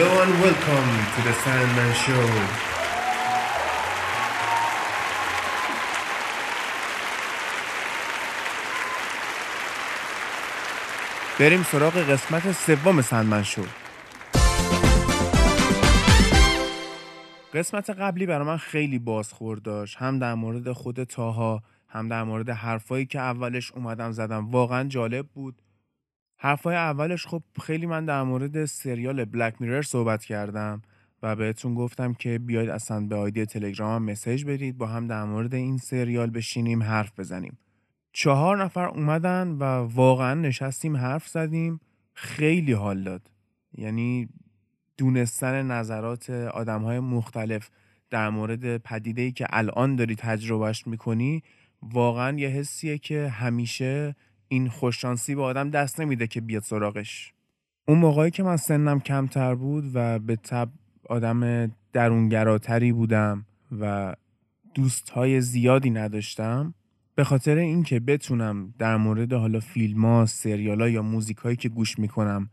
Hello and welcome to the Sandman Show. بریم سراغ قسمت سوم سندمن شو. قسمت قبلی برای من خیلی بازخورد داشت. هم در مورد خود تاها هم در مورد حرفایی که اولش اومدم زدم. واقعا جالب بود. حرفای اولش خب خیلی من در مورد سریال بلک میرر صحبت کردم و بهتون گفتم که بیاید اصلا به آیدی تلگرام مسیج بدید با هم در مورد این سریال بشینیم حرف بزنیم. چهار نفر اومدن و واقعا نشستیم حرف زدیم. خیلی حال داد. یعنی دونستن نظرات آدم های مختلف در مورد پدیده ای که الان داری تجربهش می‌کنی واقعا یه حسیه که همیشه این خوششانسی به آدم دست نمیده که بیاد سراغش. اون موقعی که من سنم کمتر بود و به تب آدم درونگراتری بودم و دوست های زیادی نداشتم به خاطر اینکه بتونم در مورد حالا فیلم ها، سریال ها یا موزیک هایی که گوش می‌کنم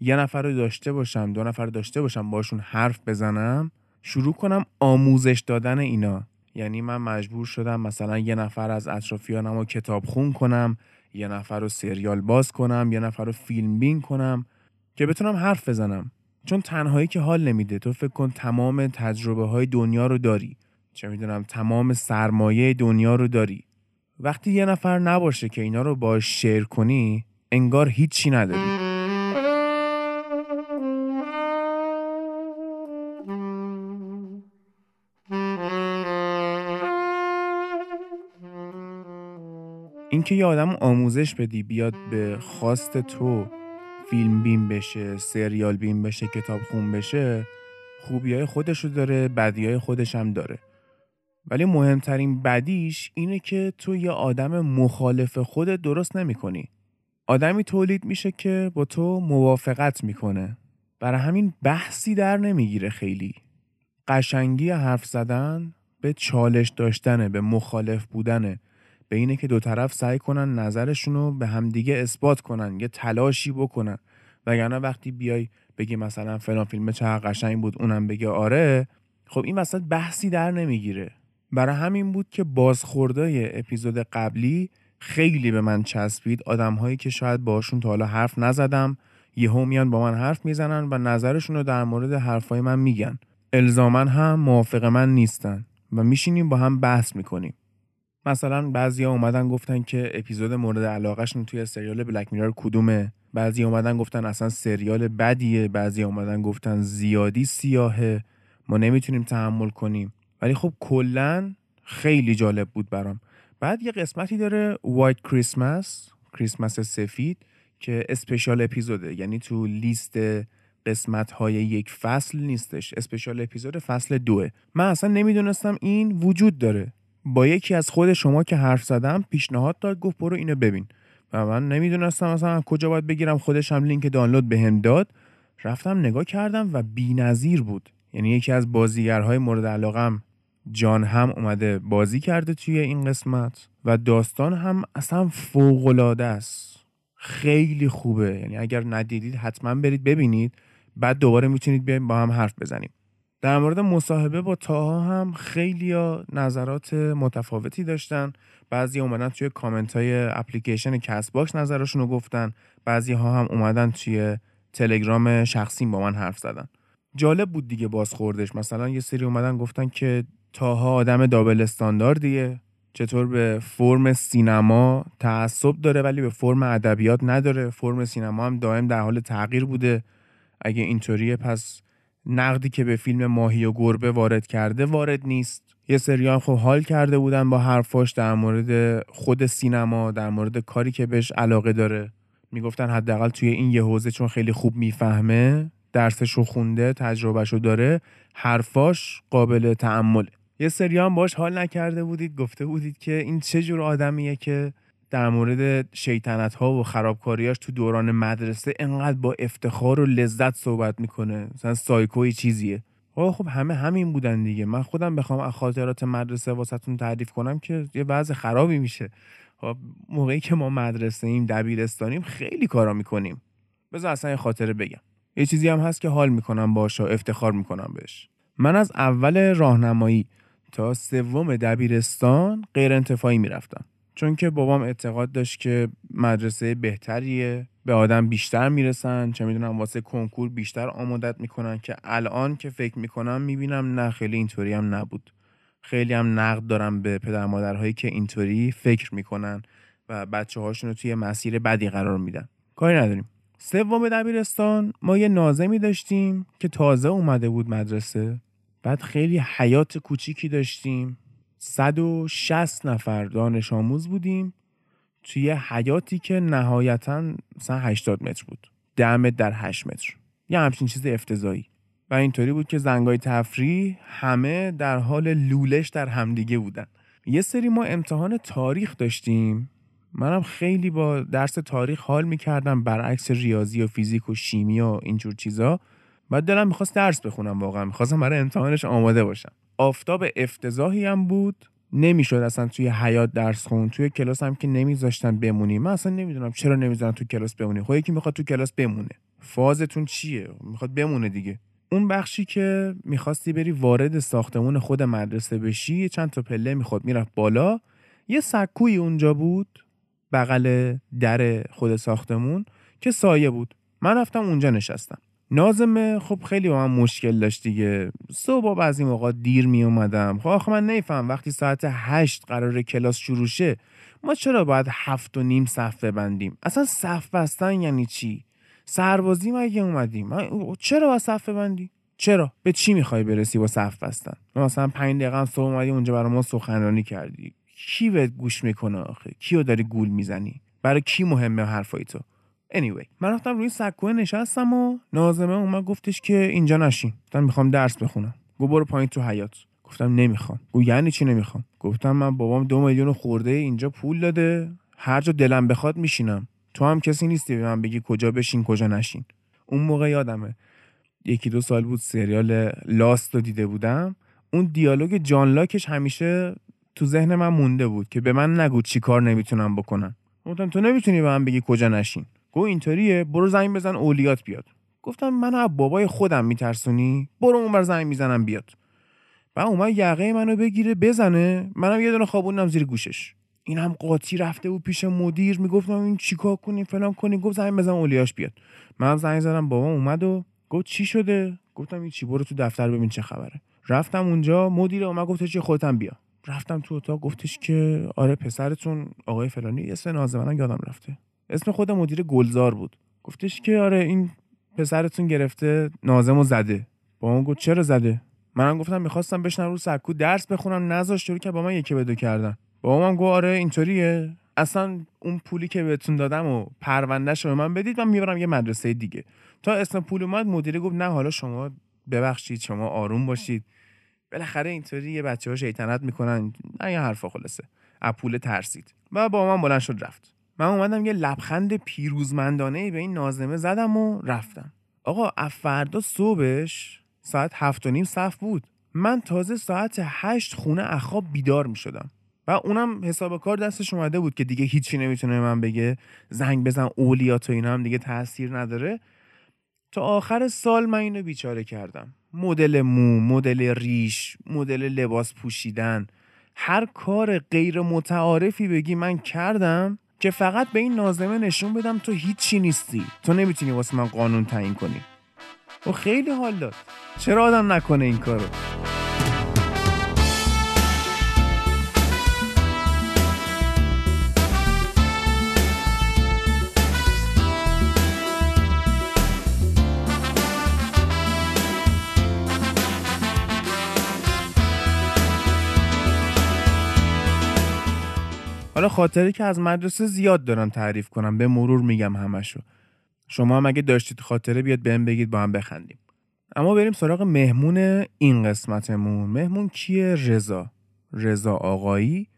یه نفر رو داشته باشم دو نفر داشته باشم باشون حرف بزنم شروع کنم آموزش دادن اینا. یعنی من مجبور شدم مثلا یه نفر از اطرافیانم رو کتاب خون کنم یه نفر رو سریال باز کنم یه نفر رو فیلم بین کنم که بتونم حرف بزنم. چون تنهایی که حال نمیده. تو فکر کن تمام تجربه های دنیا رو داری. چه می‌دونم تمام سرمایه دنیا رو داری. وقتی یه نفر نباشه که اینا رو باش شیر کنی انگار هیچی نداری. اینکه یه آدم آموزش بدی بیاد به خواست تو فیلم بین بشه سریال بین بشه کتاب خون بشه خوبی های خودش رو داره بدی های خودش هم داره. ولی مهمترین بدیش اینه که تو یه آدم مخالف خودت درست نمی کنی. آدمی تولید میشه که با تو موافقت می‌کنه. برای همین بحثی در نمی‌گیره خیلی. قشنگی حرف زدن به چالش داشتنه به مخالف بودنه به اینه که دو طرف سعی کنن نظرشون رو به همدیگه اثبات کنن یه تلاشی بکنن. وگرنه وقتی بیای بگی مثلا فلان فیلم چه قشنگ بود اونم بگه آره خب این وسط بحثی در نمی‌گیره. برای همین بود که بازخوردای اپیزود قبلی خیلی به من چسبید. آدمهایی که شاید باشون تا حالا حرف نزدم یهو میان با من حرف می‌زنن و نظرشون رو در مورد حرفای من میگن. الزاما هم موافق من نیستن و میشینیم با هم بحث می‌کنیم. مثلا بعضیا اومدن گفتن که اپیزود مورد علاقهشون توی سریال بلک میرر کدومه. بعضی اومدن گفتن اصلا سریال بدیه. بعضی اومدن گفتن زیادی سیاهه. ما نمی‌تونیم تحمل کنیم. ولی خب کلا خیلی جالب بود برام. بعد یه قسمتی داره وایت کریسمس کریسمس سفید که اسپشال اپیزوده. یعنی تو لیست قسمت های یک فصل نیستش. اسپشال اپیزود فصل دوه. من اصلا نمی‌دونستم این وجود داره. با یکی از خود شما که حرف زدم پیشنهاد داد گفت برو اینو ببین. و من نمی‌دونستم مثلا کجا باید بگیرم خودش هم لینک دانلود بهم داد. رفتم نگاه کردم و بی‌نظیر بود. یعنی یکی از بازیگرهای مورد علاقم جان هم اومده بازی کرده توی این قسمت و داستان هم اصلا فوق است. خیلی خوبه. یعنی اگر ندیدید حتما برید ببینید. بعد دوباره می‌تونید بیایم با هم حرف بزنیم. در مورد مصاحبه با طاها هم خیلی نظرات متفاوتی داشتن. بعضی اومدن توی کامنت های اپلیکیشن Castbox نظرشون رو گفتن. بعضی ها هم اومدن توی تلگرام شخصی با من حرف زدن. جالب بود دیگه بازخوردش. مثلا یه سری اومدن گفتن که طاها آدم double standard یه. چطور به فرم سینما تعصب داره ولی به فرم ادبیات نداره. فرم سینما هم دائم در حال تغییر بوده. اگه اینطوریه پس نقدی که به فیلم ماهی و گربه وارد کرده وارد نیست. یه سریان خب حال کرده بودن با حرفاش در مورد خود سینما در مورد کاری که بهش علاقه داره. می‌گفتن حداقل توی این یه حوزه چون خیلی خوب می‌فهمه درسش رو خونده تجربهش رو داره حرفاش قابل تعمل یه سریان باش حال نکرده بودید گفته بودید که این چه جور آدمیه که در مورد شیطنت ها و خرابکاریاش تو دوران مدرسه انقدر با افتخار و لذت صحبت می‌کنه. مثلا سایکوی چیزیه. خب خب همه همین بودن دیگه. من خودم بخوام از خاطرات مدرسه واسهتون تعریف کنم که یه وضع خرابی میشه. خب موقعی که ما مدرسه ایم دبیرستانیم خیلی کارا می‌کنیم. بذار اصلا یه خاطره بگم. یه چیزی هم هست که حال می‌کنم باش و افتخار می‌کنم بهش. من از اول راهنمایی تا سوم دبیرستان غیر انتفاعی می‌رفتم. چون که بابام اعتقاد داشت که مدرسه بهتریه به آدم بیشتر می‌رسن چه می‌دونم واسه کنکور بیشتر آمادت می‌کنن که الان که فکر می‌کنم می‌بینم نه خیلی اینطوری هم نبود. خیلی هم نقد دارم به پدر مادرهایی که اینطوری فکر می‌کنن و بچه هاشون رو توی مسیر بدی قرار میدن. کاری نداریم. سوم دبیرستان ما یه نازمی داشتیم که تازه اومده بود مدرسه. بعد خیلی حیات کوچیکی داشتیم. 160 نفر دانش آموز بودیم توی حیاتی که نهایتا مثلا 80 متر بود. 10 متر در 8 متر. یه همچین چیز افتضایی و اینطوری بود که زنگای تفریح همه در حال لولش در همدیگه بودن. یه سری ما امتحان تاریخ داشتیم. منم خیلی با درس تاریخ حال می‌کردم برعکس ریاضی و فیزیک و شیمی و اینجور چیزا. و دلم می‌خواست درس بخونم واقعا. می‌خواستم برای امتحانش آماده باشم. آفتاب افتضاحی هم بود. نمی‌شد اصلا توی حیات درس خون. توی کلاس هم که نمیذاشتن بمونیم. من اصلا نمی‌دونم چرا نمی‌ذارن تو کلاس بمونی خب یکی می‌خواد تو کلاس بمونه. فازتون چیه؟ می‌خواد بمونه دیگه. اون بخشی که می‌خواستی بری وارد ساختمون خود مدرسه بشی چند تا پله می‌خواد می‌رفت بالا. یه سکوی اونجا بود بغل در خود ساختمون که سایه بود. من رفتم اونجا نشستم. نازمه. خب خیلی با من مشکل داشت دیگه. صبح بعضی موقع دیر می اومدم. خب آخه من نیفهم وقتی ساعت هشت قرار کلاس شروع شه ما چرا باید هفت و نیم صف ببندیم؟ اصلا صف بستن یعنی چی؟ سربازی مگه اومدیم. چرا باید صف ببندی؟ چرا؟ به چی می‌خوای برسی با صف بستن؟ مثلا پنج دقیقه صبح اومدی اونجا برای ما سخنرانی کردی. کی بهت گوش می‌کنه آخه؟ کیو داری گول می‌زنی؟ برای کی مهمه حرفای تو؟ Anyway من رفتم روی سکوه نشستم و نازمه اومد گفتش که اینجا نشین. گفتم می‌خوام درس بخونم. گو برو پایین تو حیات گفتم نمی‌خوام. گو یعنی چی نمی‌خوام؟ گفتم من بابام دو میلیون خورده اینجا پول داده. هر جا دلم بخواد میشینم. تو هم کسی نیستی به من بگی کجا بشین کجا نشین. اون موقع یادمه. یکی دو سال بود سریال لاست رو دیده بودم. اون دیالوگ جان لاکش همیشه تو ذهن من مونده بود که به من نگو چی کار نمی‌تونم بکنم. گفتم تو نمی‌تونی به من بگی کجا نشین. گو اینطوریه برو زنگ بزن اولیات بیاد. گفتم من از بابای خودم میترسونی؟ برو اونور زنگ می‌زنم بیاد. و اومد یقه منو بگیره بزنه. منم یه دونه خوابوندم زیر گوشش. این هم قاطی رفته بود پیش مدیر. می‌گفتم این چیکار کنیم فلان کنیم گفت زنگ بزن اولیاش بیاد. منم زنگ زدم بابا اومد و گفت چی شده؟ گفتم این چی؟ برو تو دفتر ببین چه خبره. رفتم اونجا مدیر اومد گفت چی؟ خودتم بیا. رفتم تو اتاق گفتش که آره پسرتون آقای فلانی اسم نازمنم یادم رفته. اسم خود مدیر گلزار بود. گفتش که آره این پسرتون گرفته نازم و زده. با اون گفت چرا زده؟ منم گفتم می‌خواستم بشنم رو سکو درس بخونم نذاشت شروع که با من یکی بدو کردن. با من گفت آره اینطوریه. اصلا اون پولی که بهتون دادم و پروندهش رو من بدید من می‌برم یه مدرسه دیگه. تا اسم پول اومد مدیر گفت نه حالا شما ببخشید شما آروم باشید. بالاخره اینطوری یه بچه ها شیطنت می‌کنن. نه یه حرفا خلاصه. از پول ترسید. و با من بلند شد رفت. من اومدم یه لبخند پیروزمندانه به این نازمه زدم و رفتم. آقا فردا صبحش ساعت هفت و نیم صف بود. من تازه ساعت هشت خونه اخواب بیدار می شدم و اونم حساب کار دستش اومده بود که دیگه هیچی نمی‌تونه من بگه. زنگ بزن اولیات و اینا هم دیگه تاثیر نداره. تا آخر سال من اینو بیچاره کردم. مدل مو مدل ریش مدل لباس پوشیدن. هر کار غیر متعارفی بگی من کردم. که فقط به این نازمه نشون بدم تو هیچی نیستی. تو نمی‌تونی واسه من قانون تعیین کنی. و خیلی حال داد. چرا آدم نکنه این کارو؟ حالا خاطری که از مدرسه زیاد دارم تعریف کنم به مرور میگم همشو شما هم اگه داشتید خاطره بیاد بهم بگید با هم بخندیم. اما بریم سراغ مهمون این قسمتمون. مهمون کیه؟ رضا. رضا آقایی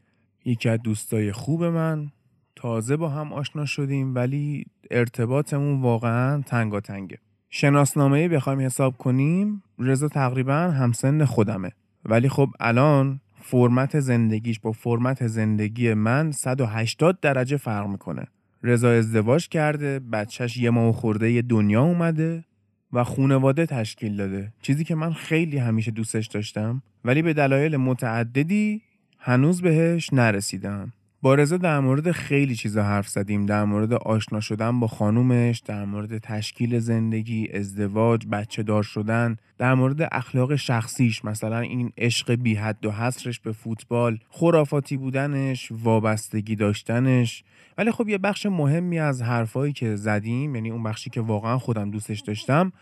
یکی از دوستای خوب من. تازه با هم آشنا شدیم ولی ارتباطمون واقعا تنگاتنگه. شناسنامه بخوایم حساب کنیم. رضا تقریبا همسن خودمه. ولی خب الان فرمت زندگیش با فرمت زندگی من 180 درجه فرق می‌کنه. رضا ازدواج کرده بچهش یه ماه خورده یه دنیا اومده و خونواده تشکیل داده. چیزی که من خیلی همیشه دوستش داشتم ولی به دلایل متعددی هنوز بهش نرسیدم. با رضا در مورد خیلی چیزا حرف زدیم. در مورد آشنا شدن با خانومش در مورد تشکیل زندگی ازدواج بچه دار شدن در مورد اخلاق شخصیش مثلا این عشق بی حد و حصرش به فوتبال خرافاتی بودنش وابستگی داشتنش. ولی خب یه بخش مهمی از حرفایی که زدیم یعنی اون بخشی که واقعا خودم دوستش داشتم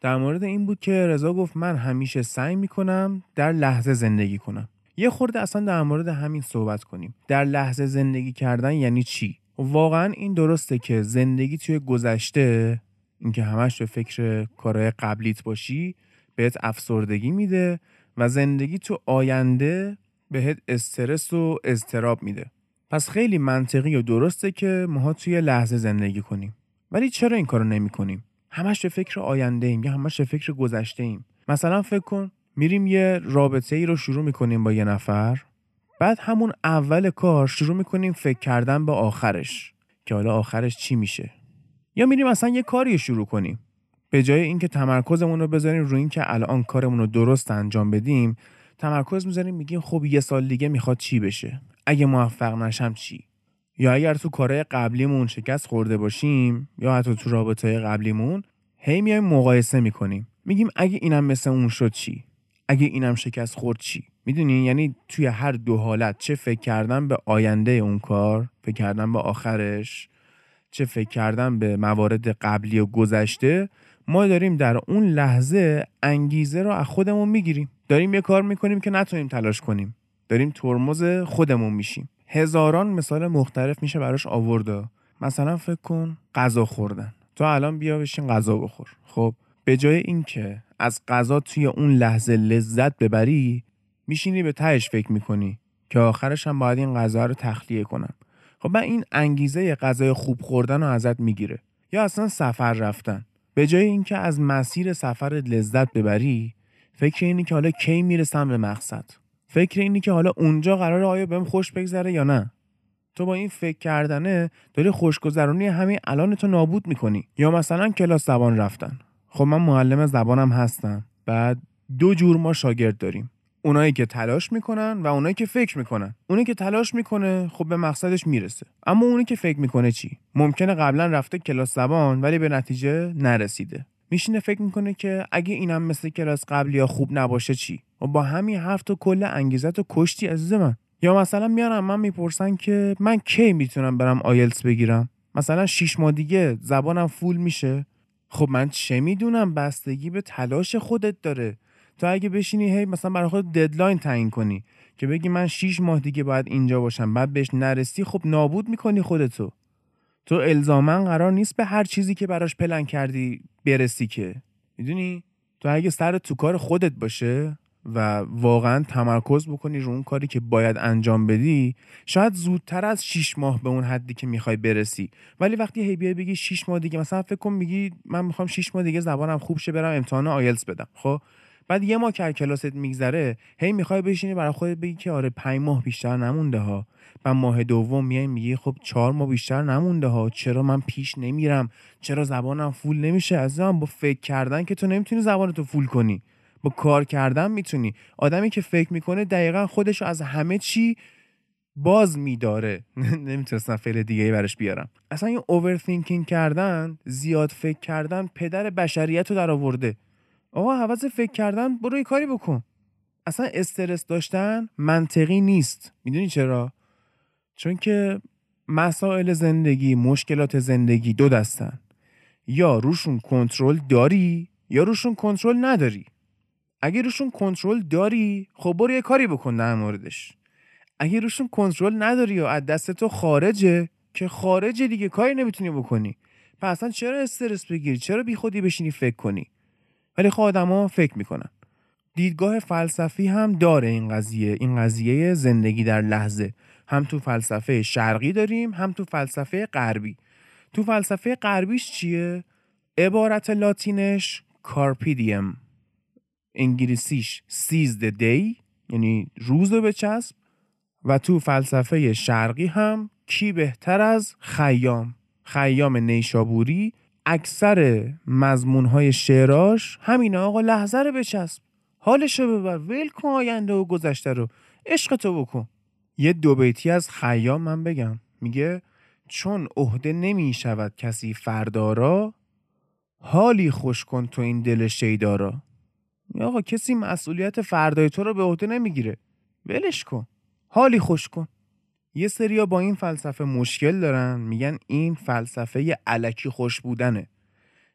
در مورد این بود که رضا گفت من همیشه سعی می‌کنم در لحظه زندگی کنم. یه خورده اصلا در مورد همین صحبت کنیم. در لحظه زندگی کردن یعنی چی؟ واقعا این درسته که زندگی توی گذشته اینکه همش به فکر کارهای قبلیت باشی بهت افسردگی میده و زندگی تو آینده بهت استرس و اضطراب میده. پس خیلی منطقی و درسته که ماها توی لحظه زندگی کنیم. ولی چرا این کارو نمی کنیم همش به فکر آینده ایم یا همش به فکر گذشته ایم مثلا فکر کن میریم یه رابطه ای رو شروع می‌کنیم با یه نفر. بعد همون اول کار شروع می‌کنیم فکر کردن به آخرش. که حالا آخرش چی میشه. یا میریم اصلا یه کاری شروع کنیم. به جای اینکه تمرکزمون رو بذاریم روی اینکه الان کارمون رو درست انجام بدیم تمرکز می‌ذاریم میگیم خب یه سال دیگه می‌خواد چی بشه؟ اگه موفق نشم چی؟ یا اگر تو کارهای قبلیمون شکست خورده باشیم یا حتی تو رابطه قبلیمون هی میایم مقایسه می‌کنیم. میگیم اگه اینم مثل اون شد چی؟ اگه اینم شکست خورد چی؟ می‌دونی؟ یعنی توی هر دو حالت چه فکر کردن به آینده اون کار فکر کردن به آخرش چه فکر کردن به موارد قبلی و گذشته ما داریم در اون لحظه انگیزه رو از خودمون می‌گیریم. داریم یه کار می‌کنیم که نتونیم تلاش کنیم. داریم ترمز خودمون میشیم. هزاران مثال مختلف میشه براش آورده مثلا فکر کن غذا خوردن. تو الان بیا بشین غذا بخور. خب به جای اینکه از غذا توی اون لحظه لذت ببری میشینی به تهش فکر می‌کنی که آخرش هم باید این غذا رو تخلیه کنم. خب من این انگیزه غذای خوب خوردن رو ازت می‌گیره. یا اصلا سفر رفتن. به جای اینکه از مسیر سفر لذت ببری فکر اینی که حالا کی می‌رسم به مقصد؟ فکر اینی که حالا اونجا قرار آیا بهم خوش بگذره یا نه؟ تو با این فکر کردنه داری خوشگذرونی همین الان تو نابود می‌کنی. یا مثلا کلاس زبان رفتن. خب من معلم زبانم هستم. بعد دو جور ما شاگرد داریم. اونایی که تلاش می‌کنن و اونایی که فکر می‌کنن. اونی که تلاش می‌کنه خب به مقصدش می‌رسه. اما اونی که فکر می‌کنه چی؟ ممکنه قبلا رفته کلاس زبان ولی به نتیجه نرسیده. میشینه فکر می‌کنه که اگه اینم مثل کلاس قبلی یا خوب نباشه چی؟ و با همین حرف تو کل انگیزت و کشتی عزیز من. یا مثلا میان من می‌پرسن که من کی می‌تونم برم آیلتس بگیرم؟ مثلا شیش ماه دیگه زبانم full میشه. خب من چه می‌دونم؟ بستگی به تلاش خودت داره. تو اگه بشینی هی مثلا برای خود deadline تعیین کنی که بگی من 6 ماه دیگه باید اینجا باشم بعد بهش نرسی خب نابود می‌کنی خودتو. تو الزاما قرار نیست به هر چیزی که براش پلن کردی برسی که. می‌دونی؟ تو اگه سر تو کار خودت باشه و واقعا تمرکز بکنی رو اون کاری که باید انجام بدی شاید زودتر از 6 ماه به اون حدی که می‌خوای برسی. ولی وقتی هی بیای بگی 6 ماه دیگه مثلا فکر کن میگی من می‌خوام 6 ماه دیگه زبانم خوب شه برم امتحان آیلتس بدم خب؟ بعد یه ماه که کلاست میگذره هی می‌خوای بشینی برای خودت بگی که آره 5 ماه بیشتر نمونده ها. و ماه دوم میای میگی خب چهار ماه بیشتر نمونده ها. چرا من پیش نمیرم؟ چرا زبانم فول نمیشه؟ از با فکر کردن که تو نمی‌تونی زبانتو فول کنی. با کار کردن می‌تونی. آدمی که فکر می‌کنه دقیقا خودش از همه چی باز میداره. نمی‌تونستم فعل دیگه ای برش بیارم. اصلا این اوورثینکینگ کردن زیاد فکر کردن پدر بشریت رو در آورده. آقا حوض فکر کردن برو یه کاری بکن. اصلا استرس داشتن منطقی نیست. می‌دونی چرا؟ چون که مسائل زندگی مشکلات زندگی دو دستن. یا روشون کنترل داری یا روشون کنترل نداری. اگه روشون کنترل داری خب برو یه کاری بکن در موردش. اگه روشون کنترل نداری و از دست تو خارجه که خارجه دیگه کاری نمی‌تونی بکنی. پس اصلا چرا استرس بگیری؟ چرا بی خودی بشینی فکر کنی؟ ولی خب آدما فکر می‌کنن. دیدگاه فلسفی هم داره این قضیه. این قضیه زندگی در لحظه. هم تو فلسفه شرقی داریم هم تو فلسفه غربی. تو فلسفه غربیش چیه؟ عبارت لاتینش کارپیدیم. انگلیسیش سیز د دی یعنی روز رو بچسب و تو فلسفه شرقی هم کی بهتر از خیام. خیام نیشابوری اکثر مضمون های شعراش همینه آقا لحظه رو بچسب حالشو ببر ول کن آینده و گذشته رو. عشق تو بکن. یه دو بیتی از خیام من بگم. میگه چون عهده نمی شود کسی فردارا حالی خوش کن تو این دل شیدارا آقا کسی مسئولیت فردای تو رو به عهده نمی‌گیره. ولش کن. حالی خوش کن. یه سریا با این فلسفه مشکل دارن میگن این فلسفه علکی خوش بودنه.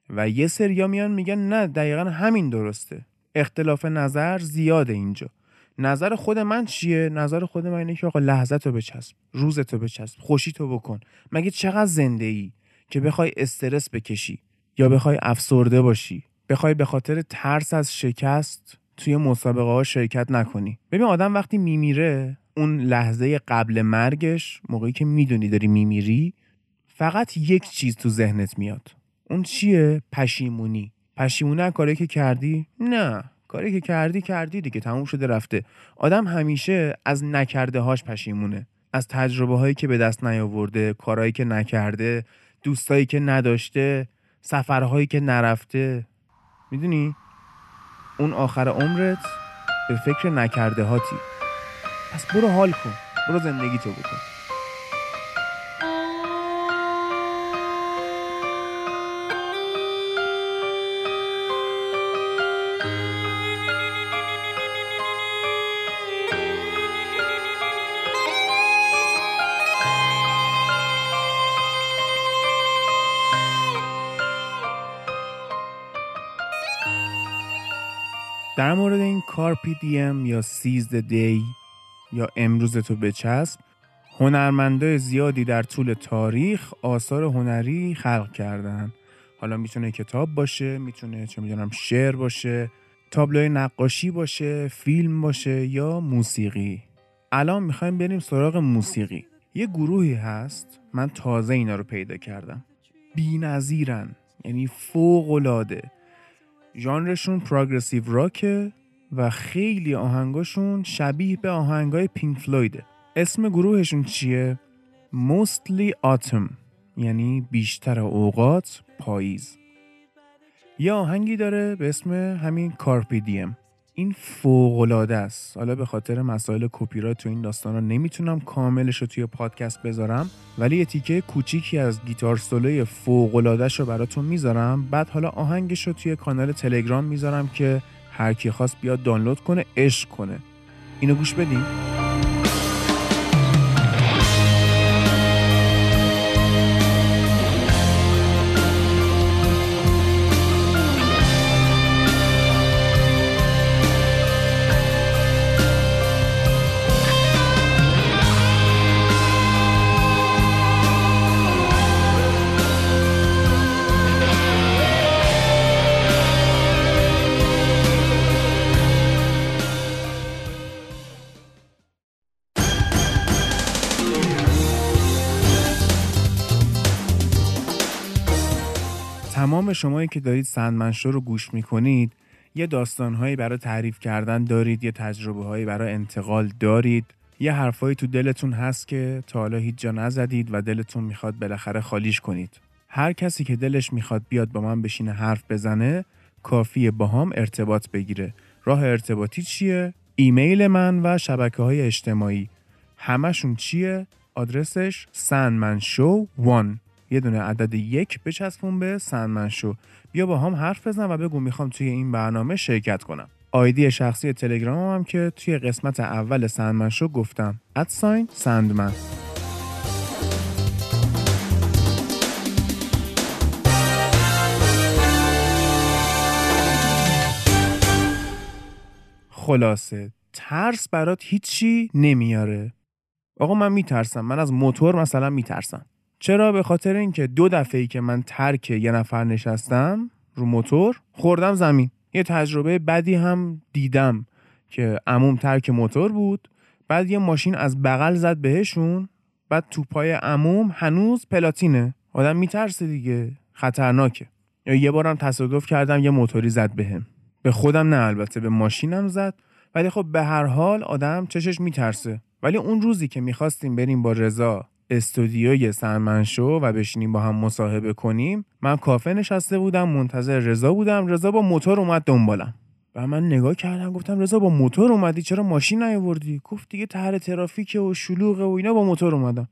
و یه سریا میان میگن نه دقیقا همین درسته. اختلاف نظر زیاده اینجا. نظر خود من چیه؟ نظر خود من اینه که آقا لحظت رو بچسب روزت رو بچسب خوشی تو بکن. مگه چقدر زنده ای که بخوای استرس بکشی یا بخوای افسرده باشی؟ بخوای به خاطر ترس از شکست توی مسابقه ها شرکت نکنی. ببین آدم وقتی میمیره اون لحظه قبل مرگش موقعی که می‌دونی داری میمیری فقط یک چیز تو ذهنت میاد. اون چیه؟ پشیمونی. پشیمونه کاری که کردی؟ نه. کاری که کردی کردی دیگه تموم شده رفته. آدم همیشه از نکرده هاش پشیمونه. از تجربه هایی که به دست نیاورده کارهایی که نکرده دوستایی که نداشته سفرهایی که نرفته. می‌دونی؟ اون آخر عمرت به فکر نکرده هاتی. پس برو حال کن. برو زندگی تو بکن. در مورد این کارپی دیم یا سیزد دی یا امروز تو بچسب هنرمندای زیادی در طول تاریخ آثار هنری خلق کردن. حالا می‌تونه کتاب باشه می‌تونه چه می‌دونم شعر باشه تابلوی نقاشی باشه فیلم باشه یا موسیقی. الان می‌خوایم بریم سراغ موسیقی. یه گروهی هست من تازه اینا رو پیدا کردم. بی نظیرن یعنی فوق العاده ژانرشون progressive rock ه و خیلی آهنگاشون شبیه به آهنگای پینک فلویده. اسم گروهشون چیه؟ Mostly Autumn یعنی بیشتر اوقات پاییز. یه آهنگی داره به اسم همین Carpe Diem این فوق‌العاده است. حالا به خاطر مسائل کپی رایت تو این داستان رو نمی‌تونم کاملش رو توی پادکست بذارم ولی یه تیکه کوچیکی از گیتار سولوی فوقلادهش رو براتون می‌ذارم. بعد حالا آهنگش رو توی کانال تلگرام می‌ذارم که هر کی خواست بیاد دانلود کنه عشق کنه. اینو گوش بدیم تمام شمایی که دارید سندمنشو رو گوش می‌کنید یه داستانهایی برای تعریف کردن دارید یه تجربه هایی برای انتقال دارید. یه حرفایی تو دلتون هست که تا حالا هیچ جا نزدید و دلتون می‌خواد بالاخره خالیش کنید. هر کسی که دلش می‌خواد بیاد با من بشینه حرف بزنه کافیه با هم ارتباط بگیره. راه ارتباطی چیه؟ ایمیل من و شبکه های اجتماعی. همشون چیه؟ آدرسش سندمنشو 1 یه دونه عدد یک بچسبون به سندمن شو بیا با هم حرف بزن و بگو می‌خوام توی این برنامه شرکت کنم. آیدی شخصی تلگرام هم که توی قسمت اول سندمن شو گفتم ادساین سندمن خلاصه ترس برات هیچی نمیاره. آقا من میترسم. من از موتور مثلا میترسم. چرا؟ به خاطر اینکه دو دفعه ای که من ترک یه نفر نشستم رو موتور خوردم زمین. یه تجربه بدی هم دیدم که عموم ترک موتور بود. بعد یه ماشین از بغل زد بهشون. بعد تو پای عموم هنوز پلاتینه. آدم میترسه دیگه. خطرناکه. یه بارم تصادف کردم یه موتوری زد بهم. به خودم نه البته به ماشینم زد. ولی خب به هر حال آدم چشش میترسه. ولی اون روزی که می‌خواستیم بریم با رضا استودیوی سنمنشو و بشینیم با هم مصاحبه کنیم من کافه نشسته بودم منتظر رضا بودم. رضا با موتور اومد دنبالم. و من نگاه کردم گفتم رضا با موتور اومدی؟ چرا ماشین نیاوردی؟ گفت دیگه طرح ترافیک و شلوغه و اینا با موتور اومدم.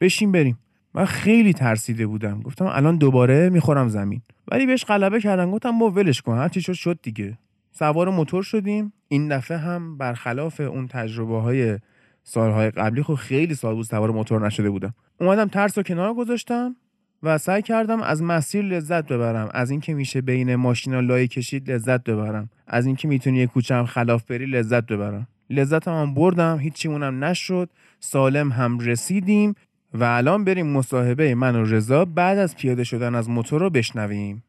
بشین بریم. من خیلی ترسیده بودم. گفتم الان دوباره می‌خورم زمین. ولی بهش غلبه کردم. گفتم با ولش کن هرچی شد شد دیگه. سوار موتور شدیم. این دفعه هم برخلاف اون تجربه های سالهای قبلی خب خیلی سال بود سوار موتور نشده بودم. اومدم ترس رو کنار گذاشتم و سعی کردم از مسیر لذت ببرم. از اینکه میشه بین ماشینا لایه کشید لذت ببرم. از اینکه می‌تونی یه کوچم خلاف بری لذت ببرم. لذت هم بردم هیچی مونم نشد. سالم هم رسیدیم و الان بریم مصاحبه من و رضا بعد از پیاده شدن از موتور رو بشنویم.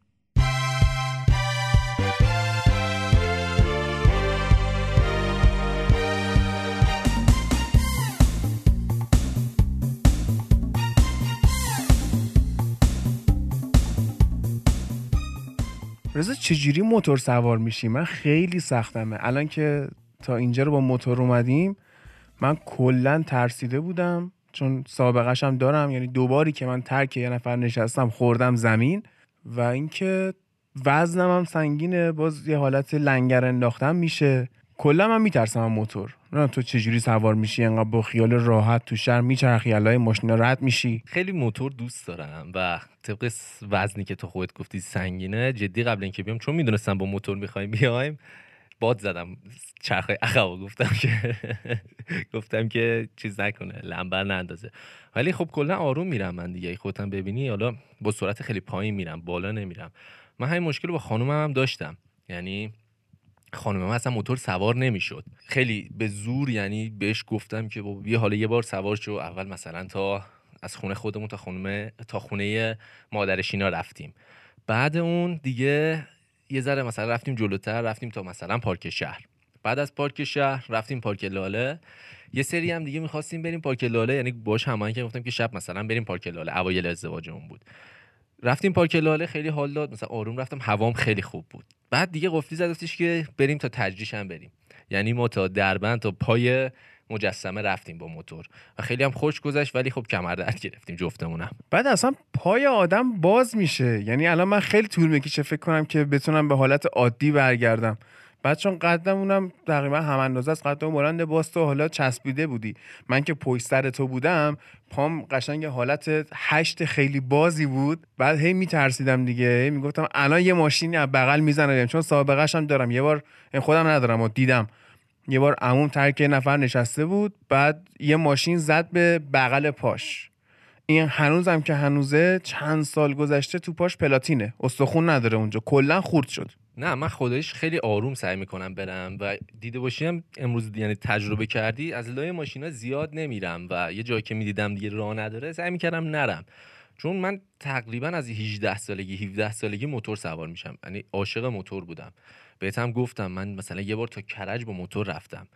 رضا چجوری موتور سوار میشی؟ من خیلی سختمه. الان که تا اینجا رو با موتور اومدیم من کلا ترسیده بودم چون سابقش هم دارم. یعنی دوباری که من ترک یه نفر نشستم خوردم زمین. و اینکه وزنم هم سنگینه باز یه حالت لنگر انداختم میشه. کلا من میترسم موتور. نه تو چجوری سوار میشی؟ انقدر با خیال راحت تو شهر میچرخی علای ماشینا رد میشی؟ خیلی موتور دوست دارم و طبق وزنی که تو خودت گفتی سنگینه جدی قبل اینکه بیام چون می‌دونستم با موتور می‌خوایم بیایم باد زدم چرخه عقب گفتم که گفتم که چیز نکنه لنبر نندازه. ولی خب کلا آروم میرم من دیگه. خودم ببینی حالا با سرعت خیلی پایین میرم بالا نمیرم. من همین مشکل با خانومم هم داشتم. یعنی خانم من اصلا موتور سوار نمی‌شد. خیلی به زور یعنی بهش گفتم که یه حالا یه بار سوار شو. اول مثلا تا از خونه خودمون تا خونه تا خونه مادرشینا رفتیم. بعد اون دیگه یه ذره مثلا رفتیم جلوتر رفتیم تا مثلا پارک شهر. بعد از پارک شهر رفتیم پارک لاله. یه سری هم دیگه می‌خواستیم بریم پارک لاله. یعنی باش هماهنگ که گفتم که شب مثلا بریم پارک لاله. اوایل ازدواجمون بود. رفتیم پارک لاله خیلی حال داد. مثلا آروم رفتم هوام خیلی خوب بود. بعد دیگه قفلی زدفتش که بریم تا تجریش هم بریم یعنی ما تا دربند تا پای مجسمه رفتیم با موتور. و خیلی هم خوش گذشت ولی خب کمر درد گرفتیم جفتمونم. بعد اصلا پای آدم باز میشه. یعنی الان من خیلی طول می‌کشه فکر کنم که بتونم به حالت عادی برگردم. بعد چون قدمونم تقریبا هم اندازه از قدم مانند باز تو حالا چسبیده بودی. من که پشت سر تو بودم پام قشنگ حالت هشت خیلی بازی بود. بعد هی میترسیدم دیگه. هی می‌گفتم الان یه ماشینی از بغل می‌زنه چون سابقهش هم دارم. یه بار خودم ندارم و دیدم. یه بار عموم ترک نفر نشسته بود. بعد یه ماشین زد به بغل پاش. این هنوزم که هنوزه چند سال گذشته تو پاش پلاتینه. استخون نداره اونجا. کلا خورد شد. نه من خودش خیلی آروم سعی می‌کنم برم و دیده باشیم امروز یعنی تجربه کردی از لای ماشینا زیاد نمیرم و یه جایی که می‌دیدم دیگه راه نداره سعی می‌کردم نرم. چون من تقریبا از 18 سالگی 17 سالگی موتور سوار میشم. یعنی عاشق موتور بودم. بهتم گفتم من مثلا یه بار تا کرج با موتور رفتم.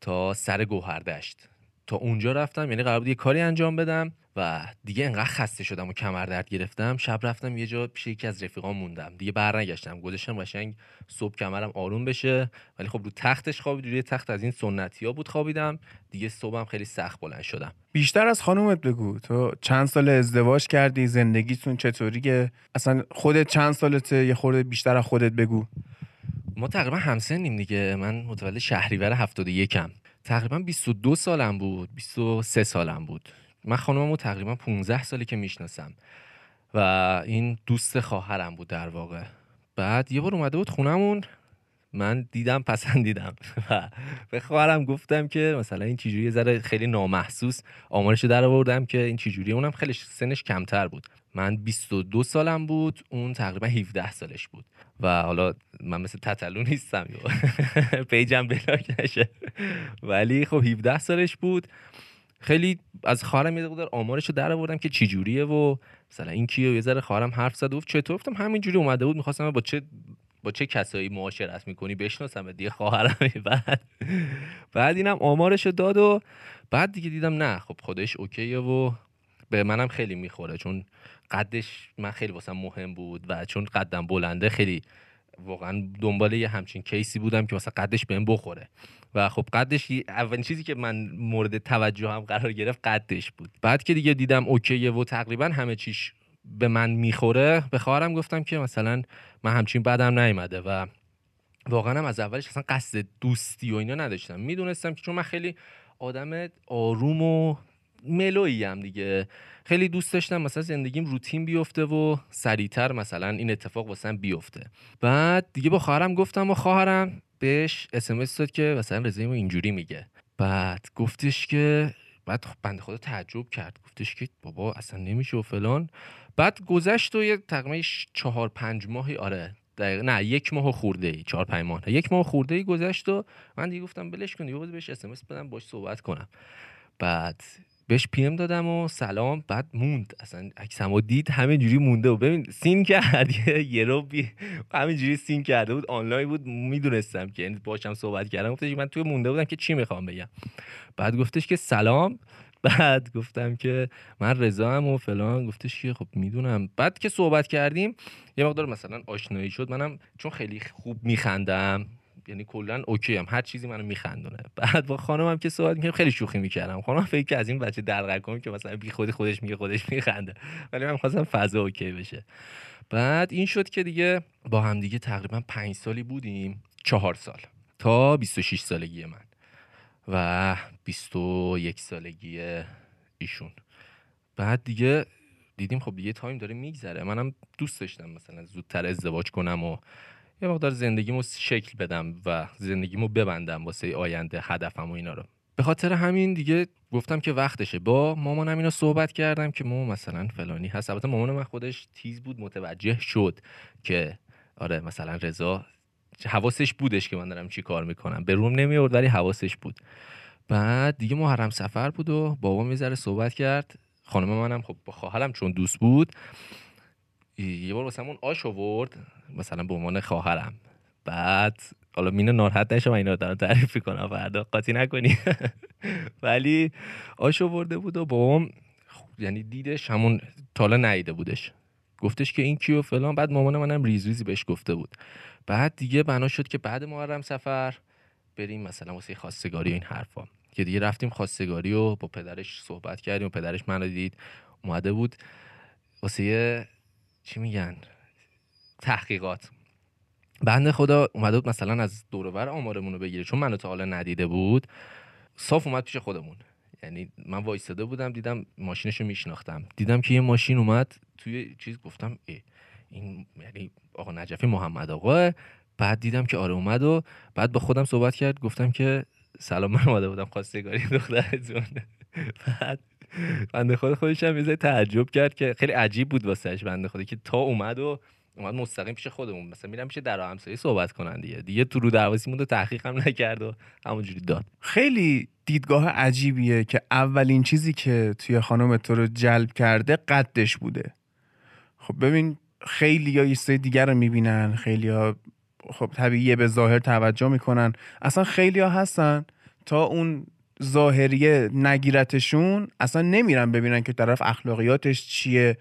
تا سر گوهردشت. تا اونجا رفتم یعنی قرار بود یه کاری انجام بدم و دیگه انقدر خسته شدم و کمر درد گرفتم. شب رفتم یه جا پیش یکی از رفیقام موندم. دیگه برنگشتم گذاشتم قشنگ صبح کمرم آروم بشه. ولی خب رو تختش خوابید روی تخت از این سنتی ها بود خوابیدم. دیگه صبحم خیلی سخت بلند شدم. بیشتر از خانومت بگو. تو چند سال ازدواج کردی؟ زندگیتون چطوریه اصلا خودت چند سالته؟ یه خورده بیشتر از خودت بگو. ما تقریبا همسنیم دیگه. من متولد شهریور 71 م تقریبا 22 سالم بود 23 سالم بود. من خانممو تقریبا 15 سالی که می‌شناسم. و این دوست خواهرم بود در واقع. بعد یه بار اومده بود خونمون. من دیدم پسندیدم. و به خواهرم گفتم که مثلا این چجوری ذره خیلی نامحسوس آمارشو در آوردم که این چجوری اونم خیلی سنش کمتر بود. من 22 سالم بود. اون تقریبا 17 سالش بود. و حالا من مثل تتلو نیستم پیجم بلاک نشه. ولی خب 17 سالش بود. خیلی از خواهرم یه آمارش آمارشو در آوردم که چی جوریه و مثلا این کیه یه ذره خواهرم حرف زد و چطور؟ گفتم همینجوری اومده بود می‌خواستم با چه با چه کسایی معاشرت می‌کنی؟ بشناسم دیگه خواهرم. بعد بعد اینم آمارشو داد و بعد دیگه دیدم نه خب خودش اوکیه و به منم خیلی می‌خوره. چون قدش من خیلی واسم مهم بود و چون قدم بلنده خیلی واقعا دنبال یه همچین کیسی بودم که مثلا قدش بهم بخوره. و خب قدش اولین چیزی که من مورد توجه هم قرار گرفت قدش بود. بعد که دیگه دیدم اوکیه و تقریبا همه چیش به من می‌خوره به خواهرم گفتم که مثلا من همچین بدم نیومده و واقعا هم از اولش اصلا قصد دوستی و اینا نداشتم. می‌دونستم که چون من خیلی آدم آروم و ملویی هم دیگه. خیلی دوست داشتم مثلا زندگیم روتین بیفته و سریعتر مثلا این اتفاق واسم بیفته. بعد دیگه با خواهرم گفتم و خواهرم بهش اسمس داد که مثلا رضایی اینجوری میگه. بعد گفتش که بعد خب بنده خدا تعجب کرد. گفتش که بابا اصلا نمیشه و فلان. بعد گذشت و یه تقریبا چهار پنج ماهی آره دقیقا نه یک ماه خورده ای چهار پنج ماه. یک ماه خورده ای گذشت و من دیگه گفتم بلش کن دیگه بهش اس بدم باش صحبت کنم. بعد بهش پی ام دادم و سلام بعد موند. اصلا عکسمو دید همه جوری مونده و ببین سین کرد. یه رو بی همه جوری سین کرده بود. آنلاین بود. می‌دونستم که یعنی باشم صحبت کردم. گفتش من توی مونده بودم که چی می‌خوام بگم. بعد گفتش که سلام. بعد گفتم که من رضا هم و فلان. گفتش که خب می‌دونم. بعد که صحبت کردیم یه مقدار مثلا آشنایی شد. منم چون خیلی خوب میخندم. یعنی کلا okay ام هر چیزی منو میخندونه. بعد با خانمم که صحبت می‌کردم خیلی شوخی می‌کردم. خانم فکر کرد از این بچه دلقک که مثلا بی خودی خودش میگه خودش میخنده. ولی من خواستم فضا okay بشه. بعد این شد که دیگه با هم دیگه تقریبا پنج سالی بودیم. چهار سال. تا 26 سالگی من. و 21 سالگی ایشون. بعد دیگه دیدیم خب دیگه time داره میگذره. منم دوست داشتم مثلا زودتر ازدواج کنم و یه مقدار زندگیمو شکل بدم و زندگیمو ببندم واسه آینده هدفم و اینا رو. به خاطر همین دیگه گفتم که وقتشه. با مامانم اینا صحبت کردم که مامان مثلا فلانی هست. البته مامان من خودش تیز بود متوجه شد که آره مثلا رضا حواسش بودش که من دارم چی کار می‌کنم. به روم نمیورد ولی حواسش بود. بعد دیگه محرم سفر بود و بابا می‌ذاره صحبت کرد. خانم منم خب با خواهرم چون دوست بود. یه بار واسمون آش آورد. مثلا به عنوان خواهرم. بعد حالا مینه ناراحت نشه من اینا دارم تعریف کنم فردا قاطی نکنی. ولی آش آورده بود و بابام یعنی دیدش همون تالا نیده بودش. گفتش که این کیو فلان. بعد مامان منم ریز ریزی بهش گفته بود. بعد دیگه بنا شد که بعد محرم سفر بریم مثلا واسه خواستگاری این حرفا. که دیگه رفتیم خواستگاری و با پدرش صحبت کردیم و پدرش منو دید. اومده بود واسه چی میگن؟ تحقیقات. بنده خدا اومده بود مثلا از دورور آمارمون رو بگیره. چون منو تا حالا ندیده بود صاف اومد پیش خودمون. یعنی من وایستاده بودم دیدم ماشینش رو میشناختم. دیدم که یه ماشین اومد توی چیز گفتم ای این یعنی آقا نجفی محمد آقا بعد دیدم که آره اومد و بعد با خودم صحبت کرد. گفتم که سلام من اومده بودم خواستگاری دخترتون بعد بنده خدا خودش هم یه تعجب کرد که خیلی عجیب بود واسهش بنده خدا که تا اومد و اومد مستقیم پیش خودمون. مثلا میرم پیش در همسایه صحبت کنن دیگه. دیگه تو رو درواسی مونده تحقیق هم نکرد و همونجوری داد. خیلی دیدگاه عجیبیه که اولین چیزی که توی خانم تو رو جلب کرده قدش بوده. خب ببین خیلی ها یه دیگر رو می‌بینن خیلی ها خب طبیعیه به ظاهر توجه می‌کنن. اصلا خیلی ها هستن تا اون ظاهریه نگیرتشون اصلا نمیرن ببینن که طرف اخلاقیاتش چیه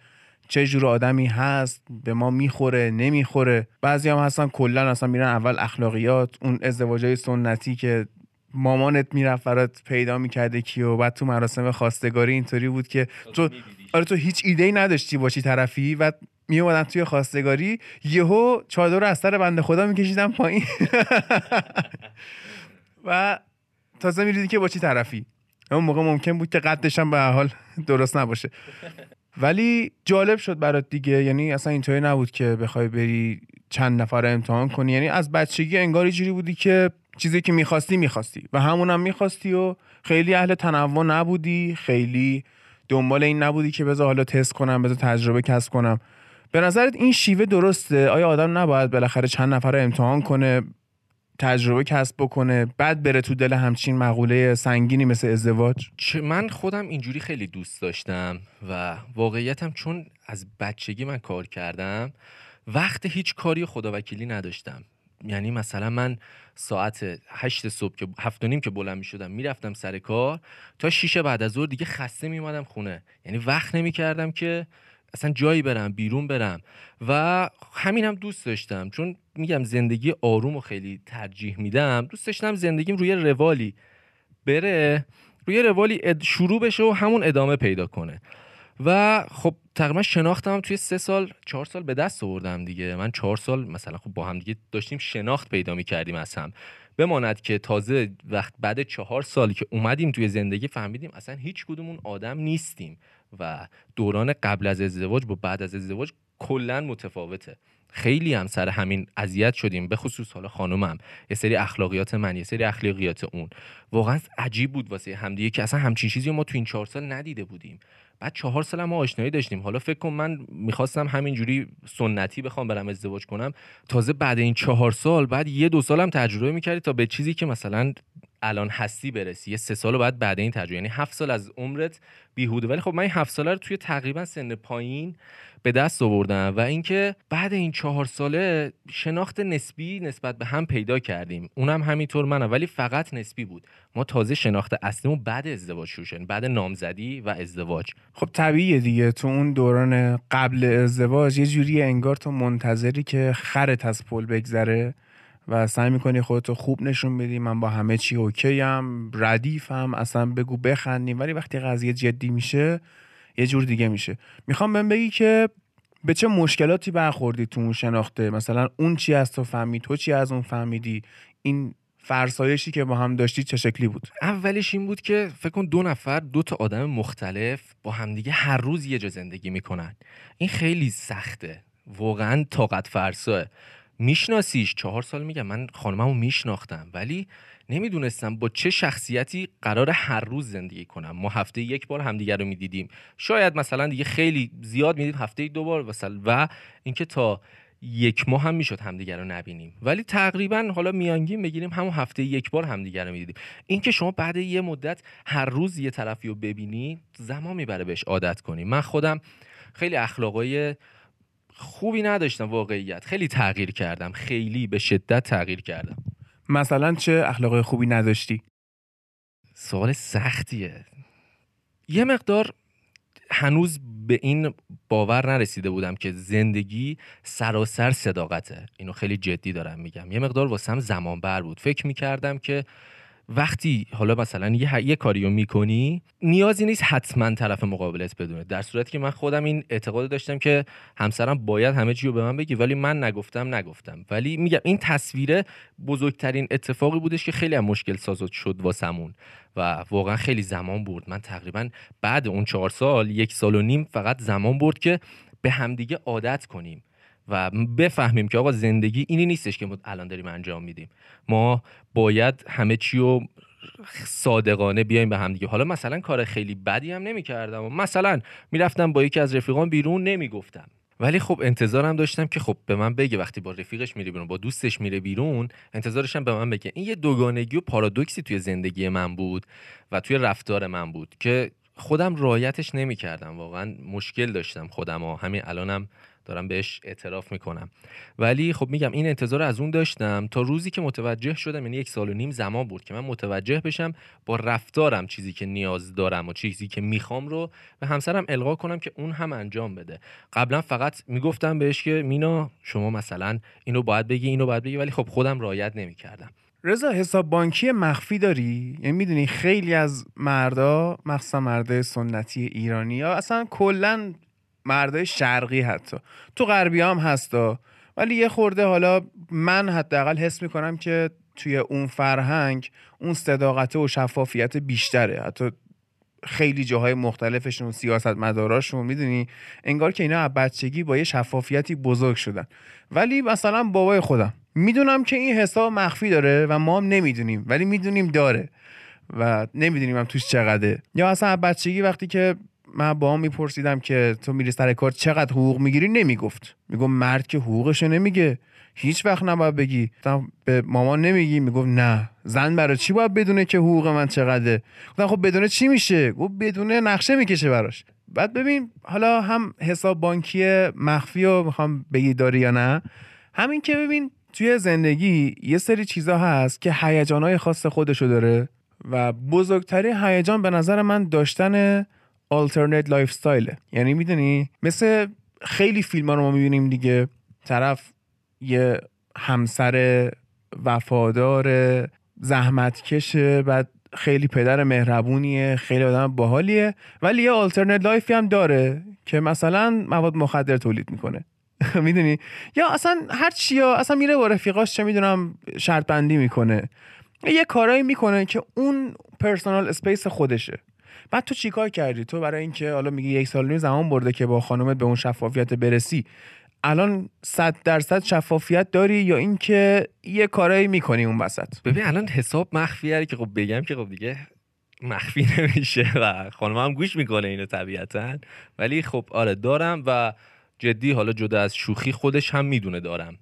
چه جور آدمی هست به ما می‌خوره نمی‌خوره. بعضی هم هستن کلا اصلا میرن اول اخلاقیات اون ازدواجای سنتی که مامانت می‌رفت برات پیدا می‌کرده کی و بعد تو مراسم خواستگاری اینطوری بود که تو آره تو هیچ ایده ای نداشتی باشی طرفی و می اومدن توی خواستگاری یهو چادر از سر بنده خدا میکشیدن پایین. و تازه میریدی که با چی طرفی. اون موقع ممکن بود که قدش هم به حال درست نباشه. ولی جالب شد برات دیگه. یعنی اصلا اینطوری نبود که بخوای بری چند نفر امتحان کنی. یعنی از بچگی انگار جوری بودی که چیزی که می‌خواستی می‌خواستی. و همونم می‌خواستی و خیلی اهل تنوع نبودی. خیلی دنبال این نبودی که بذار حالا تست کنم بذار تجربه کسب کنم. به نظرت این شیوه درسته؟ آیا آدم نباید بالاخره چند نفر امتحان کنه؟ تجربه کسب بکنه بعد بره تو دل همچین مقوله سنگینی مثل ازدواج؟ من خودم اینجوری خیلی دوست داشتم و واقعیتم چون از بچگی من کار کردم وقت هیچ کاری خدا وکیلی نداشتم. یعنی مثلا من ساعت هشت صبح که هفت و نیم که بلند می شدم می‌رفتم سر کار تا شیشه بعد از ظهر دیگه خسته می خونه. یعنی وقت نمی کردم که اصلا جایی برم بیرون برم. و همین هم دوست داشتم. چون میگم زندگی آروم و خیلی ترجیح میدم. دوست داشتم زندگیم روی روالی بره روی روالی شروع بشه و همون ادامه پیدا کنه. و خب تقریبا شناختم توی سه سال چهار سال به دست آوردم دیگه. من چهار سال مثلا خب با هم دیگه داشتیم شناخت پیدا می کردیم از هم. بماند که تازه وقت بعد چهار سالی که اومدیم توی زندگی فهمیدیم اصلا هیچ کدومون آدم نیستیم. و دوران قبل از ازدواج با بعد از ازدواج کلا متفاوته. خیلی هم سر همین اذیت شدیم به خصوص حالا خانومم. یه سری اخلاقیات من یه سری اخلاقیات اون. واقعا عجیب بود واسه همدیگه که اصلا همچین چیزی ما تو این چهار سال ندیده بودیم. بعد چهار سال ما آشنایی داشتیم. حالا فکر کن من می‌خواستم همینجوری سنتی بخوام برم ازدواج کنم. تازه بعد این چهار سال بعد یه دو سالم تجربه می‌کردی تا به چیزی که مثلا الان هستی برسی؟ یه سه سال بعد بعد این تجربه. یعنی هفت سال از عمرت بیهوده. ولی خب من این هفت ساله رو توی تقریبا سن پایین به دست آوردم و اینکه بعد این چهار ساله شناخت نسبی نسبت به هم پیدا کردیم. اونم همینطور منم. ولی فقط نسبی بود. ما تازه شناخت اصلیمون بعد ازدواج شروع بعد نامزدی و ازدواج. خب طبیعیه دیگه. تو اون دوران قبل ازدواج یه جوری انگار تو منتظری که خرت از پل بگذره. و سعی می‌کنی خودتو خوب نشون بدی. من با همه چی اوکی ام ردیفم. اصلا بگو بخندیم. ولی وقتی قضیه جدی میشه یه جور دیگه میشه. می‌خوام بهم بگی که به چه مشکلاتی برخوردی تو اون شناخته؟ مثلا اون چی از تو فهمید تو چی از اون فهمیدی؟ این فرسایشی که با هم داشتی چه شکلی بود؟ اولش این بود که فکر کن دو نفر دو تا آدم مختلف با همدیگه هر روز یه جا زندگی می‌کنن. این خیلی سخته. واقعا طاقت فرساه میشناسیش؟ چهار سال میگم. من خانممو میشناختم. ولی نمی‌دونستم با چه شخصیتی قرار هر روز زندگی کنم. ما هفته یک بار همدیگه رو می‌دیدیم. شاید مثلا دیگه خیلی زیاد می‌دید هفته دو بار مثلا. و اینکه تا یک ماه هم می‌شد همدیگه رو نبینیم. ولی تقریبا حالا میانگین بگیریم همون هفته یک بار همدیگه رو می‌دیدیم. اینکه شما بعد یه مدت هر روز یه طرفی رو ببینی زمان می‌بره بهش عادت کنی. من خودم خیلی اخلاقای خوبی نداشتم واقعیت. خیلی تغییر کردم. خیلی به شدت تغییر کردم. مثلا چه اخلاقای خوبی نداشتی؟ سوال سختیه. یه مقدار هنوز به این باور نرسیده بودم که زندگی سراسر صداقته. اینو خیلی جدی دارم میگم. یه مقدار واسم زمان بر بود. فکر می‌کردم که وقتی حالا مثلا یه, یه کاریو می‌کنی نیازی نیست حتما طرف مقابلت بدونه. در صورتی که من خودم این اعتقاد داشتم که همسرم باید همه چی رو به من بگی ولی من نگفتم نگفتم. ولی میگم این تصویره بزرگترین اتفاقی بودش که خیلی هم مشکل سازت شد واسمون. و واقعا خیلی زمان برد. من تقریبا بعد اون چهار سال یک سال و نیم فقط زمان برد که به همدیگه عادت کنیم. و بفهمیم که آقا زندگی اینی نیستش که ما الان داریم انجام میدیم. ما باید همه چی رو صادقانه بیایم به هم دیگه. حالا مثلا کار خیلی بدی هم نمی‌کردم. مثلا می‌رفتم با یکی از رفیقان بیرون نمی‌گفتم. ولی خب انتظارم داشتم که خب به من بگه وقتی با رفیقش میره بیرون با دوستش میره بیرون انتظارشم به من بگه. این یه دوگانگی و پارادوکسی توی زندگی من بود و توی رفتار من بود که خودم رایتش نمی‌کردم. واقعا مشکل داشتم خودم و همین الانم دارم بهش اعتراف می‌کنم. ولی خب میگم این انتظار از اون داشتم تا روزی که متوجه شدم یعنی یک سال و نیم زمان بود که من متوجه بشم با رفتارم چیزی که نیاز دارم و چیزی که می‌خوام رو به همسرم القا کنم که اون هم انجام بده. قبلا فقط می‌گفتم بهش که مینا شما مثلا اینو باید بگی اینو باید بگی ولی خب خودم رایت نمی‌کردم. رضا حساب بانکی مخفی داری؟ یعنی می‌دونی خیلی از مردا مخصوصا مردای سنتی ایرانی یا اصلا کلا مردای شرقی حتی. تو غربی هم هستا ولی یه خورده حالا من حداقل حس می‌کنم که توی اون فرهنگ اون صداقته و شفافیت بیشتره. حتی خیلی جاهای مختلفشون سیاست مداراشون می‌دونی؟ انگار که اینا از بچگی با یه شفافیتی بزرگ شدن. ولی مثلا بابای خودم. می‌دونم که این حساب مخفی داره و ما هم نمی‌دونیم ولی می‌دونیم داره و نمی‌دونیم هم توش چقدره. یا اصلا بچگی وقتی که من با هم میپرسیدم که تو میری سر کار چقدر حقوق می‌گیری؟ نمی‌گفت. میگم مرد که حقوقشو نمیگه. هیچ وقت نباید بگی. به مامان نمیگی؟ می‌گفت نه. زن برای چی باید بدونه که حقوق من چقدره؟ گفتم خب بدونه چی میشه؟ گفت بدونه نقشه می‌کشه براش. بعد ببین حالا هم حساب بانکی مخفی رو می‌خوام بگی داری یا نه همین که ببین توی زندگی یه سری چیزا هست که هیجانهای خاص خودشو داره و بزرگترین هیجان به نظر من داشتن alternate lifestyle ه یعنی می‌دونی؟ مثل خیلی فیلم ها رو ما می‌بینیم دیگه. طرف یه همسر وفادار زحمتکشه بعد خیلی پدر مهربونیه خیلی آدم باحالیه ولی یه alternate life ی هم داره که مثلا مواد مخدر تولید می‌کنه. می‌دونی؟ یا اصلا هر چیا اصلا میره با رفیقاش چه می‌دونم شرط بندی می‌کنه. یه کارایی می‌کنه که اون personal space خودشه. بعد تو چیکار کردی؟ تو برای اینکه حالا میگی یک سال زمان برده که با خانومت به اون شفافیت برسی الان صد درصد شفافیت داری یا اینکه یه کارایی می‌کنی اون وسط؟ ببین الان حساب مخفیه که خب بگم که خب دیگه مخفی نمیشه و هم گوش می‌کنه اینو طبیعتا. ولی خب آره دارم و جدی حالا جدا از شوخی خودش هم می‌دونه دارم.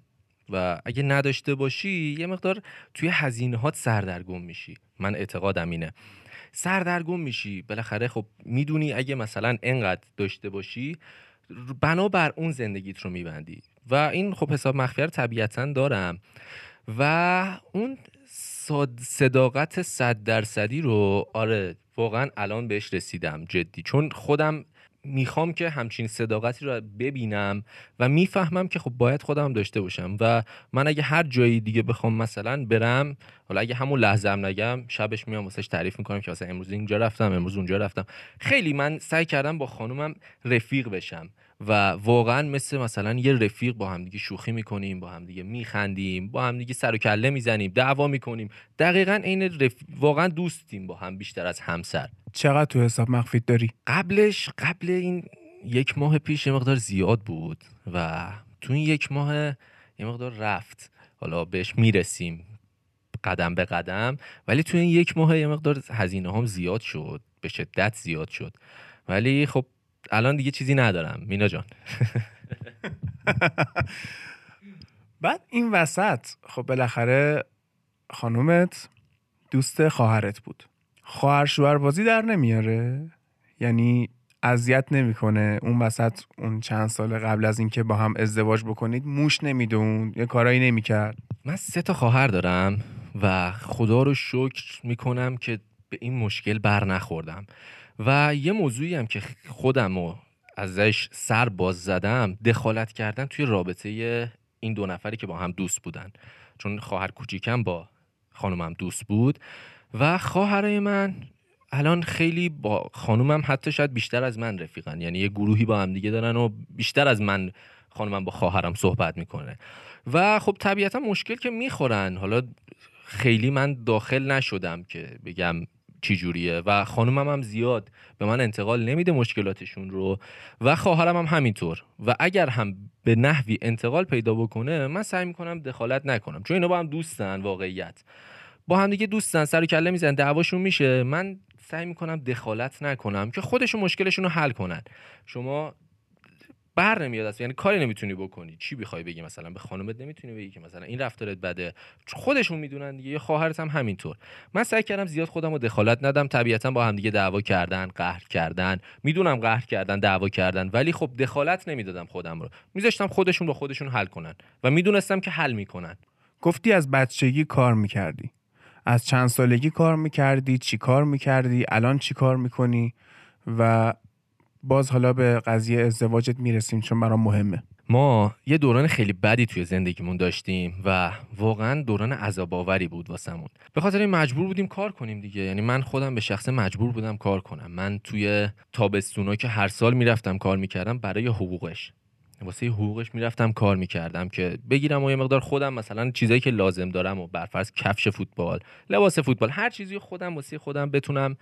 و اگه نداشته باشی یه مقدار توی هزینه هات سردرگم میشی. من اعتقادم اینه. سردرگم میشی. بالاخره خب می‌دونی اگه مثلا انقدر داشته باشی بنابر اون زندگیت رو میبندی. و این خب حساب مخفیه رو طبیعتا دارم. و اون صداقت صد درصدی رو آره واقعا الان بهش رسیدم جدی. چون خودم می‌خوام که همچین صداقتی رو ببینم و می‌فهمم که خب باید خودم داشته باشم و من اگه هر جایی دیگه بخوام مثلا برم حالا اگه همون لحظه هم نگم شبش میام واسش تعریف می‌کنم که مثلا امروز اینجا رفتم امروز اونجا رفتم. خیلی من سعی کردم با خانومم رفیق بشم. و واقعا مثل مثلا یه رفیق با هم دیگه شوخی می‌کنیم با هم دیگه میخندیم با هم دیگه سر و کله می‌زنیم دعوا می‌کنیم. دقیقا این رف... واقعا دوستیم با هم بیشتر از همسر. چقدر تو حساب مخفیت داری؟ قبلش قبل این یک ماه پیش یه مقدار زیاد بود و تو این یک ماه یه مقدار رفت. حالا بهش می‌رسیم قدم به قدم ولی تو این یک ماه یه مقدار هزینه هم زیاد شد به شدت زیاد شد. ولی خب الان دیگه چیزی ندارم مینا جان. بعد این وسط خب بالاخره خانومت دوست خواهرت بود. خواهر شوهر بازی در نمیاره یعنی اذیت نمی‌کنه. اون وسط اون چند سال قبل از اینکه با هم ازدواج بکنید موش نمیدون یه کارایی نمی‌کرد. من سه تا خواهر دارم و خدا رو شکر می‌کنم که به این مشکل بر نخوردم. و یه موضوعی هم که خودم رو ازش سر باز زدم دخالت کردن توی رابطه این دو نفری که با هم دوست بودن. چون خواهر کوچیکم با خانومم دوست بود و خواهرای من الان خیلی با خانومم حتی شاید بیشتر از من رفیقن. یعنی یه گروهی با هم دیگه دارن و بیشتر از من خانومم با خواهرم صحبت می‌کنه. و خب طبیعتا مشکل که می‌خورن. حالا خیلی من داخل نشدم که بگم چی جوریه و خانومم هم زیاد به من انتقال نمیده مشکلاتشون رو. و خواهرم هم همینطور. و اگر هم به نحوی انتقال پیدا بکنه من سعی می‌کنم دخالت نکنم. چون اینا با هم دوستن واقعیت. با هم دیگه دوستن سر و کله میزن دعواشون میشه. من سعی می‌کنم دخالت نکنم که خودشون مشکلشون رو حل کنن. شما بر نمیاد است یعنی کاری نمی‌تونی بکنی. چی بخوای بگی مثلا؟ به خانمت نمی‌تونی بگی که مثلا این رفتارت بده. خودشون می‌دونن دیگه. یه خواهرت هم همینطور. من سعی کردم زیاد خودم رو دخالت ندم. طبیعتا با هم دیگه دعوا کردن قهر کردن. می‌دونم قهر کردن دعوا کردن. ولی خب دخالت نمی‌دادم خودم رو. میذاشتم خودشون با خودشون حل کنن و می‌دونستم که حل می‌کنن. گفتی از بچگی کار می‌کردی. از چند سالگی کار می‌کردی چی کار می‌کردی الان چی کار می‌کنی؟ و باز حالا به قضیه ازدواجت می‌رسیم چون برام مهمه. ما یه دوران خیلی بدی توی زندگیمون داشتیم و واقعا دوران عذاب آوری بود واسمون. به خاطر این مجبور بودیم کار کنیم دیگه. یعنی من خودم به شخص مجبور بودم کار کنم. من توی تابستونا که هر سال می‌رفتم کار می‌کردم برای حقوقش. واسه حقوقش می‌رفتم کار می‌کردم که بگیرم و یه مقدار خودم مثلا چیزایی که لازم دارم و برفرض کفش فوتبال لباس فوتبال هر چیزی خودم واسه خودم بتونم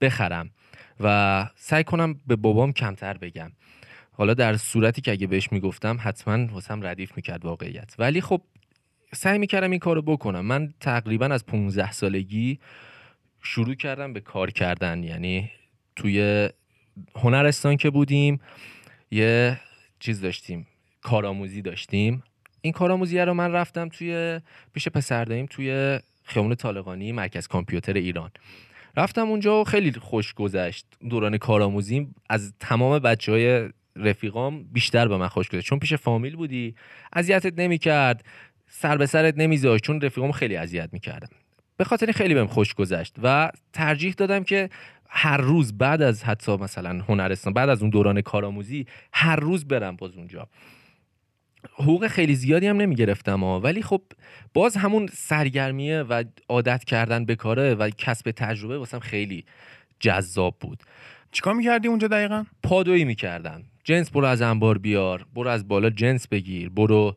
بخرم. و سعی کنم به بابام کمتر بگم. حالا در صورتی که اگه بهش می‌گفتم حتما واسم ردیف می‌کرد واقعیت. ولی خب سعی می‌کردم این کارو بکنم. من تقریبا از 15 سالگی شروع کردم به کار کردن. یعنی توی هنرستان که بودیم یه چیز داشتیم کارآموزی داشتیم. این کارآموزی رو من رفتم توی پیش پسر توی خیابون طالقانی مرکز کامپیوتر ایران. رفتم اونجا و خیلی خوش گذشت. دوران کارآموزیم از تمام بچه های رفیقام بیشتر به من خوش گذشت. چون پیش فامیل بودی اذیتت نمی‌کرد سر به سرت نمیذاشت. چون رفیقام خیلی اذیت می‌کردم. به خاطر خیلی بهم خوش گذشت و ترجیح دادم که هر روز بعد از حتی مثلا هنرستان بعد از اون دوران کارآموزی هر روز برم باز اونجا. حقوق خیلی زیادی هم نمی‌گرفتم ها. ولی خب باز همون سرگرمیه و عادت کردن به کاره و کسب تجربه واسم خیلی جذاب بود. چیکار می‌کردی اونجا دقیقا؟ پادویی می‌کردم. جنس برو از انبار بیار برو از بالا جنس بگیر برو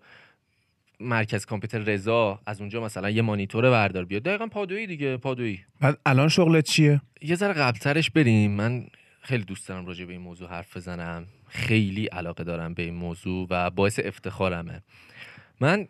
مرکز کامپیوتر رضا از اونجا مثلا یه مانیتور بردار بیار. دقیقا پادویی دیگه پادویی. بعد الان شغلت چیه؟ یه ذره قبلترش بریم. من خیلی دوست دارم راجع به این موضوع حرف بزنم. خیلی علاقه دارم به این موضوع و باعث افتخارمه. من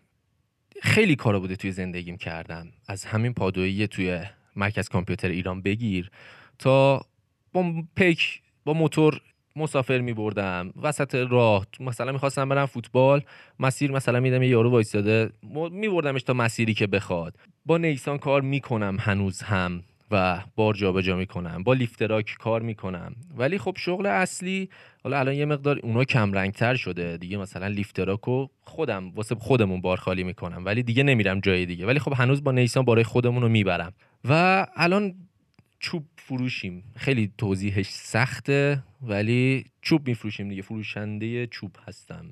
خیلی کارا بوده توی زندگیم کردم. از همین پادویی توی مرکز کامپیوتر ایران بگیر تا با پیک با موتور مسافر می بردم. وسط راه مثلا می‌خواستم برم فوتبال مسیر مثلا میدم یه یارو وایستاده می بردمش تا مسیری که بخواد. با نیسان کار می‌کنم هنوز هم. و بار جابجا می‌کنم با لیفتراک کار می‌کنم. ولی خب شغل اصلی حالا الان یه مقدار اونا کم رنگتر شده. دیگه مثلا لیفتراکو خودم واسه خودمون بار خالی می‌کنم. ولی دیگه نمیرم جای دیگه. ولی خب هنوز با نیسان بارای خودمون رو می‌برم. و الان چوب فروشیم. خیلی توضیحش سخته ولی چوب میفروشیم دیگه. فروشنده چوب هستم.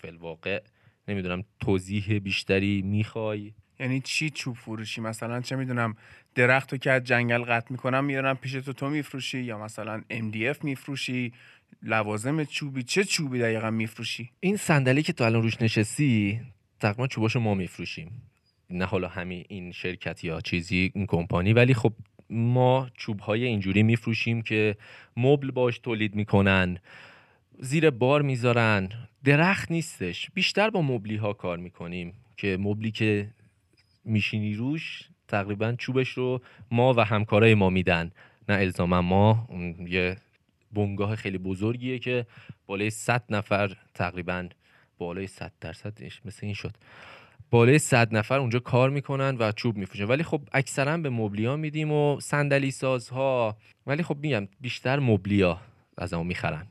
فلواقع نمی‌دونم توضیح بیشتری می‌خوای؟ یعنی چی چوب فروشی؟ مثلا چه می‌دونم درخت رو که از جنگل قطع می‌کنم میارم پیش تو تو میفروشی؟ یا مثلا MDF میفروشی؟ لوازم چوبی؟ چه چوبی دقیقا میفروشی؟ این صندلی که تو الان روش نشستی تقریبا چوباشو ما میفروشیم. نه حالا همین این شرکت یا چیزی این کمپانی. ولی خب ما چوب های اینجوری میفروشیم که مبل باش تولید می‌کنن زیر بار می‌ذارن. درخت نیستش. بیشتر با مبلی ها کار می‌کنیم که مبلی که میشینی روش تقریبا چوبش رو ما و همکارای ما میدن. نه الزاما ما یه بنگاه خیلی بزرگیه که بالای 100 نفر تقریبا بالای 100 درصدش مثل این شد. بالای 100 نفر اونجا کار می‌کنن و چوب میفروشن. ولی خب اکثرا به مبلیا میدیم و صندلی سازها ولی خب میگم بیشتر مبلیا از اون می‌خرن.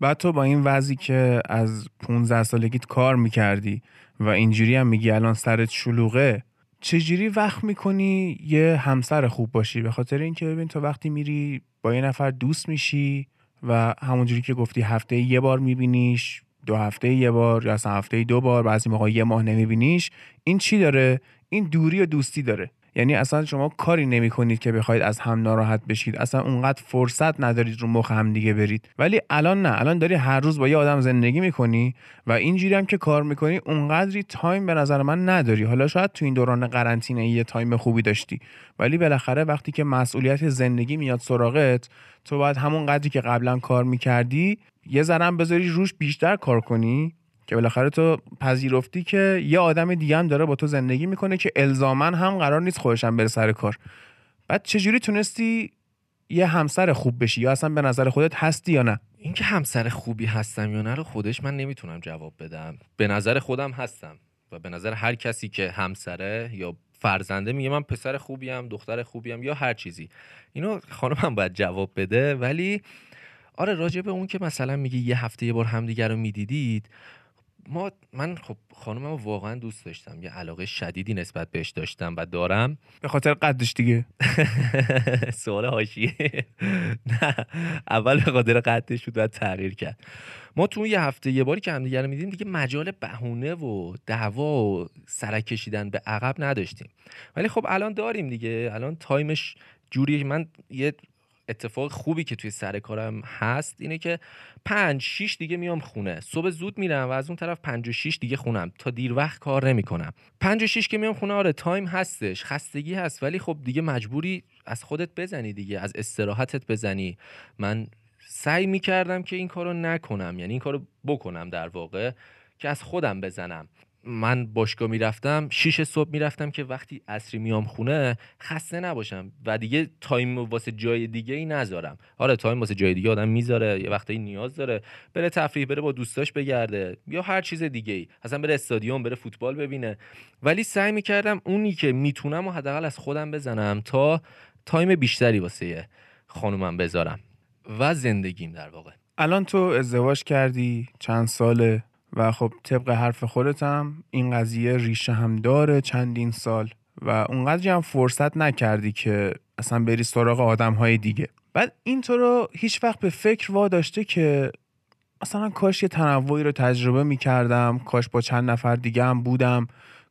بعد تو با این وضعی که از 15 سالگیت کار می‌کردی و اینجوری هم میگی الان سرت شلوغه چجوری وقت می‌کنی یه همسر خوب باشی؟ به خاطر اینکه ببین تو وقتی میری با یه نفر دوست میشی و همونجوری که گفتی هفته یه بار میبینیش دو هفته یه بار یا اصلا هفته دو بار بعضی موقع یه ماه نمیبینیش این چی داره؟ این دوری و دوستی داره. یعنی اصلا شما کاری نمی کنید که بخواید از هم ناراحت بشید. اصلا اونقدر فرصت ندارید رو مخ هم دیگه برید. ولی الان نه. الان داری هر روز با یه آدم زندگی می‌کنی و اینجوری هم که کار می‌کنی اونقدری time به نظر من نداری. حالا شاید تو این دوران قرنطینه یه time خوبی داشتی. ولی بالاخره وقتی که مسئولیت زندگی میاد سراغت تو باید همون قدری که قبلا کار می‌کردی یه ذرم بذاری روش بیشتر کار کنی. که بالاخره تو پذیرفتی که یه آدم دیگه هم داره با تو زندگی می‌کنه که الزاماً هم قرار نیست خودشم بره سر کار. بعد چجوری تونستی یه همسر خوب بشی؟ یا اصلا به نظر خودت هستی یا نه؟ اینکه همسر خوبی هستم یا نه رو خودش من نمی‌تونم جواب بدم. به نظر خودم هستم و به نظر هر کسی که همسره یا فرزنده میگه من پسر خوبیم دختر خوبیم یا هر چیزی. اینو خانمم باید جواب بده. ولی آره راجع به اون که مثلا میگه یه هفته یه بار همدیگه رو می‌دیدید ما من خب خانمم رو واقعا دوست داشتم یه علاقه شدیدی نسبت بهش داشتم و دارم. به خاطر قدش دیگه. سوال حاشیه. نه اول به خاطر قدش بود و تغییر کرد. ما تو یه هفته یه باری که همدیگه رو می‌دیدیم دیگه مجال بهونه و دعوا و سرک کشیدن به عقب نداشتیم. ولی خب الان داریم دیگه. الان time ش جوری من یه اتفاق خوبی که توی سر کارم هست اینه که پنج شیش دیگه میام خونه. صبح زود میرم و از اون طرف پنج و شیش دیگه خونم. تا دیر وقت کار نمی‌کنم. پنج و شیش که میام خونه آره time هستش. خستگی هست ولی خب دیگه مجبوری از خودت بزنی دیگه از استراحتت بزنی. من سعی می‌کردم که این کارو نکنم یعنی این کارو بکنم در واقع که از خودم بزنم. من باشگاه می‌رفتم شیش صبح می‌رفتم که وقتی عصری میام خونه خسته نباشم و دیگه time واسه جای دیگه ای نذارم. آره time واسه جای دیگه آدم می‌ذاره یه وقتی نیاز داره. بره تفریح بره با دوستاش بگرده یا هر چیز دیگه ای اصلا بره استادیوم بره فوتبال ببینه. ولی سعی می‌کردم اونی که می‌تونم و حداقل از خودم بزنم تا تایم بیشتری واسه خانومم بذارم و زندگیم در واقع. الان تو ازدواج کردی؟ چند ساله؟ و خب طبق حرف خودتم این قضیه ریشه هم داره چندین سال و اونقدر هم فرصت نکردی که اصلا بری سراغ آدم های دیگه. بعد این تو رو هیچ وقت به فکر وا داشته که مثلا کاش یه تنوعی رو تجربه می‌کردم کاش با چند نفر دیگه هم بودم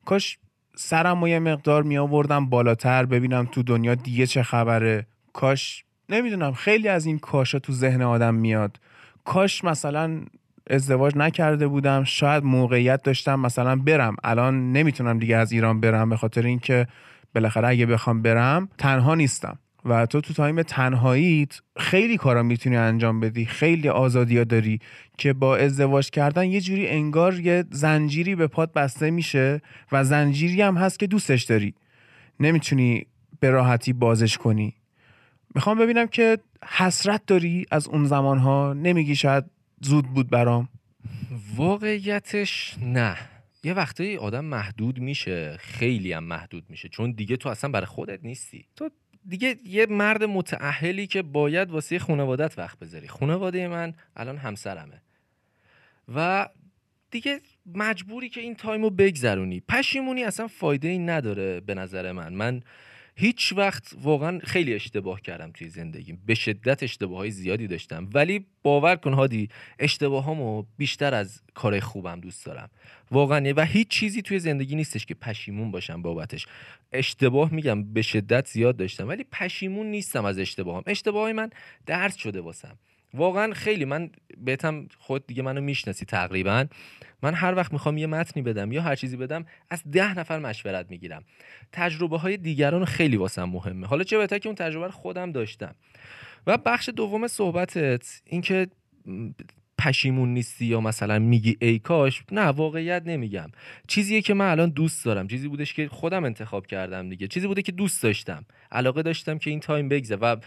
کاش سرم و یه مقدار می آوردم بالاتر ببینم تو دنیا دیگه چه خبره. کاش نمی‌دونم خیلی از این کاشا تو ذهن آدم میاد. کاش مثلا ازدواج نکرده بودم. شاید موقعیت داشتم مثلا برم. الان نمی‌تونم دیگه از ایران برم به خاطر اینکه بالاخره اگه بخوام برم تنها نیستم. و تو تو تایم تنهاییت خیلی کارا می‌تونی انجام بدی. خیلی آزادی داری که با ازدواج کردن یه جوری انگار یه زنجیری به پات بسته میشه و زنجیری هم هست که دوستش داری. نمی‌تونی به راحتی بازش کنی. می‌خوام ببینم که حسرت داری از اون زمانها؟ نمیگی شاید زود بود برام. واقعیتش نه. یه وقتایی آدم محدود میشه خیلی هم محدود میشه چون دیگه تو اصلا برای خودت نیستی. تو دیگه یه مرد متعهلی که باید واسه خانوادت وقت بذاری. خانواده من الان همسرمه. و دیگه مجبوری که این تایمو بگذرونی. پشیمونی اصلا فایده ای نداره به نظر من. من هیچ وقت واقعا خیلی اشتباه کردم توی زندگیم. به شدت اشتباه های زیادی داشتم. ولی باور کن هادی اشتباهامو بیشتر از کار خوبم دوست دارم. واقعا و هیچ چیزی توی زندگی نیستش که پشیمون باشم بابتش. اشتباه میگم به شدت زیاد داشتم ولی پشیمون نیستم از اشتباهام. اشتباه من درس شده واسم. واقعا خیلی من بهتم خود دیگه منو می‌شناسی تقریبا. من هر وقت می‌خوام یه متنی بدم یا هر چیزی بدم از ده نفر مشورت می‌گیرم. تجربه های دیگران خیلی واسم مهمه. حالا چه بهتر که اون تجربه رو خودم داشتم. و بخش دوم صحبتت اینکه پشیمون نیستی یا مثلا میگی ای کاش؟ نه واقعیت نمیگم. چیزیه که من الان دوست دارم. چیزی بودش که خودم انتخاب کردم دیگه. چیزی بوده که دوست داشتم. علاقه داشتم که این time بگذره و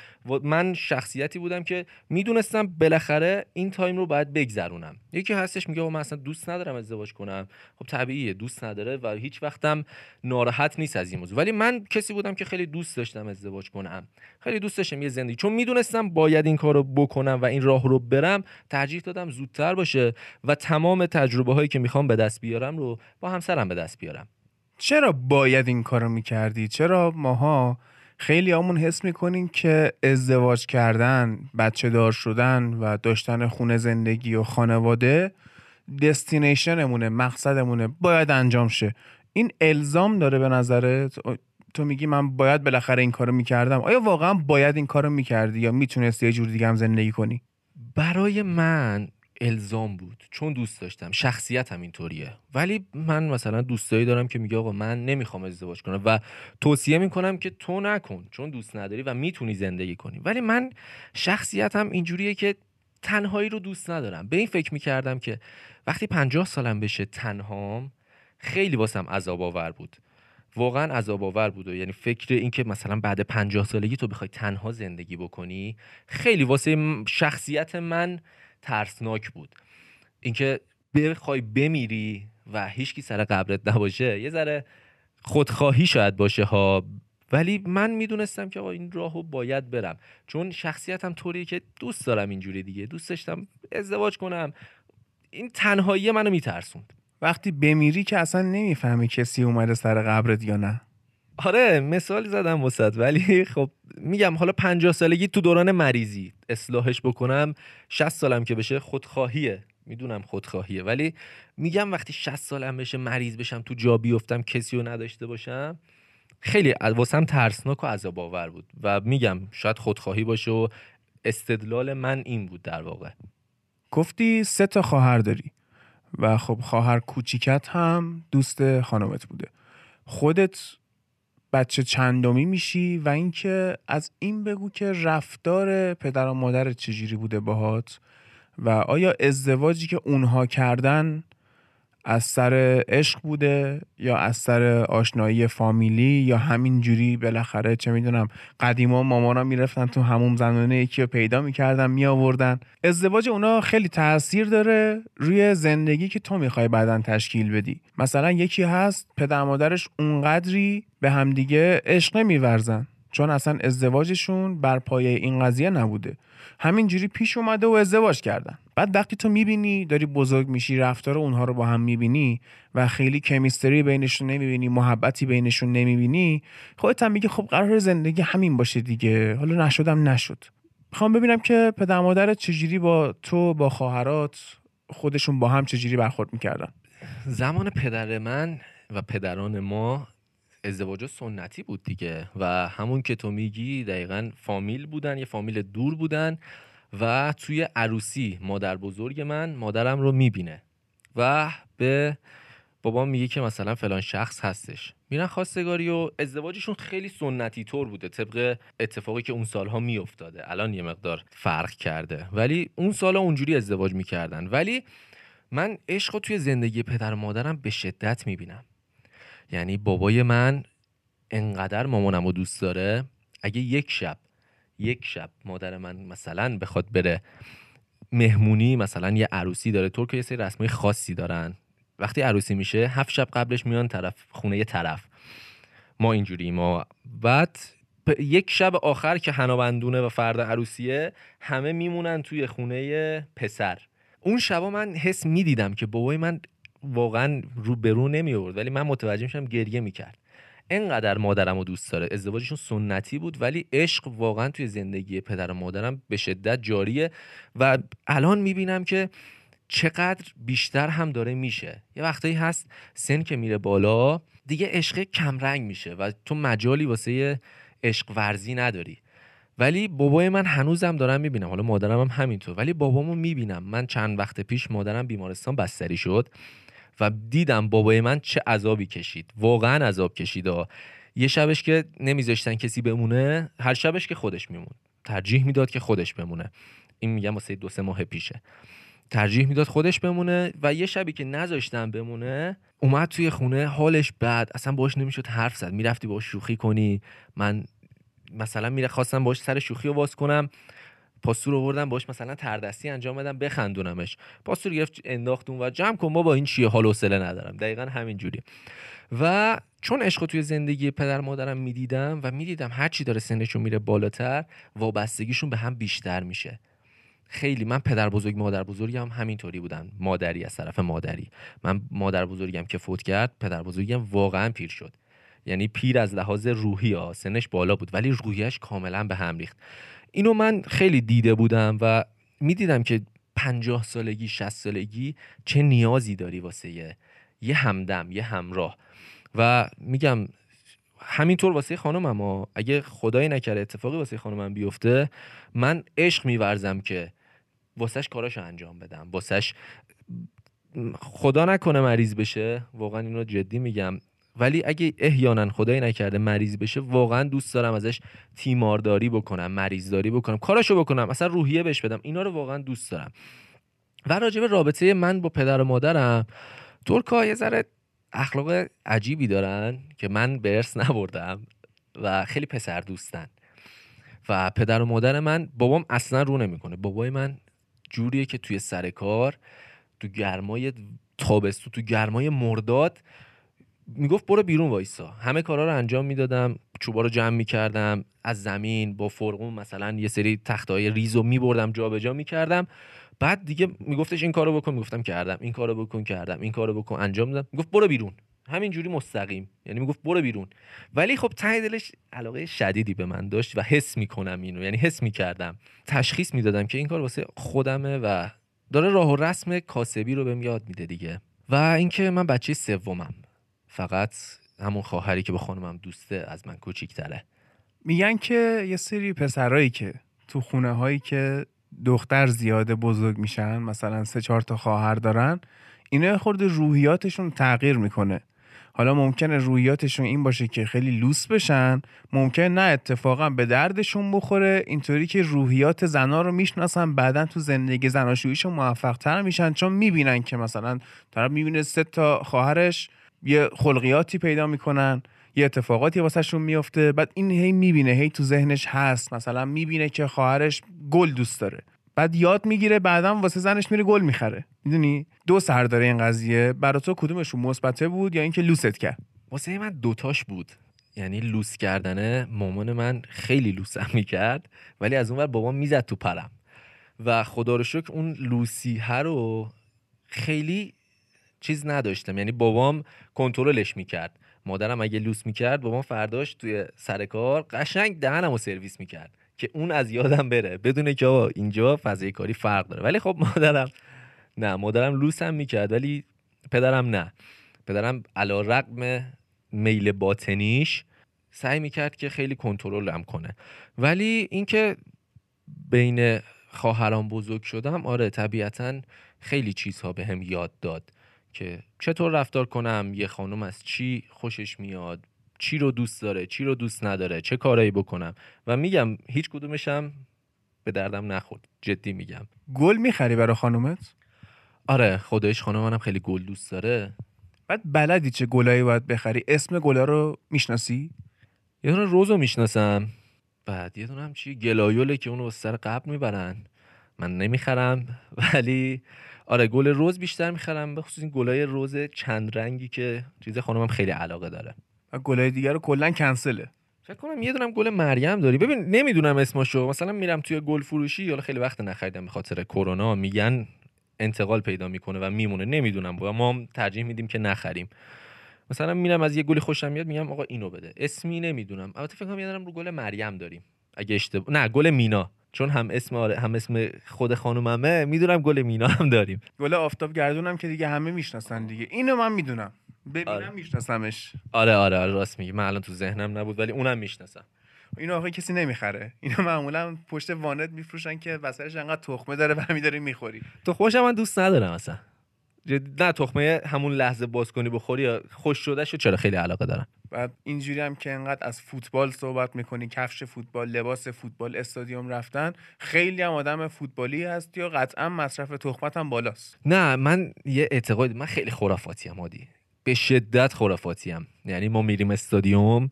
من شخصیتی بودم که می‌دونستم بالاخره این time رو باید بگذرونم. یکی هستش میگه من اصلا دوست ندارم ازدواج کنم. خب طبیعیه دوست نداره و هیچ وقتم ناراحت نیست از این موضوع. ولی من کسی بودم که خیلی دوست داشتم ازدواج کنم. خیلی دوست داشتم یه زندگی. چون می‌دونستم باید این کارو بکنم و این راه رو برم ترجیح زودتر باشه و تمام تجربه هایی که می‌خوام به دست بیارم رو با همسرم به دست بیارم. چرا باید این کارو می‌کردی؟ چرا ماها خیلی همون حس می‌کنیم که ازدواج کردن بچه دار شدن و داشتن خونه زندگی و خانواده دستینیشنمونه مقصدمونه باید انجام شه. این الزام داره به نظرت؟ تو میگی من باید بالاخره این کارو می‌کردم. آیا واقعا باید این کارو می‌کردی یا می‌تونستی یه جور دیگه هم زندگی کنی؟ برای من الزام بود. چون دوست داشتم. شخصیت هم اینطوریه. ولی من مثلا دوستایی دارم که میگه آقا من نمی‌خوام ازدواج کنم و توصیه می‌کنم که تو نکن. چون دوست نداری و می‌تونی زندگی کنی. ولی من شخصیتم اینجوریه که تنهایی رو دوست ندارم. به این فکر می‌کردم که وقتی پنجاه سالم بشه تنهام خیلی واسم عذاب آور بود. واقعا عذاب آور بود. و یعنی فکر اینکه مثلا بعد پنجاه سالگی تو بخوای تنها زندگی بکنی خیلی واسه شخصیت من ترسناک بود. اینکه بخوای بمیری و هیچکی سر قبرت نباشه یه ذره خودخواهی شاید باشه ها. ولی من می‌دونستم که این راهو باید برم. چون شخصیتم طوریه که دوست دارم اینجوری دیگه. دوست داشتم ازدواج کنم. این تنهایی منو میترسوند. وقتی بمیری که اصلا نمی‌فهمی کسی اومده سر قبرت یا نه. آره مثال زدم وسط. ولی خب میگم حالا 50 سالگی تو دوران مریضی. اصلاحش بکنم 60 سالم که بشه خودخواهیه. می‌دونم خودخواهیه. ولی میگم وقتی 60 سالم بشه مریض بشم تو جا بیفتم کسی رو نداشته باشم خیلی واسم ترسناک و عذاب آور بود. و میگم شاید خودخواهی باشه و استدلال من این بود در واقع. گفتی سه تا خواهر داری. و خب خواهر کوچیکت هم دوست خانمت بوده. خودت بچه چندمی میشی و اینکه از این بگو که رفتار پدر و مادر چجوری بوده باهات و آیا ازدواجی که اونها کردن از سر عشق بوده یا از سر آشنایی فامیلی یا همین جوری بالاخره چه می‌دونم قدیما مامانا می‌رفتن تو هموم زنانه یکی رو پیدا می‌کردن میآوردن. ازدواج اونا خیلی تاثیر داره روی زندگی که تو می‌خوای بعدا تشکیل بدی. مثلا یکی هست پدر مادرش اونقدری به همدیگه عشق نمیورزن. چون اصلا ازدواجشون بر پایه این قضیه نبوده. همینجوری پیش اومده و ازدواج کردن. بعد وقتی تو می‌بینی داری بزرگ میشی رفتار اونها رو با هم می‌بینی و خیلی کمیستری بینشون نمی‌بینی محبتی بینشون نمی‌بینی خودت هم میگه خب قرار زندگی همین باشه دیگه. حالا نشدم نشد. می‌خوام ببینم که پدر مادرت چجوری با تو با خواهرات خودشون با هم چجوری برخورد می‌کردن؟ زمان پدر من و پدران ما ازدواج سنتی بود دیگه و همون که تو میگی دقیقا فامیل بودن یه فامیل دور بودن. و توی عروسی مادر بزرگ من مادرم رو می‌بینه. و به بابا میگه که مثلا فلان شخص هستش. میرن خواستگاری و ازدواجشون خیلی سنتی طور بوده طبق اتفاقی که اون سالها میافتاده. الان یه مقدار فرق کرده. ولی اون سالها اونجوری ازدواج می‌کردن. ولی من عشق توی زندگی پدر و مادرم به شدت می‌بینم. یعنی بابای من انقدر مامانم رو دوست داره اگه یک شب یک شب مادر من مثلا بخواد بره مهمونی مثلا یه عروسی داره. ترک یه سری رسمای خاصی دارن. وقتی عروسی میشه هفت شب قبلش میان طرف خونه یه طرف. ما اینجوری ما. بعد یک شب آخر که هنابندونه و فرد عروسیه همه میمونن توی خونه پسر. اون شبا من حس می‌دیدم که بابای من واقعا رو به رو نمی آورد ولی من متوجه میشم گریه می‌کرد. انقدر مادرم رو دوست داره. ازدواجشون سنتی بود ولی عشق واقعا توی زندگی پدر و مادرم به شدت جاریه و الان می‌بینم که چقدر بیشتر هم داره میشه. یه وقتایی هست سن که میره بالا دیگه عشق کمرنگ میشه و تو مجالی واسه عشق ورزی نداری. ولی بابای من هنوزم دارم می‌بینم حالا مادرم هم همینطور. ولی بابامو می‌بینم. من چند وقت پیش مادرم بیمارستان بستری شد. و دیدم بابای من چه عذابی کشید. واقعا عذاب کشید. یه شبش که نمیذاشتن کسی بمونه هر شبش که خودش میمون. ترجیح می‌داد که خودش بمونه. این میگم واسه دو سه ماه پیشه. ترجیح می‌داد خودش بمونه و یه شبی که نذاشتن بمونه اومد توی خونه حالش بد. اصلا باش نمی‌شد حرف زد. می‌رفتی باش شوخی کنی. من مثلا میره خواستم باش سر شوخی رو باز کنم. پاستور آوردم باش مثلا تردستی انجام بدم بخندونمش. پاستور گرفت انداخت و جمع کن با این چیه؟ حال حوصله ندارم. دقیقا همین جوری و چون عشق توی زندگی پدر مادرم می‌دیدم و می‌دیدم هر چی داره سنشون میره بالاتر وابستگیشون به هم بیشتر میشه. خیلی. من پدر بزرگ مادر بزرگم همینطوری بودن. مادری از طرف مادری. من مادر بزرگم که فوت کرد پدر بزرگم واقعا پیر شد. یعنی پیر از لحاظ روحی ها سنش بالا بود ولی روحیش کاملا به هم ریخت. اینو من خیلی دیده بودم و می‌دیدم که پنجاه سالگی شست سالگی چه نیازی داری واسه یه, یه همدم یه همراه. و میگم همینطور واسه خانم اما اگه خدایی نکرده اتفاقی واسه خانمم بیفته من عشق میورزم که واسهش کاراشو انجام بدم. واسهش خدا نکنه مریض بشه. واقعا اینو جدی میگم. ولی اگه احیانا خدایی نکرده مریض بشه واقعا دوست دارم ازش تیمارداری بکنم مریضداری بکنم کاراشو بکنم اصلا روحیه بهش بدم اینا رو واقعا دوست دارم. و راجب رابطه من با پدر و مادرم ترکا یه ذره اخلاق عجیبی دارن که من به ارث نبردم و خیلی پسر دوستن. و پدر و مادر من بابام اصلا رو نمی‌کنه. بابای من جوریه که توی سر کار تو گرمای تابستو تو گرمای مرداد می‌گفت برو بیرون وایسا. همه کارا رو انجام می‌دادم چوبا رو جمع می‌کردم از زمین با فرقون مثلا یه سری تختای ریز رو میبردم جابجا می‌کردم. بعد دیگه میگفتش این کارو بکن. می‌گفتم کردم. این کارو بکن کردم. این کارو بکن. انجام دادم می‌گفت برو بیرون. همینجوری مستقیم. یعنی می‌گفت برو بیرون. ولی خب ته دلش علاقه شدیدی به من داشت و حس می‌کنم اینو. یعنی حس می‌کردم. تشخیص می‌دادم که این کار واسه خودمه و داره راه و رسم کاسبی رو بهم یاد میده دیگه. و اینکه من بچه سومم. فقط همون خواهری که با خانمم دوسته از من کوچیکتره. میگن که یه سری پسرایی که تو خونه هایی که دختر زیاده بزرگ میشن مثلا سه چهار تا خواهر دارن اینا خورده روحیاتشون تغییر می‌کنه. حالا ممکنه روحیاتشون این باشه که خیلی لوس بشن ممکن نه اتفاقا به دردشون بخوره اینطوری که روحیات زنا رو می‌شناسن بعدا تو زندگی زناشوییشون موفق تر میشن چون می‌بینن که مثلا طرف می‌بینه سه تا خواهرش یه خلقیاتی پیدا می‌کنن یه اتفاقاتی واسهشون میفته بعد این هی می‌بینه هی تو ذهنش هست مثلا می‌بینه که خواهرش گل دوست داره. بعد یاد می‌گیره بعدا واسه زنش میره گل می‌خره. می‌دونی؟ دو سر داره این قضیه. برای تو کدومشون مثبته بود یا اینکه لوست کرد؟ واسه من دوتاش بود. یعنی لوس کردنه مامان من خیلی لوسم می‌کرد ولی از اونور بابام می‌زد تو پرم و خدا رو شکر اون لوسی رو خیلی چیز نداشتم. یعنی بابام کنترلش می‌کرد. مادرم اگه لوس می‌کرد بابام فرداش توی سر کار قشنگ دهنمو سرویس می‌کرد که اون از یادم بره. بدونه که آقا اینجا فضای کاری فرق داره. ولی خب مادرم نه مادرم لوسم می‌کرد ولی پدرم نه. پدرم علا رقم میل باطنیش سعی می‌کرد که خیلی کنترلم کنه. ولی اینکه بین خواهران بزرگ شدم آره طبیعتا خیلی چیزها به هم یاد داد. که چطور رفتار کنم یه خانم از چی خوشش میاد چی رو دوست داره چی رو دوست نداره چه کارایی بکنم. و میگم هیچ کدومشم به دردم نخورد جدی میگم. گل می‌خری برای خانومت؟ آره خدایش خانم منم خیلی گل دوست داره. بعد بلدی چه گلایی باید بخری؟ اسم گلا رو می‌شناسی؟ یه دونه روزو می‌شناسم. بعد یه دونه هم چی؟ گلایوله که اونو سر قبل می‌برن. من نمی‌خرم ولی آره گل روز بیشتر می‌خرم به خصوص این گلای روز چند رنگی که چیز خانمم خیلی علاقه داره. و گلای دیگر رو کلا کنسله. فکر کنم یه دونم گل مریم داری. ببین نمی‌دونم اسمشو. مثلا میرم توی گل فروشی حالا خیلی وقت نخریدم به خاطر کرونا. میگن انتقال پیدا می‌کنه و میمونه. نمی‌دونم. و ما هم ترجیح میدیم که نخریم. مثلا میرم از یه گلی خوشم میاد میگم آقا اینو بده. اسمی نمی‌دونم. البته فکر کنم یه رو گل مریم داریم. اگه اشتباه نه گل مینا. چون هم اسم آره هم اسم خود خانوممه می‌دونم گل مینا هم داریم. گل آفتاب گردونم که دیگه همه می‌شناسن دیگه. اینو من می‌دونم. ببینم آره. میشناسمش. آره آره آره راست میگی. من الان تو ذهنم نبود ولی اونم می‌شناسم. اینو آخه کسی نمی‌خره. اینو معمولا پشت وانت میفروشن که وسطش انقدر تخمه داره برمی داری می‌خوری. تو خوشم من دوست ندارم اصلا. نه تخمه همون لحظه باز کنی بخوری یا خوش شده شو چرا خیلی علاقه دارم بعد اینجوری هم که انقدر از فوتبال صحبت می‌کنی کفش فوتبال لباس فوتبال استادیوم رفتن خیلی هم آدم فوتبالی هست یا قطعا مصرف تخمت هم بالاست. نه من یه اعتقاد من خیلی خرافاتی ام عادی. به شدت خرافاتی ام یعنی ما میریم استادیوم.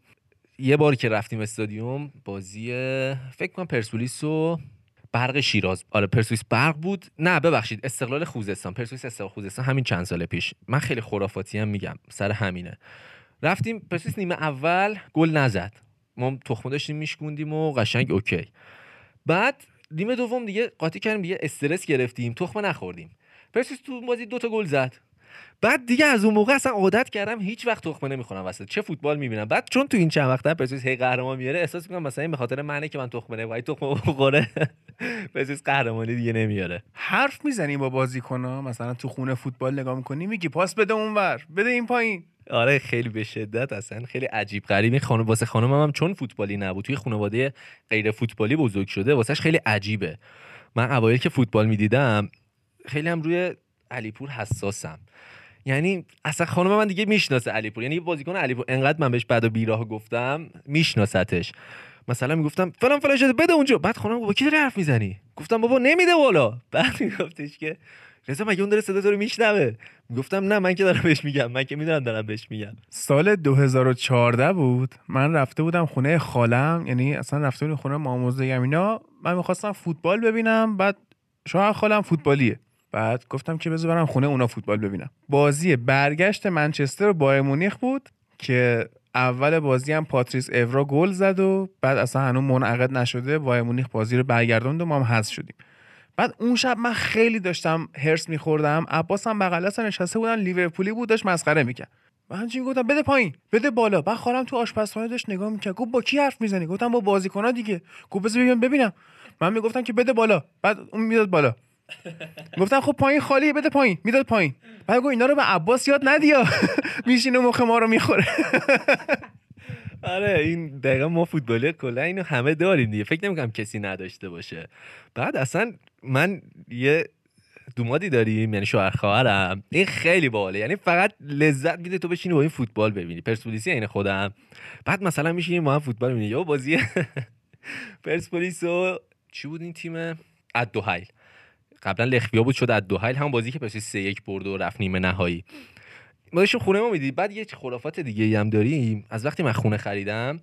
یه بار که رفتیم استادیوم بازی فکر کنم پرسپولیس و برق شیراز آره پرسپولیس برق بود. نه ببخشید استقلال خوزستان پرسپولیس استقلال خوزستان همین چند سال پیش. من خیلی خرافاتی هم میگم سر همینه. رفتیم پرسپولیس نیمه اول گل نزد. ما تخمه داشتیم میشکوندیم و قشنگ اوکی. بعد نیمه دوم دیگه قاطی کردیم دیگه استرس گرفتیم تخمه نخوردیم. پرسپولیس تو بازی دوتا گل زد. بعد دیگه از اون موقع اصلا عادت کردم هیچ وقت تخمه نمی‌خورم وسط. چه فوتبال می‌بینم؟ بعد چون تو این چند وقت پرسپولیس هی قهرمان میاره احساس می‌کنم مثلا این به خاطر منه که من تخمه نمی‌خورم تخمه بخوره پرسپولیس قهرمانی دیگه نمیاره. حرف می‌زنی با بازیکن‌ها؟ مثلا تو خونه فوتبال نگاه می‌کنی میگی پاس بده اونور بده این پایین. آره خیلی به شدت اصلا خیلی عجیب غریب. این خانم واسه خانمم هم چون فوتبالی نبود توی خانواده غیر فوتبالی بزرگ شده واسهش خیلی عجیبه. من اوایل که فوتبال می‌دیدم خیلی هم روی علیپور حساسم. یعنی اصلا خانم من دیگه می‌شناسه علیپور. یعنی بازیکن علیپور. انقدر من بهش بد و بیراه گفتم میشناستش. مثلا می‌گفتم فلان فلان شده بده اونجا. بعد خانم با کی داری حرف می‌زنی؟ گفتم بابا نمیده بالا. بعد میگفتش که رضا مگه اون داره صدا تو رو میشنوه؟ گفتم نه من که دارم بهش میگم. من که می‌دونم دارم بهش میگم. سال 2014 بود. من رفته بودم خونه خالم. یعنی اصلا رفته بودم خونه ماموزه اینا. من می‌خواستم فوتبال ببینم. بعد شوهر خالم فوتبالیه. بعد گفتم که بذار برم خونه اونا فوتبال ببینم. بازی برگشت منچستر و بایر مونیخ بود که اول بازی هم پاتریس اورا گل زد و بعد اصلا هنوز منعقد نشده بایر مونیخ بازی رو برگردوند و ما هم حذف شدیم. بعد اون شب من خیلی داشتم هرس میخوردم. عباس هم بغل نشسته بودن لیورپولی بود داشت مسخره می‌کرد. من همچین گفتم بده پایین بده بالا. بعد خالم تو آشپزخونه داشت نگاه می‌کرد. گفت با کی حرف می‌زنی؟ گفتم با بازیکن‌ها دیگه. گفت بذار ببینم ببینم. من می‌گفتم که بده بالا. بعد اون می‌داد بالا. گفتم خب پایین خالی بده پایین می‌داد پایین. بعد گفت اینا رو به عباس یاد ندیا میشینه مخ ما رو می‌خوره. آره این دقیقا ما فوتبالی کلا اینو همه داریم دیگه. فکر نمی‌کنم کسی نداشته باشه. بعد اصلا من یه دومادی داریم یعنی شوهر خواهرم. این خیلی باله یعنی فقط لذت میده تو بشینی با این فوتبال ببینی. پرسپولیسی این خودم. بعد مثلا میشینیم با هم فوتبال ببینی یا بازی پرسپولیس و چی بود این تیم ادوهیل قبلا لخبیا بود شد ادوهیل هم بازی که پرسپولیس 3 1 برد و رفت نیمه نهایی. ما خونه ما می‌دید بعد یه خرافات دیگه هم داریم. از وقتی من خونه خریدم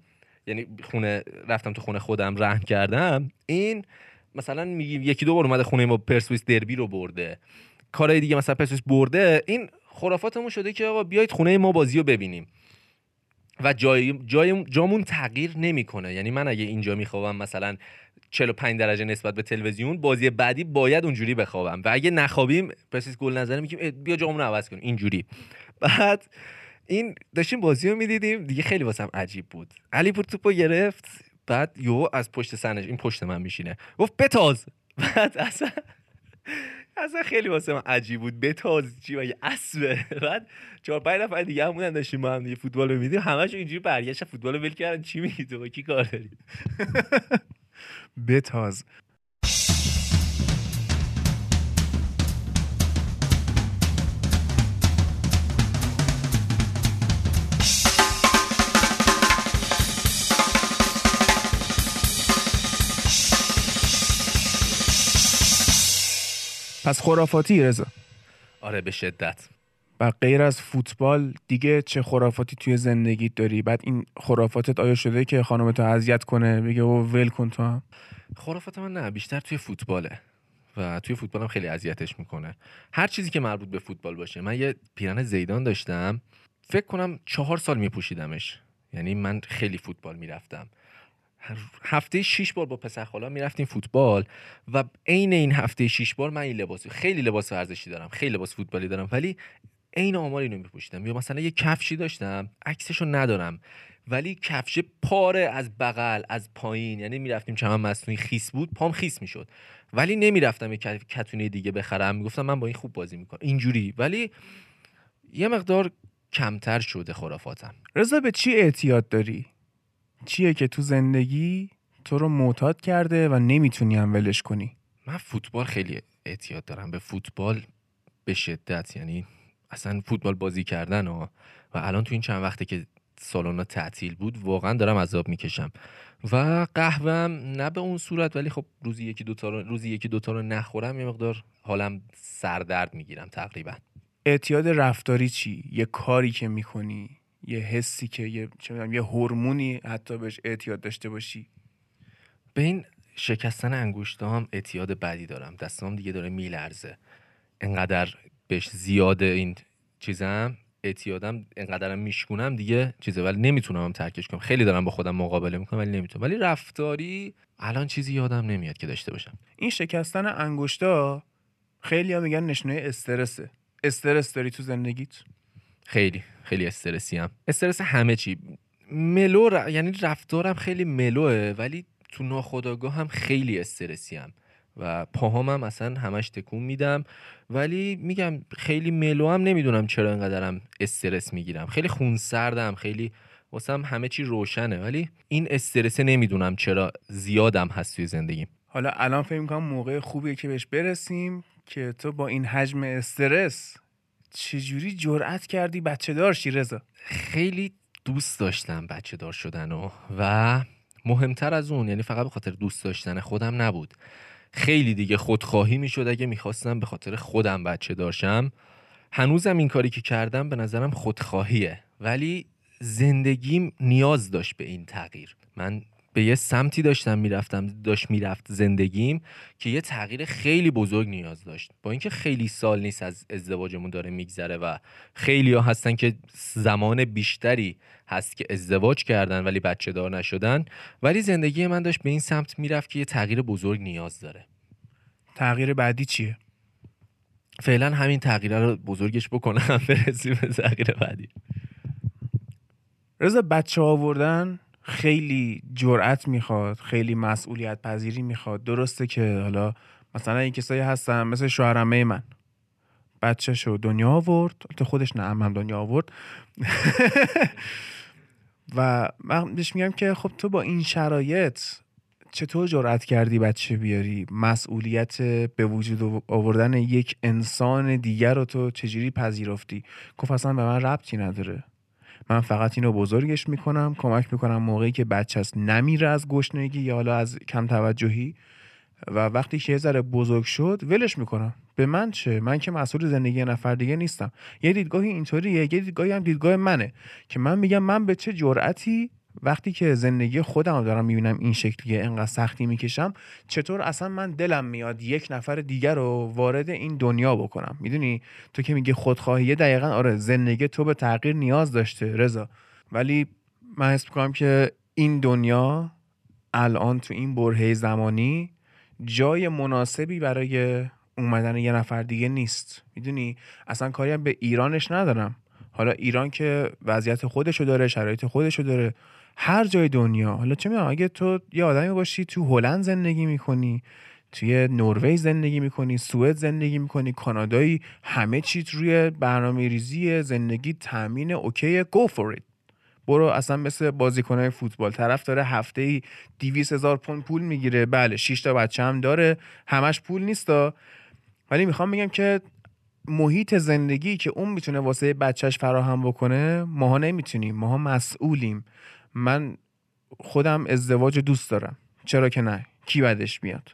یعنی خونه رفتم تو خونه خودم رهن کردم این مثلا میگی یکی دو بار اومده خونه ما پرسپولیس دربی رو برده. کارهای دیگه مثلا پرسپولیس برده. این خرافاتمون شده که آقا بیایید خونه ما بازی رو ببینیم. و جای, جای جامون تغییر نمی‌کنه. یعنی من اگه اینجا میخوابم مثلا 45 درجه نسبت به تلویزیون بازی بعدی باید اونجوری بخوابم. و اگه نخوابیم پرسپولیس گل نزنه میگیم بیا جامون عوض کنیم اینجوری. بعد این داشتیم بازی رو می‌دیدیم. دیگه خیلی واسم عجیب بود. علی پور توپو گرفت. بعد یو از پشت سرش این پشت من میشینه. گفت بتاز. بعد اصلا اصلا خیلی واسه من عجیب بود. بتاز چی؟ مگه اسبه؟ بعد چهار پنج نفر دیگه همون داشتیم با هم دیگه فوتبال رو میدیم همش اینجوری برگشت فوتبال رو ول کردن. چی میگی تو؟ کی کار داری بتاز. پس خرافاتی رضا. آره به شدت. و غیر از فوتبال دیگه چه خرافاتی توی زندگیت داری؟ بعد این خرافاتت آیا شده که خانمتو اذیت کنه؟ بگه او ول کن تو هم. خرافات من نه بیشتر توی فوتباله. و توی فوتبالم خیلی اذیتش می‌کنه. هر چیزی که مربوط به فوتبال باشه. من یه پیرن زیدان داشتم. فکر کنم چهار سال میپوشیدمش. یعنی من خیلی فوتبال می‌رفتم. هفته شیش بار با پسر خالا می‌رفتیم فوتبال. و عین این هفته شیش بار من این لباس خیلی لباس ورزشی دارم. خیلی لباس فوتبالی دارم. ولی عین آمار اینو میپوشیدم. یا مثلا یه کفشی داشتم عکسشو ندارم ولی کفش پاره از بغل از پایین یعنی می‌رفتیم چمن مصنوعی خیس بود پام خیس می‌شد. ولی نمی‌رفتم یه کتونه دیگه بخرم. می‌گفتم من با این خوب بازی می‌کنم. اینجوری. ولی یه مقدار کمتر شده خرافاتم. رضا به چی اعتیاد داری؟ چیه که تو زندگی تو رو معتاد کرده و نمی‌تونی هم ولش کنی؟ من فوتبال خیلی اعتیاد دارم. به فوتبال به شدت یعنی اصلا فوتبال بازی کردن و, و الان تو این چند وقته که سالونا تعطیل بود واقعا دارم عذاب می‌کشم. و قهوهم نه به اون صورت ولی خب روزی یکی دوتا رو روزی یکی دوتا رو نخورم یه مقدار حالم سردرد می‌گیرم تقریبا. اعتیاد رفتاری چی؟ یه کاری که می‌کنی؟ یه حسی که یه چه یه هورمونی حتی بهش اعتیاد داشته باشی؟ به این شکستن انگشتام اعتیاد بدی دارم. دستام دیگه داره میلرزه. انقدر بهش زیاده این چیزم اعتیادم انقدرم میشکونم دیگه چیزه. ولی نمی‌تونم هم ترکش کنم. خیلی دارم با خودم مقابله می‌کنم ولی نمی‌تونم. ولی رفتاری الان چیزی یادم نمیاد که داشته باشم. این شکستن انگشتا خیلی ها میگن نشونه استرسه. استرس داری تو زندگیت؟ خیلی خیلی استرسی هم استرس همه چی. ملو یعنی رفتارم خیلی ملوه ولی تو ناخداگاه هم خیلی استرسی هم و پاهام هم اصلا همش تکون میدم. ولی میگم خیلی ملو هم نمی‌دونم چرا انقدرم استرس می‌گیرم. خیلی خونسردم خیلی واسم همه چی روشنه. ولی این استرس نمی‌دونم چرا زیادم هست توی زندگیم. حالا الان فکر می‌کنم موقع خوبیه که بهش برسیم که تو با این حجم استرس چجوری جرأت کردی بچه دار رضا؟ خیلی دوست داشتم بچه دار شدن و و مهمتر از اون یعنی فقط به خاطر دوست داشتن خودم نبود. خیلی دیگه خودخواهی می‌شد اگه می‌خواستم به خاطر خودم بچه داشتم. هنوزم این کاری که کردم به نظرم خودخواهیه. ولی زندگیم نیاز داشت به این تغییر. من به یه سمتی داشتم می‌رفتم داشت می‌رفت زندگیم که یه تغییر خیلی بزرگ نیاز داشت. با اینکه خیلی سال نیست از ازدواجمون داره میگذره و خیلی ها هستن که زمان بیشتری هست که ازدواج کردن ولی بچه دار نشدن ولی زندگی من داشت به این سمت می‌رفت که یه تغییر بزرگ نیاز داره. تغییر بعدی چیه؟ فعلا همین تغییر رو بزرگش بکنم برسیم به تغییر بعدی. رضا بچه آوردن؟ خیلی جرأت می‌خواد خیلی مسئولیت پذیری می‌خواد. درسته که حالا مثلا این کسایی هستن مثل شوهرمه من. بچه شو دنیا آورد تو خودش نه هم دنیا آورد. و من بهش میگم که خب تو با این شرایط چطور جرأت کردی بچه بیاری؟ مسئولیت به وجود آوردن یک انسان دیگر رو تو چجوری پذیرفتی؟ گفت اصلا به من ربطی نداره. من فقط اینو بزرگش می‌کنم کمک می‌کنم موقعی که بچه است نمیره از گشنگی یا حالا از کم توجهی. و وقتی که یه ذره بزرگ شد ولش می‌کنم. به من چه؟ من که مسئول زندگی نفر دیگه نیستم. یه دیدگاهی اینطوریه یه دیدگاهی هم دیدگاه منه که من میگم من به چه جرأتی وقتی که زندگی خودم دارم می‌بینم این شکلیه انقدر سختی می‌کشم چطور اصلا من دلم میاد یک نفر دیگر رو وارد این دنیا بکنم؟ می‌دونی؟ تو که میگه خودخواهیه دقیقا آره زندگی تو به تغییر نیاز داشته رضا. ولی من حس می‌کنم که این دنیا الان تو این برهه زمانی جای مناسبی برای اومدن یه نفر دیگه نیست. می‌دونی؟ اصلا کاری به ایرانش ندارم. حالا ایران که وضعیت خودشو داره شرایط خودشو داره. هر جای دنیا. حالا چه می‌دونم اگه تو یه آدمی باشی تو هلند زندگی می‌کنی توی نروژ زندگی می‌کنی سوئد زندگی می‌کنی کانادایی همه چیت روی برنامه ریزی زندگی تامین اوکی گو فور برو اصلا مثل بازیکنهای فوتبال طرف داره هفته ای 200 هزار پوند پول می‌گیره بله 6 تا بچه هم داره همش پول نیستا. ولی می‌خوام بگم که محیط زندگی که اون می‌تونه واسه بچهش فراهم بکنه ماها نمی‌تونیم ماها مسئولیم. من خودم ازدواج دوست دارم. چرا که نه؟ کی بدش میاد؟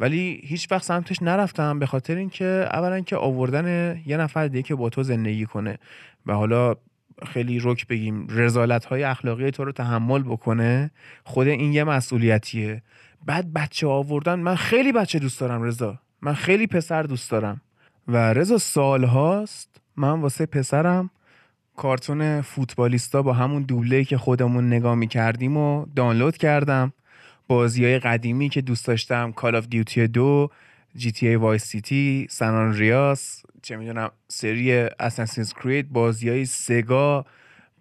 ولی هیچ وقت سمتش نرفتم به خاطر اینکه اولا که آوردن یه نفر دیگه که با تو زندگی کنه و حالا خیلی رک بگیم رذالت های اخلاقی تو رو تحمل بکنه خود این یه مسئولیتیه. بعد بچه آوردن من خیلی بچه دوست دارم رضا. من خیلی پسر دوست دارم. و رضا سال هاست من واسه پسرم کارتون فوتبالیستا با همون دوبله که خودمون نگاه می کردیم و دانلود کردم. بازی های قدیمی که دوست داشتم Call of Duty دو GTA Vice City San Andreas چه می‌دونم سری Assassin's Creed بازی های سگا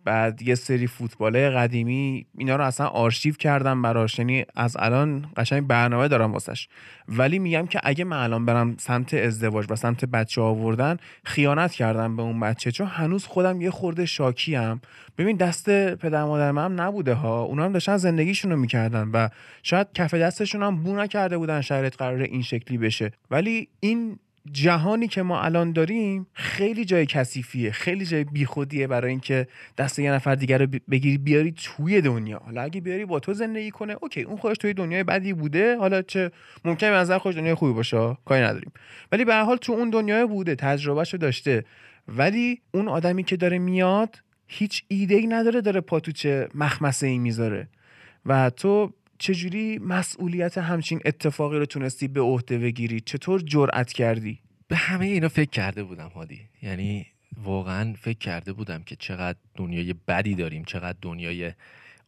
بعد یه سری فوتباله قدیمی اینا رو اصلا آرشیو کردم براش. یعنی از الان قشنگ برنامه دارم واسش. ولی میگم که اگه من الان برم سمت ازدواج و سمت بچه آوردن خیانت کردم به اون بچه چون هنوز خودم یه خورده شاکی هم ببین دست پدر مادر من نبوده ها. اونا هم داشتن زندگیشون رو می‌کردن و شاید کف دستشون هم بو نکرده بودن شرایط قرار این شکلی بشه. ولی این جهانی که ما الان داریم خیلی جای کثیفیه خیلی جای بیخودیه برای اینکه دست یه نفر دیگر رو بگیری بیاری توی دنیا. حالا اگه بیاری با تو زندگی کنه اوکی اون خودش توی دنیای بدی بوده حالا چه ممکنه به نظر خودش دنیای خوبی باشه کاری نداریم. ولی به حال تو اون دنیای بوده تجربهشو داشته. ولی اون آدمی که داره میاد هیچ ایده ای نداره داره پاتو چه مخمسه ای می‌ذاره. و تو چجوری مسئولیت همچین اتفاقی رو تونستی به عهده بگیری؟ چطور جرأت کردی؟ به همه اینا فکر کرده بودم هادی. یعنی واقعا فکر کرده بودم که چقدر دنیای بدی داریم چقدر دنیای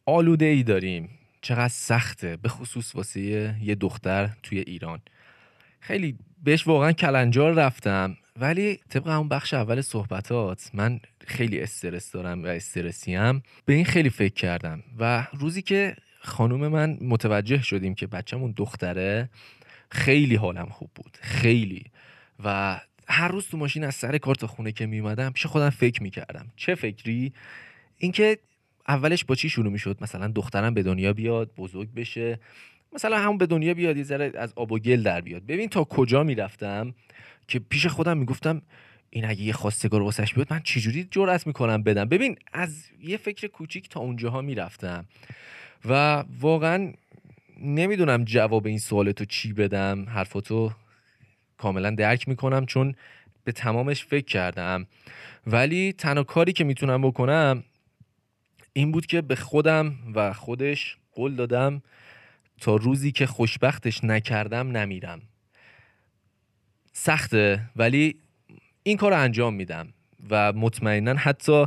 آلوده ای داریم چقدر سخته به خصوص واسه یه دختر توی ایران. خیلی بهش واقعا کلنجار رفتم. ولی طبق اون بخش اول صحبتات من خیلی استرس دارم و استرسیم. به این خیلی فکر کردم. و روزی که خانوم من متوجه شدیم که بچهمون دختره خیلی حالم خوب بود خیلی. و هر روز تو ماشین از سر کار تا خونه که میومدم پیش خودم فکر می‌کردم. چه فکری؟ اینکه اولش با چی شروع می‌شد؟ مثلا دخترم به دنیا بیاد بزرگ بشه. مثلا همون به دنیا بیاد یه ذره از آب و گل در بیاد. ببین تا کجا می‌رفتم که پیش خودم می‌گفتم این اگه یه خواستگار واسش بیاد من چجوری جرأت می‌کنم بدم؟ ببین از یه فکر کوچیک تا اونجاها می‌رفتم. و واقعا نمی‌دونم جواب این سوالتو چی بدم. حرفاتو کاملا درک می‌کنم چون به تمامش فکر کردم. ولی تنها کاری که می‌تونم بکنم این بود که به خودم و خودش قول دادم تا روزی که خوشبختش نکردم نمیرم. سخته ولی این کار رو انجام میدم و مطمئنا حتی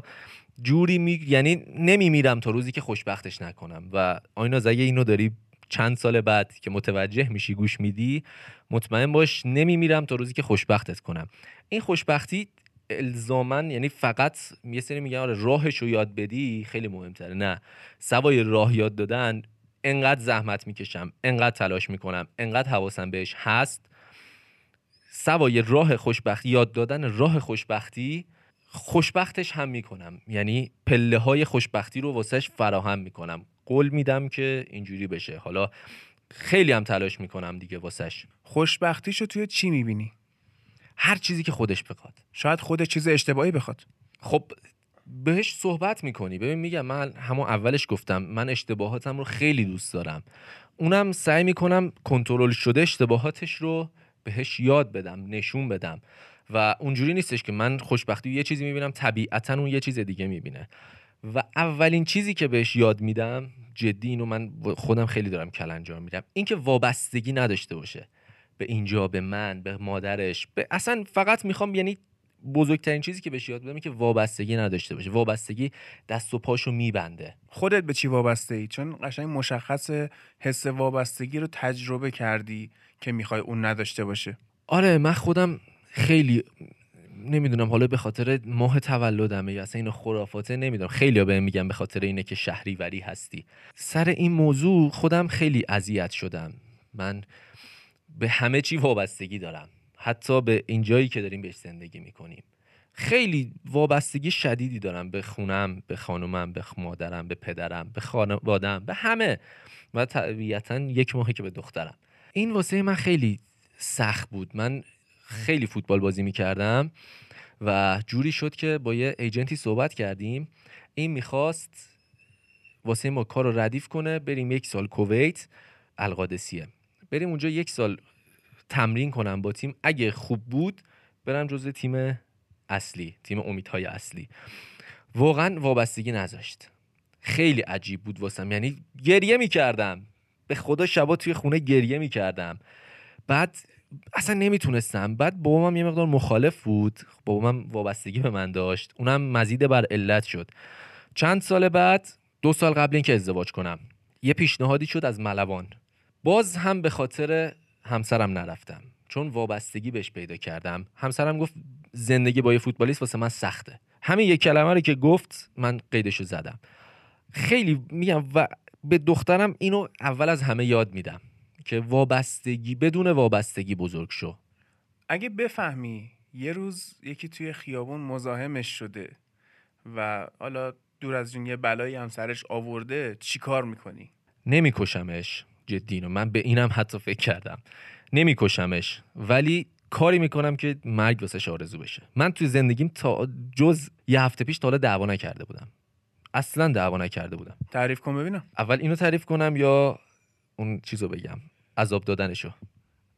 جوری می... یعنی نمیمیرم تا روزی که خوشبختش نکنم. و آینا اگه اینو داری چند سال بعد که متوجه میشی گوش میدی مطمئن باش نمیمیرم تا روزی که خوشبختت کنم. این خوشبختی الزامن یعنی فقط یه سری میگن آره راهش رو یاد بدی خیلی مهمتره. نه. سوای راه یاد دادن انقدر زحمت می‌کشم انقدر تلاش می‌کنم انقدر حواسم بهش هست. سوای راه خوشبختی یاد دادن راه خوشبختی خوشبختش هم می‌کنم. یعنی پله های خوشبختی رو واسهش فراهم می‌کنم. قول میدم که اینجوری بشه. حالا خیلی هم تلاش می‌کنم دیگه واسش خوشبختیشو توی چی می‌بینی؟ هر چیزی که خودش بخواد. شاید خودش چیز اشتباهی بخواد. خب بهش صحبت می‌کنی. ببین میگم من همون اولش گفتم من اشتباهاتم رو خیلی دوست دارم. اونم سعی می‌کنم کنترل شده اشتباهاتش رو بهش یاد بدم نشون بدم. و اونجوری نیستش که من خوشبختی یه چیزی می‌بینم طبیعتا اون یه چیز دیگه می‌بینه. و اولین چیزی که بهش یاد میدم جدی اینو من خودم خیلی دارم کلنجار میرم اینکه وابستگی نداشته باشه. به اینجا به من به مادرش به اصلا فقط می‌خوام یعنی بزرگترین چیزی که بهش یاد بدم که وابستگی نداشته باشه. وابستگی دست و پاشو میبنده. خودت به چی وابسته ای چون قشنگ مشخص حس وابستگی رو تجربه کردی که می‌خوای اون نداشته باشه. آره من خودم خیلی نمی‌دونم حالا به خاطر ماه تولدمه یا اصلا این خرافاته نمی‌دونم. خیلی به میگم به خاطر اینه که شهریوری هستی. سر این موضوع خودم خیلی اذیت شدم. من به همه چی وابستگی دارم. حتی به این جایی که داریم بهش زندگی می‌کنیم. خیلی وابستگی شدیدی دارم به خونم به خانومم به مادرم به پدرم به خانوادم به همه. و طبیعتا یک ماهی که به دخترم. این واسه من خیلی سخت بود. من خیلی فوتبال بازی می‌کردم و جوری شد که با یه ایجنتی صحبت کردیم. این می‌خواست واسه ما کار رو ردیف کنه بریم یک سال کویت القادسیه. بریم اونجا یک سال تمرین کنم با تیم. اگه خوب بود برم جزء تیم اصلی تیم امیدهای اصلی. واقعا وابستگی نذاشت. خیلی عجیب بود واسم. یعنی گریه می‌کردم. به خدا شبا توی خونه گریه می‌کردم. بعد اصلا نمی‌تونستم. بعد بابام یه مقدار مخالف بود. بابام وابستگی به من داشت. اونم مزید بر علت شد. چند سال بعد دو سال قبل اینکه ازدواج کنم یه پیشنهادی شد از ملوان. باز هم به خاطر همسرم نرفتم. چون وابستگی بهش پیدا کردم. همسرم گفت زندگی با یه فوتبالیست واسه من سخته. همین یک کلمه رو که گفت من قیدشو زدم. خیلی میگم و به دخترم اینو اول از همه یاد میدم. که وابستگی بدون وابستگی بزرگ شو. اگه بفهمی یه روز یکی توی خیابون مزاحمش شده و حالا دور از جون یه بلایی هم سرش آورده چی کار می‌کنی؟ نمیکشمش. جدی من به اینم حتی فکر کردم. نمیکشمش. ولی کاری می‌کنم که مرگ واسه آرزو بشه. من توی زندگیم تا جز یه هفته پیش تا حالا دعوا نکرده بودم. اصلا دعوا نکرده بودم. تعریف کن ببینم. اول اینو تعریف کنم یا اون چیزو بگم. عذاب دادنشو.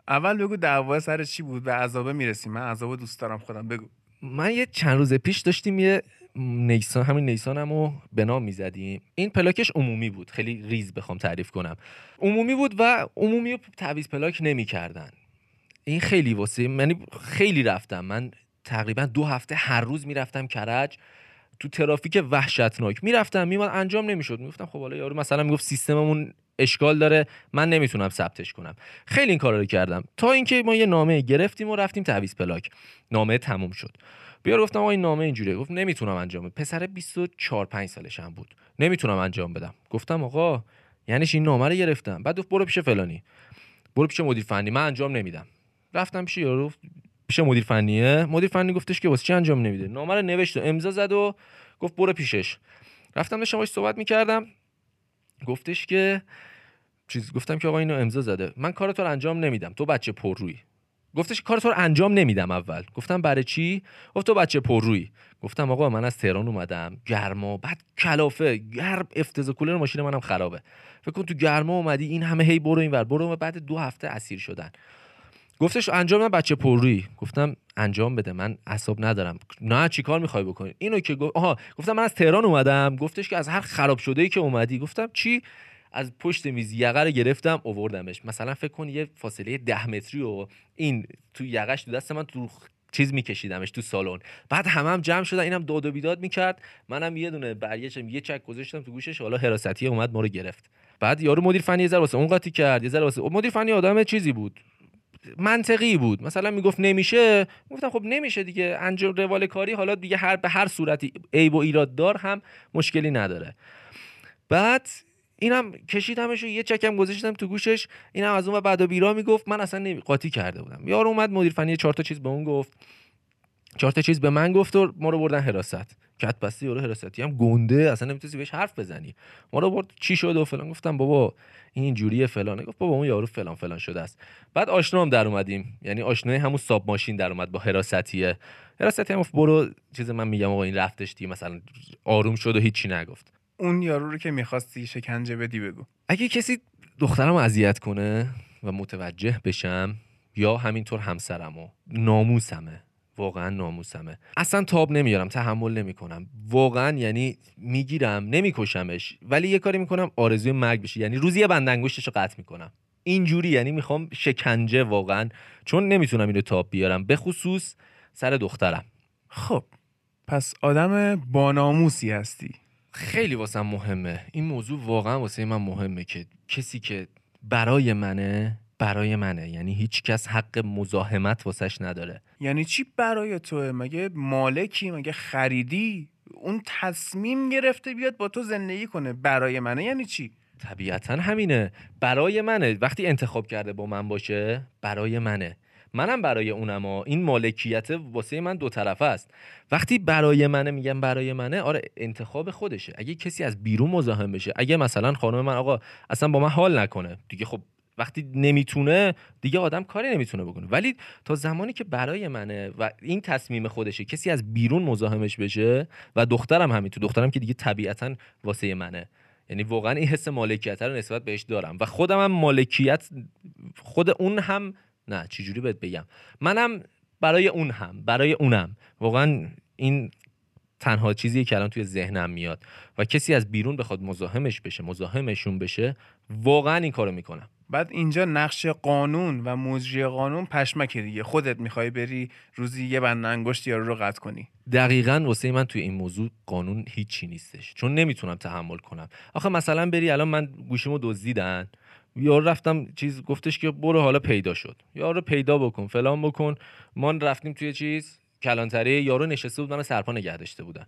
اول بگو دعوا سر چی بود؟ به عذابه می‌رسیم. من عذاب دوست دارم خودم. بگو. من یه چند روز پیش داشتیم یه نیسان همین نیسانمو به نام می‌زدیم. این پلاکش عمومی بود. خیلی ریز بخوام تعریف کنم. عمومی بود و عمومی رو تعویض پلاک نمی‌کردن. این خیلی واسه یعنی خیلی رفتم. من تقریبا دو هفته هر روز می‌رفتم کرج. تو ترافیک وحشتناک. می‌رفتم میمد انجام نمی‌شد. می‌گفتم خب حالا یارو مثلا می‌گفت سیستممون اشکال داره من نمی‌تونم ثبتش کنم. خیلی این کارا رو کردم. تا اینکه ما یه نامه گرفتیم و رفتیم تعویض پلاک. نامه تموم شد. بیا گفتم این نامه اینجوریه. گفت نمی‌تونم انجام بدم. پسر 24 5 سالش هم بود. نمی‌تونم انجام بدم. گفتم آقا یعنی این نامه رو گرفتم. بعد گفت برو پیش فلانی. برو پیش مدیر فنی. من انجام نمیدم. رفتم پیش یارو. پیش مدیر فنیه. مدیر فنی گفتش که واسه چی انجام نمیده؟ نامه رو نوشت و امضا زد و گفت برو پیشش. رفتم داشتم باهاش صحبت می‌کردم. گفتش که چیز گفتم که آقا اینو امضا زده. من کار تو انجام نمیدم. تو بچه پررویی. گفتش کار تو رو انجام نمیدم اول. گفتم برای چی؟ گفت تو بچه پررویی. گفتم آقا من از تهران اومدم. گرما بعد کلافه. گرم افتضاح کولر ماشین منم خرابه. فکر کن تو گرما اومدی این همه هی برو اینور. برو و بعد دو هفته اسیر شدن. گفتش انجام من بچه پررویی. گفتم انجام بده. من عصب ندارم. نه چیکار می‌خوای بکنی؟ اینو که گفت آها گفتم من از تهران اومدم. گفتش که از هر خراب شده ای که اومدی. گفتم چی؟ از پشت میز یقه رو گرفتم اووردمش. مثلا فکر کن یه فاصله ده متری و این تو یقش تو دست من تو چیز میکشیدمش تو سالن. بعد همه هم جمع شدن اینم داد و بیداد می‌کرد. منم یه دونه برگشتم یه چک گذاشتم تو گوشش حالا حراستی اومد ما رو گرفت. بعد یارو مدیر فنی یه واسه اون قاطی کرد یه واسه مدیر فنی آدم چیزی بود. منطقی بود. مثلا می‌گفت نمیشه. گفتم خب نمیشه دیگه. انجام روال کاری حالا دیگه هر به هر صورتی عیب و ایراد دار هم مشکلی نداره. بعد اینم کشیدمش و یه چکم گذاشتم تو گوشش. اینم از اون و بعد و بیرا می‌گفت. من اصلا نمی... قاطی کرده بودم. یارو اومد مدیر فنی چهار تا چیز به اون گفت. چهار تا چیز به من گفت و ما رو بردن حراست. کت بستی یارو حراستی. هم گنده اصلا نمی‌تونی بهش حرف بزنی. ما رو برد چی شد و فلان. گفتم بابا این جوریه فلانه. گفت بابا اون یارو فلان فلان شده است. بعد آشنا هم در اومدیم. یعنی آشنای همون ساب ماشین در اومد با حراستیه حراستی هم برو چیز من میگم آقا این رفتش دی مثلا آروم شد و هیچی نگفت. اون یارو رو که می‌خواستی شکنجه بدی بگو. اگه کسی دخترم اذیت کنه و متوجه بشم یا همینطور همسرمو ناموسمه. واقعا ناموسمه. اصلا تاب نمیارم تحمل نمی‌کنم. واقعا یعنی می‌گیرم نمیکشمش. ولی یه کاری می‌کنم آرزوی مرگ بشه. یعنی روزی یه بند انگشتش رو قطع می‌کنم. اینجوری یعنی می‌خوام شکنجه واقعا چون نمی‌تونم اینو تاب بیارم. به خصوص سر دخترم. خب پس آدم باناموسی هستی. خیلی واسم مهمه. این موضوع واقعا واسه من مهمه که کسی که برای منه برای منه. یعنی هیچ کس حق مزاحمت واسش نداره. یعنی چی برای توه؟ مگه مالکی مگه خریدی؟ اون تصمیم گرفته بیاد با تو زندگی کنه. برای منه یعنی چی؟ طبیعتا همینه. برای منه. وقتی انتخاب کرده با من باشه برای منه. منم برای اونم. این مالکیت واسه من دو طرفه است. وقتی برای منه میگم برای منه آره انتخاب خودشه. اگه کسی از بیرون مزاحم بشه اگه مثلا خانم من آقا اصلا با من حال نکنه دیگه خب وقتی نمی‌تونه دیگه آدم کاری نمی‌تونه بکنه. ولی تا زمانی که برای منه و این تصمیم خودشه کسی از بیرون مزاحمش بشه و دخترم همینطور دخترم که دیگه طبیعتا واسه منه. یعنی واقعا این حس مالکیت رو نسبت بهش دارم. و خودم هم مالکیت خود اون هم نه چجوری بهت بگم؟ منم برای اون هم برای اونم. واقعا این تنها چیزی که الان توی ذهنم میاد و کسی از بیرون بخواد مزاحمش بشه مزاحمشون بشه واقعا این کارو می‌کنم. بعد اینجا نقش قانون و مجری قانون پشمکه دیگه. خودت می‌خوای بری روزی یه بند انگشت یارو رو قطع کنی. دقیقا واسه من توی این موضوع قانون هیچی نیستش. چون نمی‌تونم تحمل کنم. آخه مثلا بری الان من گوشیمو دزدیدن. یارو رفتم چیز گفتش که برو حالا پیدا شد. یارو پیدا بکن فلان بکن. ما رفتیم توی چیز کلانتری. یارو نشسته بود من سرپا نگه داشته بودن.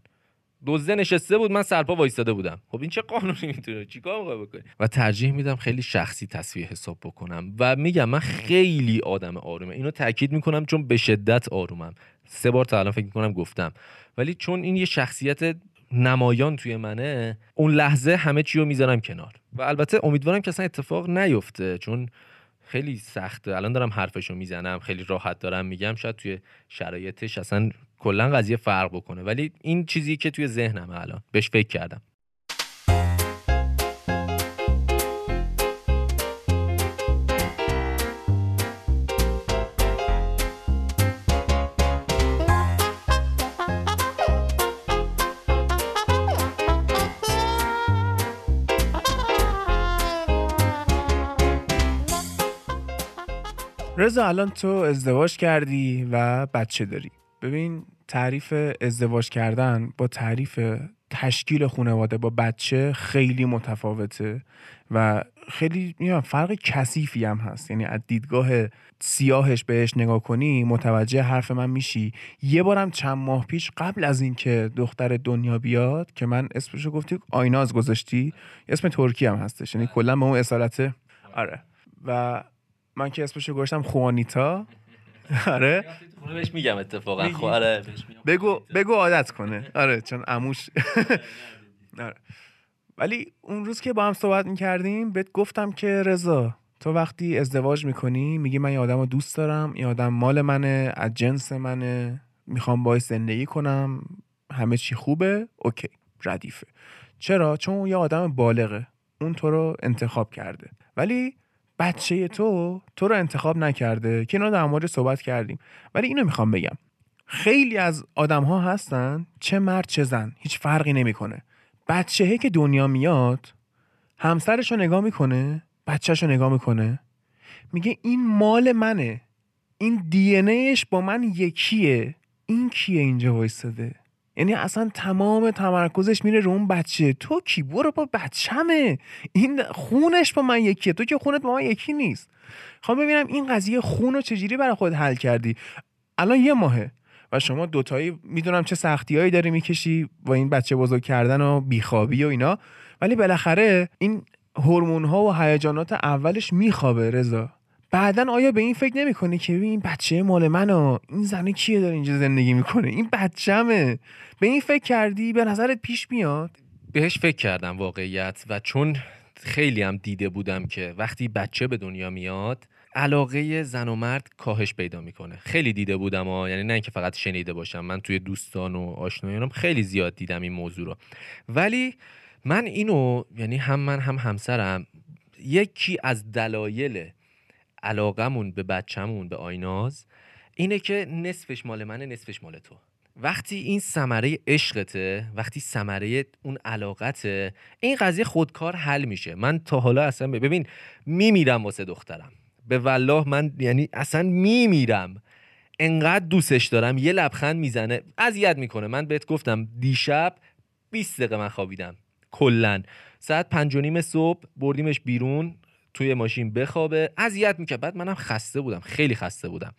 دزده نشسته بود من سرپا وایستاده بودم. خب این چه قانونی می‌تونه؟ چیکار می‌خوای بکنی؟ و ترجیح میدم خیلی شخصی تصویر حساب بکنم و میگم من خیلی آدم آرومه. اینو تاکید می‌کنم چون به شدت آرومم. سه بار تا الان فکر می‌کنم گفتم. ولی چون این یه شخصیت نمایان توی منه اون لحظه همه چی رو می‌ذارم کنار. و البته امیدوارم که اصلا اتفاق نیفته چون خیلی سخته. الان دارم حرفشو می‌زنم خیلی راحت دارم میگم شاید توی شرایطش اصلا کلا قضیه فرق بکنه. ولی این چیزی که توی ذهنمه الان بهش فکر کردم. رضا الان تو ازدواج کردی و بچه داری. ببین تعریف ازدواج کردن با تعریف تشکیل خانواده با بچه خیلی متفاوته و خیلی فرق کثیفی هم هست. یعنی از دیدگاه سیاهش بهش نگاه کنی متوجه حرف من میشی. یه بارم چند ماه پیش قبل از اینکه دختر دنیا بیاد که من اسمشو گفتی آیناز گذاشتی اسم ترکی هم هستش. یعنی کلا به اون اصالت آره. و من که اسمشو گذاشتم خوانیتا. آره. بهش میگم اتفاقا. خب، آره بگو بگو عادت کنه. آره چون اموش آره. ولی اون روز که با هم صحبت می‌کردیم بهت گفتم که رضا تو وقتی ازدواج می‌کنی میگی من یه آدم رو دوست دارم این آدم مال منه از جنس منه می‌خوام باش زندگی کنم همه چی خوبه؟ اوکی ردیفه. چرا؟ چون یه آدم بالغه. اون تو رو انتخاب کرده. ولی بچه تو تو رو انتخاب نکرده که اینا در مورد صحبت کردیم. ولی اینو می‌خوام بگم. خیلی از آدم ها هستن چه مرد چه زن هیچ فرقی نمی‌کنه. بچهه که دنیا میاد همسرش رو نگاه می‌کنه بچهش رو نگاه می‌کنه. میگه این مال منه. این دی با من یکیه. این کیه اینجا وایستاده یعنی اصلا تمام تمرکزش میره رو اون بچه. تو کی؟ برو با بچمه. این خونش با من یکیه. تو که خونت با من یکی نیست. خواهم ببینم این قضیه خون رو چجوری برای خود حل کردی؟ الان یه ماهه و شما دوتایی می‌دونم چه سختیهایی داری می‌کشی با این بچه بزرگ کردن و بیخوابی و اینا. ولی بالاخره این هورمون ها و هیجانات اولش میخوابه رضا. بعدا آیا به این فکر نمی‌کنه که این بچه مال منو این زنه کیه داره اینجا زندگی می‌کنه؟ این بچمه به این فکر کردی؟ به نظرت پیش میاد؟ بهش فکر کردم واقعیت و چون خیلی هم دیده بودم که وقتی بچه به دنیا میاد علاقه زن و مرد کاهش پیدا می‌کنه. خیلی دیده بودم ها یعنی نه اینکه فقط شنیده باشم. من توی دوستان و آشنایانم خیلی زیاد دیدم این موضوع رو. ولی من اینو یعنی هم من هم همسرم یکی از دلایل علاقمون به بچهمون به آیناز اینه که نصفش مال منه نصفش مال تو. وقتی این ثمره عشقته وقتی ثمره اون علاقته این قضیه خودکار حل میشه. من تا حالا اصلا ببین میمیرم واسه دخترم. به والله من یعنی اصلا میمیرم. انقدر دوستش دارم یه لبخند می‌زنه اذیت می‌کنه. من بهت گفتم دیشب 20 دقیقه من خوابیدم. کلا. ساعت پنج و نیم صبح بردیمش بیرون. توی ماشین بخوابه. اذیت می‌کرد. بعد منم خسته بودم. خیلی خسته بودم.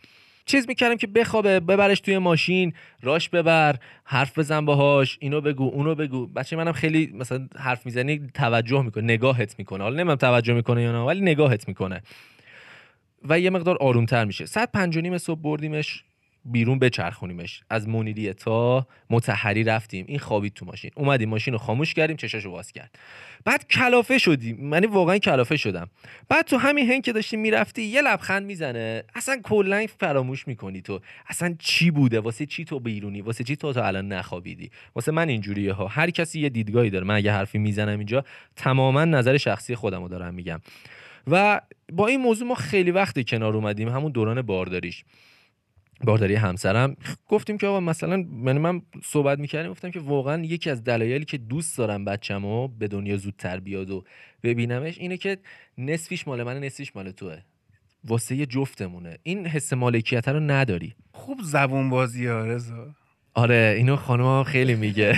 چیز می‌کردم که بخوابه ببرش توی ماشین راش ببر حرف بزن باهاش اینو بگو اونو بگو. بچه منم خیلی مثلا حرف می‌زنی توجه می‌کنه نگاهت می‌کنه. حالا نمی‌دونم توجه می‌کنه یا نه ولی نگاهت می‌کنه. و یه مقدار آرومتر میشه. ساعت پنج و نیم صبح بردیمش. بیرون بچرخونیمش. از منیریه تا متحری رفتیم. این خوابید تو ماشین. اومدیم ماشین رو خاموش کردیم چشاشو باز کرد. بعد کلافه شدیم. من واقعا کلافه شدم. بعد تو همین هنگ که داشتیم می‌رفتی یه لبخند می‌زنه. اصلا کلا فراموش می‌کنی تو. اصلا چی بوده؟ واسه چی تو بیرونی؟ واسه چی تو تا الان نخوابیدی؟ واسه من اینجوریه ها. هر کسی یه دیدگاهی داره. من اگه حرفی می‌زنم اینجا تماما نظر شخصی خودمو دارم میگم. و با این موضوع ما خیلی وقت کنار اومدیم. همون دوران بارداریش. بارداری همسرم. گفتیم که آقا مثلا من من صحبت می‌کردیم گفتم که واقعا یکی از دلایلی که دوست دارم بچه‌مو به دنیا زودتر بیاد و ببینمش اینه که نصفیش مال من نصفیش مال توه. واسه یه جفتمونه. این حس مالکیت رو نداری. خوب زبون بازی رضا. آره اینو خانم خیلی میگه.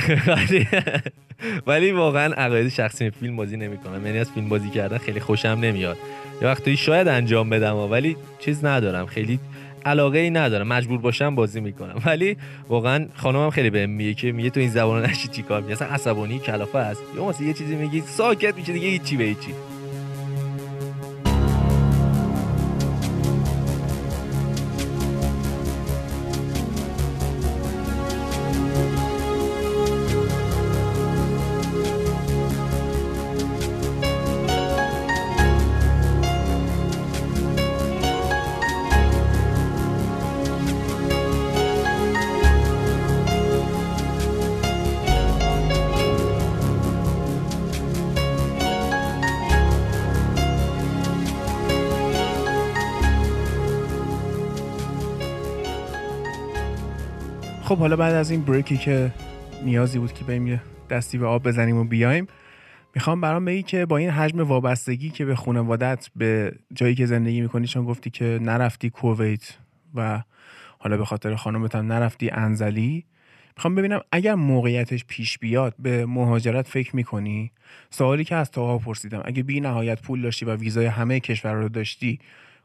ولی واقعا عقاید شخصی فیلم بازی نمی‌کنم. یعنی از فیلم بازی کردن خیلی خوشم نمیاد. یه وقتی شاید انجام بدم ولی چیز ندارم. خیلی علاقه ای ندارم. مجبور باشم بازی می‌کنم. ولی واقعا خانمم خیلی بهم میگه که میگه تو این زبانو نشی چیکار میگه اصلا عصبانی کلافه است. یا مثلا یه چیزی میگی ساکت میشه دیگه هیچی به هیچی. خب حالا بعد از این بریکی که نیازی بود که بریم یه دستی به آب بزنیم و بیایم می‌خوام برام بگی که با این حجم وابستگی که به خانوادت به جایی که زندگی می‌کنی چون گفتی که نرفتی کویت و حالا به خاطر خانومت هم نرفتی انزلی می‌خوام ببینم اگر موقعیتش پیش بیاد به مهاجرت فکر می‌کنی؟ سوالی که از تاها پرسیدم. اگه بی نهایت پول داشتی و ویزای همه کشور رو داشتی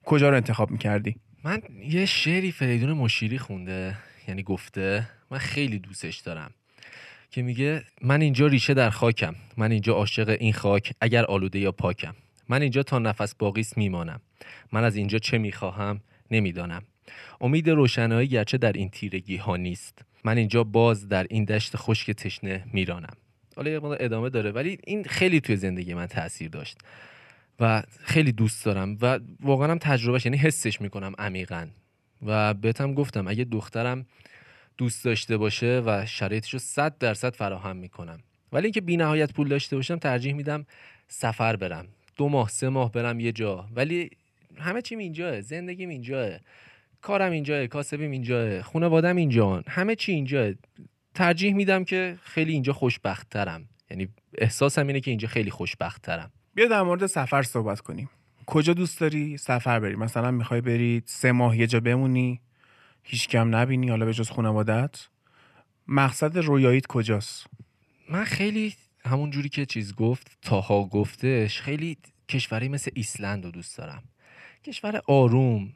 کجا رو انتخاب می‌کردی؟ من یه شعری فریدون مشیری خونده. یعنی گفته من خیلی دوستش دارم. که میگه من اینجا ریشه در خاکم. من اینجا عاشق این خاک اگر آلوده یا پاکم. من اینجا تا نفس باقیست میمانم. من از اینجا چه می‌خواهم؟ نمی‌دانم. امید روشنایی گرچه در این تیرگی ها نیست. من اینجا باز در این دشت خشک تشنه میرانم. حالا یه ادامه داره ولی این خیلی توی زندگی من تاثیر داشت. و خیلی دوست دارم و واقعا هم تجربهش یعنی حسش می‌کنم عمیقا. و بهتم گفتم اگه دخترم دوست داشته باشه و شرایطش رو صد درصد فراهم می‌کنم. ولی اینکه بی نهایت پول داشته باشم ترجیح میدم سفر برم. دو ماه سه ماه برم یه جا. ولی همه چیم اینجاه زندگیم اینجاه کارم اینجاه کاسبیم اینجاه خانوادم اینجا. همه چی اینجاه ترجیح میدم که خیلی اینجا خوشبخت ترم یعنی احساسم اینه که اینجا خیلی خوشبخت ترم بیا در مورد سفر صحبت کنیم. کجا دوست داری سفر بری؟ مثلا می‌خوای بری سه ماه یه جا بمونی هیچ کم نبینی حالا به جز خانوادت مقصد رویاییت کجاست؟ من خیلی همون جوری که چیز گفت تاها گفتش خیلی کشوری مثل ایسلند رو دوست دارم. کشور آروم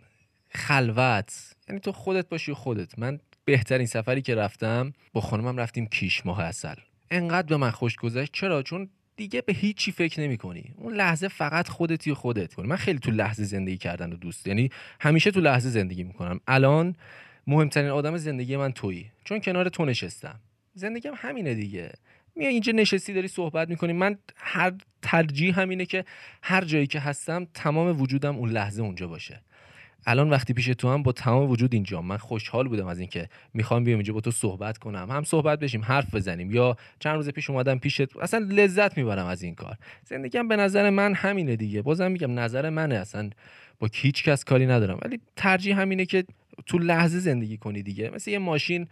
خلوت. یعنی تو خودت باشی خودت. من بهترین سفری که رفتم با خانمم رفتیم کیش ماه اصل. انقدر به من خوش گذشت. چرا؟ چون دیگه به هیچی فکر نمی کنی اون لحظه فقط خودتی و خودت من خیلی تو لحظه زندگی کردن و دوست یعنی همیشه تو لحظه زندگی می‌کنم. الان مهمترین آدم زندگی من تویی. چون کنار تو نشستم. زندگیم همینه دیگه. میای اینجا نشستی داری صحبت می‌کنی. من هر ترجیح همینه که هر جایی که هستم تمام وجودم اون لحظه اونجا باشه. الان وقتی پیش تو هم با تمام وجود اینجا من خوشحال بودم از اینکه می‌خوام بیام اینجا با تو صحبت کنم. هم صحبت بشیم حرف بزنیم. یا چند روز پیش اومدم پیشت اصلا لذت می‌برم از این کار. زندگیم به نظر من همینه دیگه. بازم میگم نظر منه. اصلا با هیچ کس کاری ندارم. ولی ترجیح همینه که تو لحظه زندگی کنی دیگه. مثل یه ماشین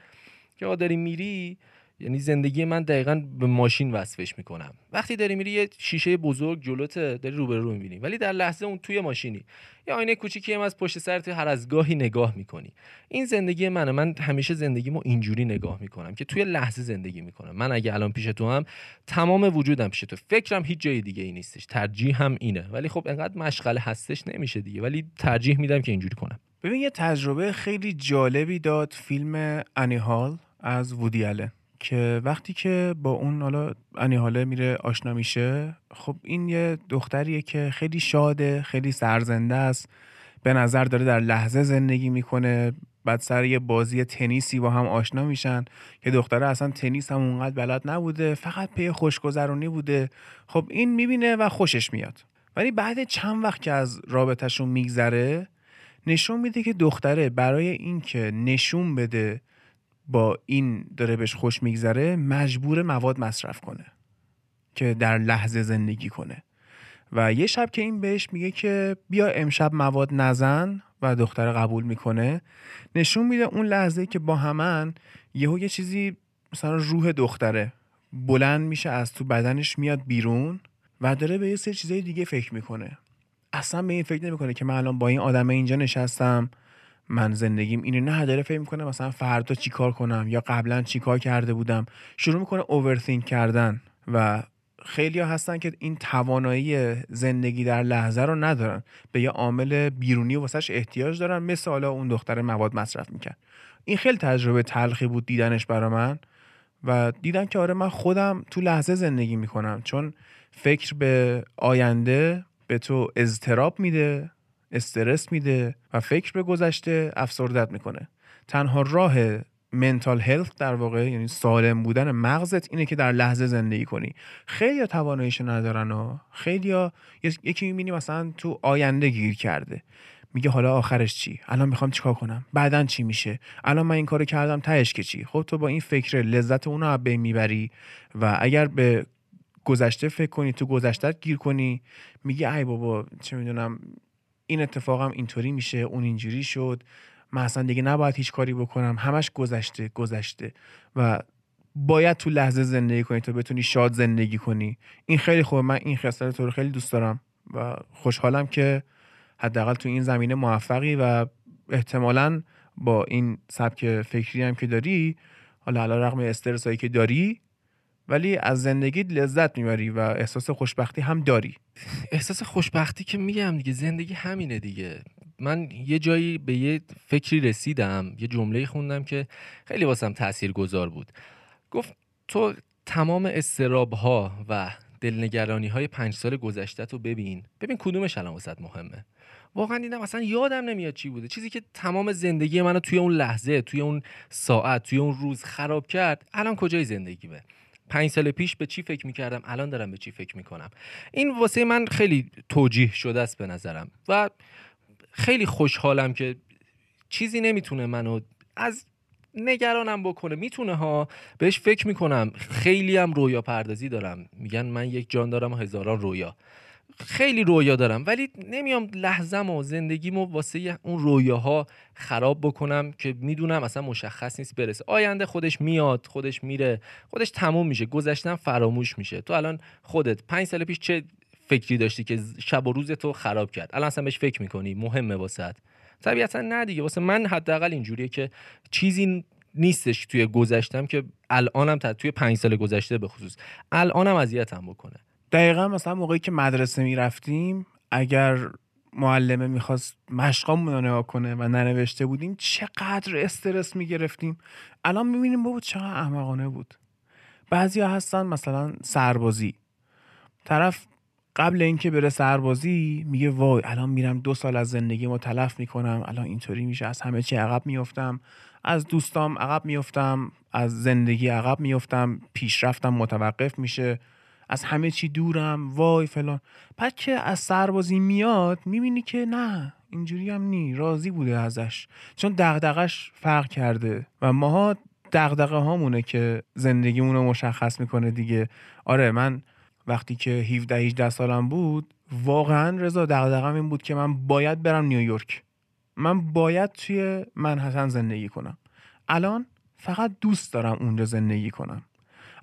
که داری میری یعنی زندگی من دقیقا به ماشین وصفش می‌کنم. وقتی داری میری یه شیشه بزرگ جلوته داری روبرو می‌بینی ولی در لحظه اون توی ماشینی. یه آینه کوچیکی هم از پشت سرت هر از گاهی نگاه می‌کنی. این زندگی منه. من همیشه زندگیمو اینجوری نگاه می‌کنم که توی لحظه زندگی می‌کنم. من اگه الان پیش تو هم تمام وجودم پیش تو. فکرم هیچ جای دیگه ای نیستش. ترجیح هم اینه. ولی خب انقدر مشغله هستش نمیشه دیگه. ولی ترجیح میدم که اینجوری کنم. ببین یه تجربه خیلی جالبی داد فیلم انیهال از وودی آلن که وقتی که با اون حالا انیهاله میره آشنا میشه خب این یه دختریه که خیلی شاده خیلی سرزنده است. به نظر داره در لحظه زندگی می‌کنه. بعد سر یه بازی تنیسی با هم آشنا میشن. که دختره اصلا تنیس هم اونقدر بلد نبوده فقط پی خوشگذرونی بوده. خب این می‌بینه و خوشش میاد. ولی بعد چند وقت که از رابطهشون میگذره نشون میده که دختره برای اینکه نشون بده با این داره بهش خوش میگذره مجبور مواد مصرف کنه که در لحظه زندگی کنه. و یه شب که این بهش میگه که بیا امشب مواد نزن و دختر قبول می‌کنه نشون میده اون لحظه که با همن یهو یه چیزی مثلا روح دختره بلند میشه از تو بدنش میاد بیرون و داره به یه سری چیزای دیگه فکر می‌کنه. اصلا به این فکر نمی‌کنه که من الان با این آدم اینجا نشستم من زندگیم اینو نه داره فکر می‌کنه مثلا فردا چیکار کنم یا قبلا چیکار کرده بودم. شروع می‌کنه اوورثینک کردن و خیلی ها هستن که این توانایی زندگی در لحظه رو ندارن. به یه عامل بیرونی واسش احتیاج دارن. مثل اون دختر مواد مصرف می‌کرد. این خیلی تجربه تلخی بود دیدنش برا من و دیدم که آره من خودم تو لحظه زندگی می‌کنم. چون فکر به آینده به تو اضطراب میده. استرس میده و فکر به گذشته افسردت می‌کنه. تنها راه منتال هلت در واقع یعنی سالم بودن مغزت اینه که در لحظه زندگی کنی. خیلی ها تواناییشو ندارن و خیلی ها یکی می‌بینی مثلا تو آینده گیر کرده. میگه حالا آخرش چی؟ الان می‌خوام چیکار کنم؟ بعدا چی میشه؟ الان من این کارو کردم تهش که چی؟ خب تو با این فکر لذت اونو از بین می‌بری و اگر به گذشته فکر کنی تو گذشته گیر کنی میگی ای بابا چه می‌دونم این اتفاقم اینطوری میشه اون اینجوری شد. من اصلا دیگه نباید هیچ کاری بکنم. همش گذشته گذشته. و باید تو لحظه زندگی کنی تا بتونی شاد زندگی کنی. این خیلی خوبه. من این خصلت تو رو خیلی دوست دارم. و خوشحالم که حداقل تو این زمینه موفقی و احتمالا با این سبک فکری هم که داری حالا علا رقم استرس که داری ولی از زندگی لذت می‌بری و احساس خوشبختی هم داری. احساس خوشبختی که میگم دیگه زندگی همینه دیگه. من یه جایی به یه فکری رسیدم یه جمله خوندم که خیلی واسم تأثیر گذار بود. گفت تو تمام استراب ها و دلنگرانی های پنج سال گذشته تو ببین. ببین کدومش الان واسط مهمه. واقعا دیدم اصلا یادم نمیاد چی بوده. چیزی که تمام زندگی منو توی اون لحظه توی اون ساعت توی اون روز خراب کرد الان کجای زندگی به پنج سال پیش به چی فکر می‌کردم؟ الان دارم به چی فکر می‌کنم. این واسه من خیلی توجیه شده است به نظرم و خیلی خوشحالم که چیزی نمی‌تونه منو از نگرانم بکنه. می‌تونه ها بهش فکر می‌کنم. خیلی هم رویا پردازی دارم. میگن من یک جان دارم و هزاران رویا. خیلی رویا دارم ولی نمیام لحظم و زندگیمو واسه اون رویاها خراب بکنم که می‌دونم اصلا مشخص نیست برسه. آینده خودش میاد خودش میره خودش تموم میشه گذشتن فراموش میشه. تو الان خودت پنج سال پیش چه فکری داشتی که شب و روز تو خراب کرد؟ الان اصلا بهش فکر می‌کنی؟ مهمه واسه طبیعتا نه دیگه. واسه من حداقل اینجوریه که چیزی نیستش توی گذشتم که الانم توی پنج سال گذشته به خصوص. الانم اذیتم بکنه. دقیقا مثلا موقعی که مدرسه می‌رفتیم اگر معلمه می‌خواست مشقامون رو نگاه کنه و ننوشته بودیم چقدر استرس می‌گرفتیم. الان می‌بینیم بابا چقدر احمقانه بود. بعضی ها هستن مثلا سربازی. طرف قبل اینکه بره سربازی میگه وای الان میرم دو سال از زندگی ما تلف می‌کنم. الان اینطوری میشه. از همه چی عقب میفتم از دوستام عقب میفتم از زندگی عقب میفتم پیشرفتم متوقف میشه. از همه چی دورم وای فلان. بعد که از سربازی میاد می‌بینی که نه اینجوری هم نی راضی بوده ازش. چون دغدغش فرق کرده و ماها دغدغه هامونه که زندگیمون رو مشخص می‌کنه دیگه. آره من وقتی که 17 18 سالم بود واقعا رضا دغدغم این بود که من باید برم نیویورک. من باید توی منحتن زندگی کنم. الان فقط دوست دارم اونجا زندگی کنم.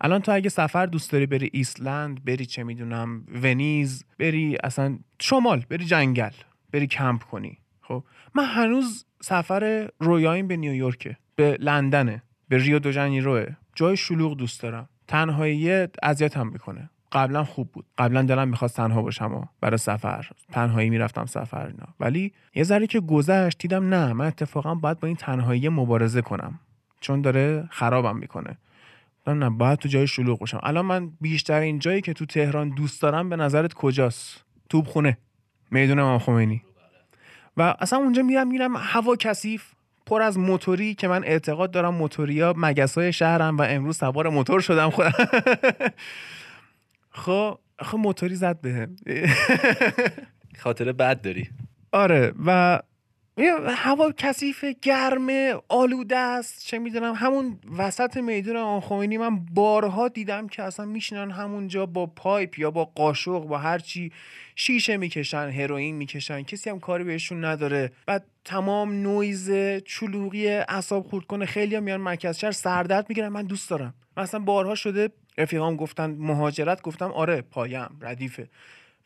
الان تو اگه سفر دوست داری بری ایسلند بری چه می‌دونم ونیز بری اصلا شمال بری جنگل بری کمپ کنی خب؟ من هنوز سفر رویاییم به نیویورکه به لندنه به ریو دو جنیروه جای شلوغ دوست دارم. تنهایی اذیتم می‌کنه. قبلا خوب بود. قبلا دلم می‌خواست تنها باشم و برای سفر. تنهایی می‌رفتم سفر اینا. ولی یه ذره که گذشت دیدم نه من اتفاقا باید با این تنهایی مبارزه کنم. چون داره خرابم می‌کنه. نه باید تو جای شلوغ باشم. الان من بیشتر این جایی که تو تهران دوست دارم به نظرت کجاست؟ توبخونه میدون امام خمینی. و اصلا اونجا میرم میرم هوا کثیف پر از موتوری که من اعتقاد دارم موتوریا مگسای شهرم و امروز سوار موتور شدم. خودم خب خب موتوری زد بهم. خاطر بد داری. آره و هوا کثیف گرم آلوده است چه می‌دونم همون وسط میدون آخوینی من بارها دیدم که اصلا میشینن همونجا با پایپ یا با قاشق با هرچی شیشه می‌کشن هروئین می‌کشن کسی هم کاری بهشون نداره. بعد تمام نویز چلوغی اعصاب خورد کنه خیلی هم میان مرکز شهر سردرد می‌گیرن من دوست دارم. مثلا بارها شده رفیقام گفتن مهاجرت گفتم آره پایم ردیفه.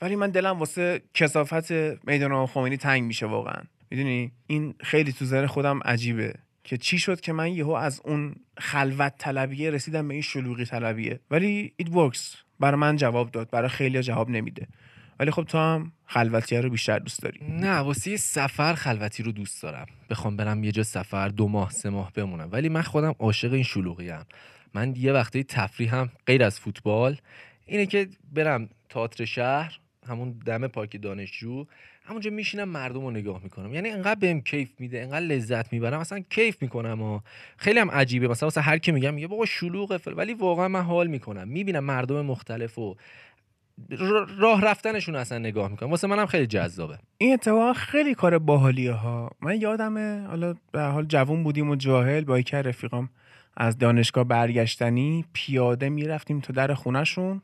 ولی من دلم واسه کسافت میدان خمینی تنگ میشه واقعا. می‌دونی؟ این خیلی تو ذهن خودم عجیبه که چی شد که من یهو از اون خلوت طلبیه رسیدم به این شلوغی طلبیه. ولی it works. برای من جواب داد. برای خیلی جواب نمیده. ولی خب تو هم خلوتیه رو بیشتر دوست داری. نه واسه سفر خلوتی رو دوست دارم. بخوام برم یه جا سفر دو ماه سه ماه بمونم. ولی من خودم عاشق این شلوغی هم. من یه وقتی تفریح هم غیر از فوتبال اینه که برم تئاتر شهر. همون دم پارک دانشجو همونجا میشینم مردم رو نگاه می‌کنم. یعنی انقدر بهم کیف میده انقدر لذت می‌برم مثلا کیف می‌کنم و خیلی هم عجیبه. مثلا واسه هر کی میگم میگه بابا شلوغه فل ولی واقعا من حال می‌کنم. می‌بینم مردم مختلف و راه رفتنشون اصلا نگاه می‌کنم. واسه منم خیلی جذابه. این اتفاق خیلی کار باحالیه ها من یادمه حالا به حال جوون بودیم و جاهل با یکی رفیقام از دانشگاه برگشتنی پیاده می‌رفتیم تا در خونهشون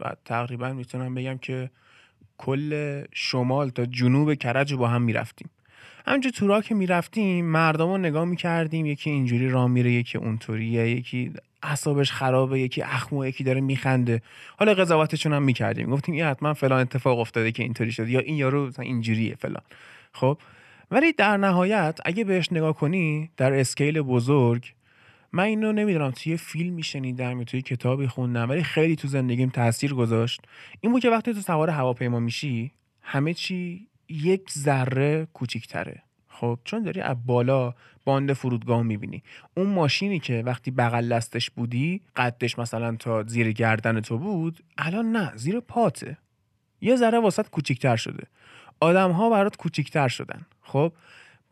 و تقریبا می‌تونم بگم که کل شمال تا جنوب کرج با هم می‌رفتیم. همینجا تو راه که می‌رفتیم مردم رو نگاه می‌کردیم یکی اینجوری راه میره یکی اونطوریه یکی اعصابش خرابه یکی اخمو یکی داره میخنده. حالا قضاوتشون هم می‌کردیم. گفتیم این حتما فلان اتفاق افتاده که اینطوری شد یا این یارو اینجوریه فلان. خب؟ ولی در نهایت اگه بهش نگاه کنی در اسکیل بزرگ من اینو نمی‌دونم توی فیلم میشنیدم یا توی کتابی خوندم ولی خیلی تو زندگیم تاثیر گذاشت. این بود که وقتی تو سوار هواپیما میشی همه چی یک ذره کوچیکتره. خب چون داری از بالا باند فرودگاه می‌بینی. اون ماشینی که وقتی بغل دستش بودی قدش مثلا تا زیر گردن تو بود الان نه زیر پاته. یه ذره واسط کوچیکتر شده. آدم ها برات کوچیکتر شدن. خب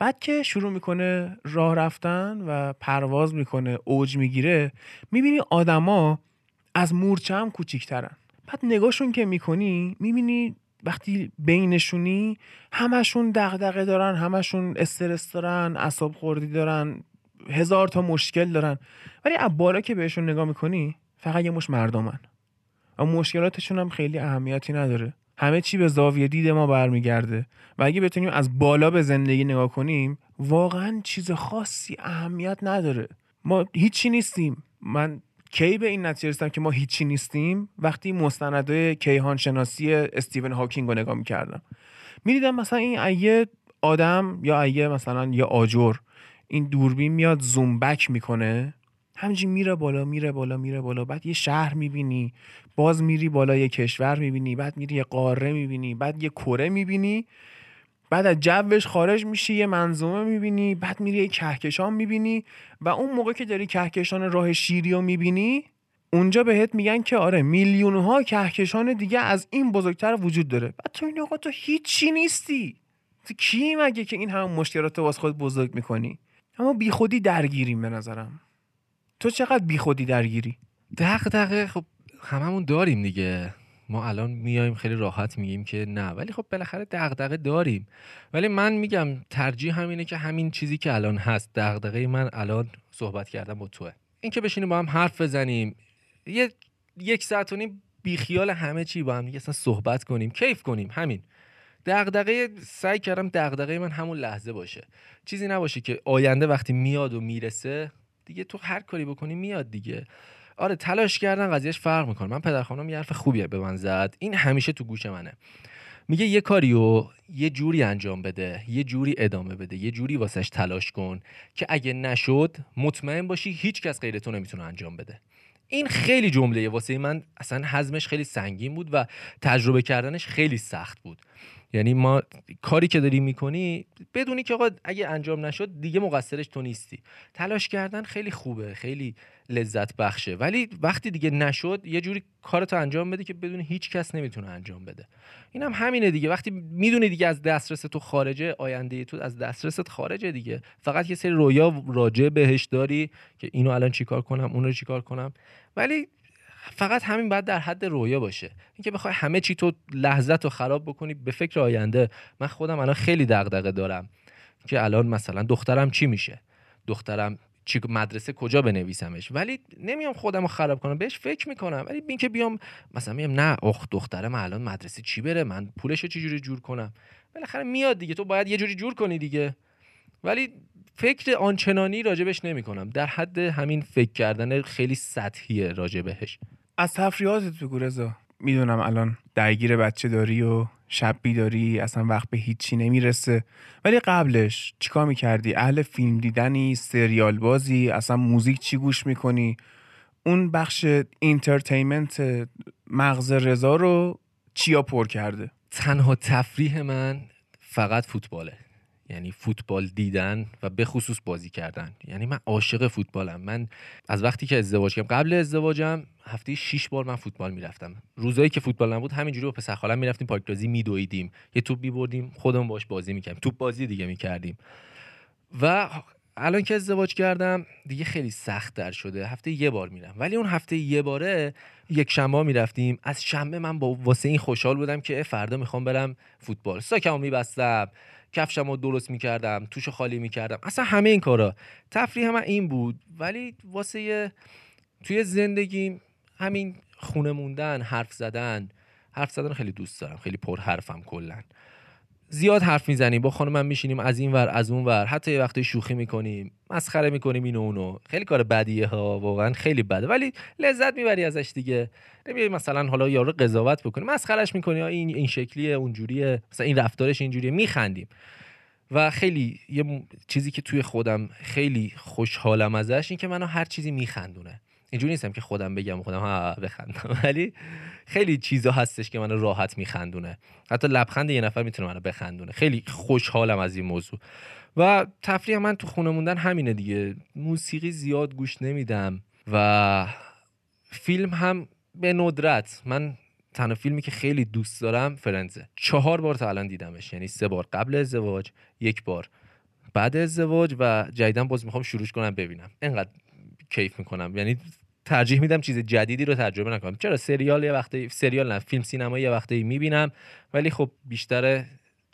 بعد که شروع می‌کنه راه رفتن و پرواز می‌کنه اوج می‌گیره می‌بینی آدما از مورچه هم کوچیکترن. بعد نگاهشون که می‌کنی می‌بینی وقتی بینشونی همشون دغدغه دارن همشون استرس دارن اصاب خوردی دارن هزار تا مشکل دارن. ولی از بالا که بهشون نگاه می‌کنی فقط یه مش مردمن. و مشکلاتشون هم خیلی اهمیتی نداره. همه چی به زاویه دید ما برمیگرده. و اگه بتونیم از بالا به زندگی نگاه کنیم واقعا چیز خاصی اهمیت نداره. ما هیچی نیستیم. من کی به این نتیجه رسیدم که ما هیچی نیستیم؟ وقتی مستندهای کیهان شناسی استیون هاکینگ رو نگاه می‌کردم. می‌دیدم مثلا این ایه آدم یا ایه مثلا یا آجر این دوربین میاد زوم بک می‌کنه. همجی میره بالا میره بالا میره بالا. بعد یه شهر می‌بینی باز میری بالا یه کشور می‌بینی بعد میری یه قاره می‌بینی بعد یه کره می‌بینی. بعد از جوش خارج میشی یه منظومه می‌بینی بعد میری یه کهکشان می‌بینی. و اون موقع که داری کهکشان راه شیری رو می‌بینی اونجا بهت میگن که آره میلیون ها کهکشان دیگه از این بزرگتر وجود داره. بعد تو این آقا تو هیچی نیستی. تو کی مگه که این همه مشکلات رو خود بزرگ می‌کنی؟ اما بیخودی درگیریم به نظرم. تو چقدر بیخودی درگیری؟ دغدغه خب هممون داریم دیگه. ما الان میایم خیلی راحت میگیم که نه ولی خب بالاخره دغدغه داریم. ولی من میگم ترجیح همینه که همین چیزی که الان هست دغدغه من الان صحبت کردم با توه. این که بشینیم با هم حرف بزنیم. یه یک ساعت و نیم بیخیال همه چی با هم دیگه اصلا صحبت کنیم کیف کنیم همین. دغدغه سعی کردم دغدغه من همون لحظه باشه. چیزی نباشه که آینده وقتی میاد و می‌رسه دیگه تو هر کاری بکنی میاد دیگه. آره تلاش کردن قضیهش فرق می‌کنه. من پدر خانم یه حرف خوبیه به من زد. این همیشه تو گوش منه. میگه یه کاریو یه جوری انجام بده یه جوری ادامه بده یه جوری واسش تلاش کن که اگه نشد مطمئن باشی هیچ کس غیر تو نمی‌تونه انجام بده. این خیلی جمله واسه من اصلا حزمش خیلی سنگین بود و تجربه کردنش خیلی سخت بود. یعنی ما کاری که داری می‌کنی بدونی که آقا اگه انجام نشد دیگه مقصرش تو نیستی. تلاش کردن خیلی خوبه خیلی لذت بخشه. ولی وقتی دیگه نشد یه جوری کارتو انجام بده که بدون هیچ کس نمی‌تونه انجام بده. این هم همینه دیگه. وقتی می‌دونی دیگه از دسترس تو خارجه آینده تو از دسترست خارجه دیگه. فقط یه سری رویا راجع بهش داری که اینو الان چیکار کنم اون رو چیکار کنم. ولی فقط همین باید در حد رویا باشه. اینکه بخوای همه چی تو لحظت رو خراب بکنی به فکر آینده. من خودم الان خیلی دغدغه دارم که الان مثلا دخترم چی میشه؟ دخترم چی مدرسه کجا بنویسمش؟ ولی نمیام خودم رو خراب کنم بهش فکر می‌کنم. ولی این که بیام مثلا میگم نه اخ دخترم الان مدرسه چی بره؟ من پولش رو چجوری جور کنم؟ بالاخره میاد دیگه. تو باید یه جوری جور کنی دیگه. ولی فکر آنچنانی راجع بهش نمی کنم در حد همین فکر کردن خیلی سطحیه راجع بهش. از تفریحاتت بگو رضا. می‌دونم الان درگیر بچه داری و شب بیداری اصلا وقت به هیچی نمی‌رسه. ولی قبلش چیکار می‌کردی؟ اهل فیلم دیدنی سریال بازی اصلا موزیک چی گوش می‌کنی؟ اون بخش entertainment مغز رضا رو چیا پر کرده؟ تنها تفریح من فقط فوتباله. یعنی فوتبال دیدن و به خصوص بازی کردن. یعنی من عاشق فوتبالم. من از وقتی که ازدواج کردم قبل ازدواجم هفته 6 بار من فوتبال می‌رفتم. روزایی که فوتبال نبود همینجوری با پسر خالم می‌رفتیم پارک بازی میدویدیم. یه توپ میبردیم خودمون باش بازی می‌کردیم. توپ بازی دیگه می‌کردیم. و الان که ازدواج کردم دیگه خیلی سخت در شده. هفته یه بار میرم ولی اون هفته یه باره یک شنبه می‌رفتیم. از شنبه من با واسه این خوشحال بودم که فردا می‌خوام برم فوتبال. ساکمو میبستم. کفشم رو درست می‌کردم توش خالی می‌کردم. اصلا همه این کارا. تفریح من این بود. ولی واسه توی زندگی همین خونه موندن حرف زدن. حرف زدن خیلی دوست دارم. خیلی پر حرفم کلا. زیاد حرف می‌زنیم. با خانمم میشینیم از این ور از اون ور. حتی یه وقتی شوخی می‌کنیم مسخره می‌کنیم اینو اونو. خیلی کار بدیه ها. واقعا خیلی بده. ولی لذت می‌بری ازش دیگه. نمیای مثلا حالا یارو قضاوت بکنی. مسخرش می‌کنی. این این شکلیه اونجوریه. مثلا این رفتارش اینجوریه. میخندیم. و خیلی یه چیزی که توی خودم خیلی خوشحالم ازش این که منو هر چیزی میخندونه. اینجوری نیستم که خودم بگم خودم ها بخندم. ولی خیلی چیزا هستش که منو راحت میخندونه. حتی لبخند یه نفر می‌تونه منو بخندونه. خیلی خوشحالم از این موضوع. و تفریح من تو خونه موندن همینه دیگه. موسیقی زیاد گوش نمیدم و فیلم هم به ندرت. من تنها فیلمی که خیلی دوست دارم فرنزه. چهار بار تا الان دیدمش. یعنی سه بار قبل ازدواج یک بار بعد ازدواج و جدیدن باز می‌خوام شروعش کنم ببینم. انقدر کیف می‌کنم. یعنی ترجیح میدم چیز جدیدی رو تجربه نکنم. چرا سریال یه وقتی سریال نه فیلم سینما یه وقتی می‌بینم ولی خب بیشتر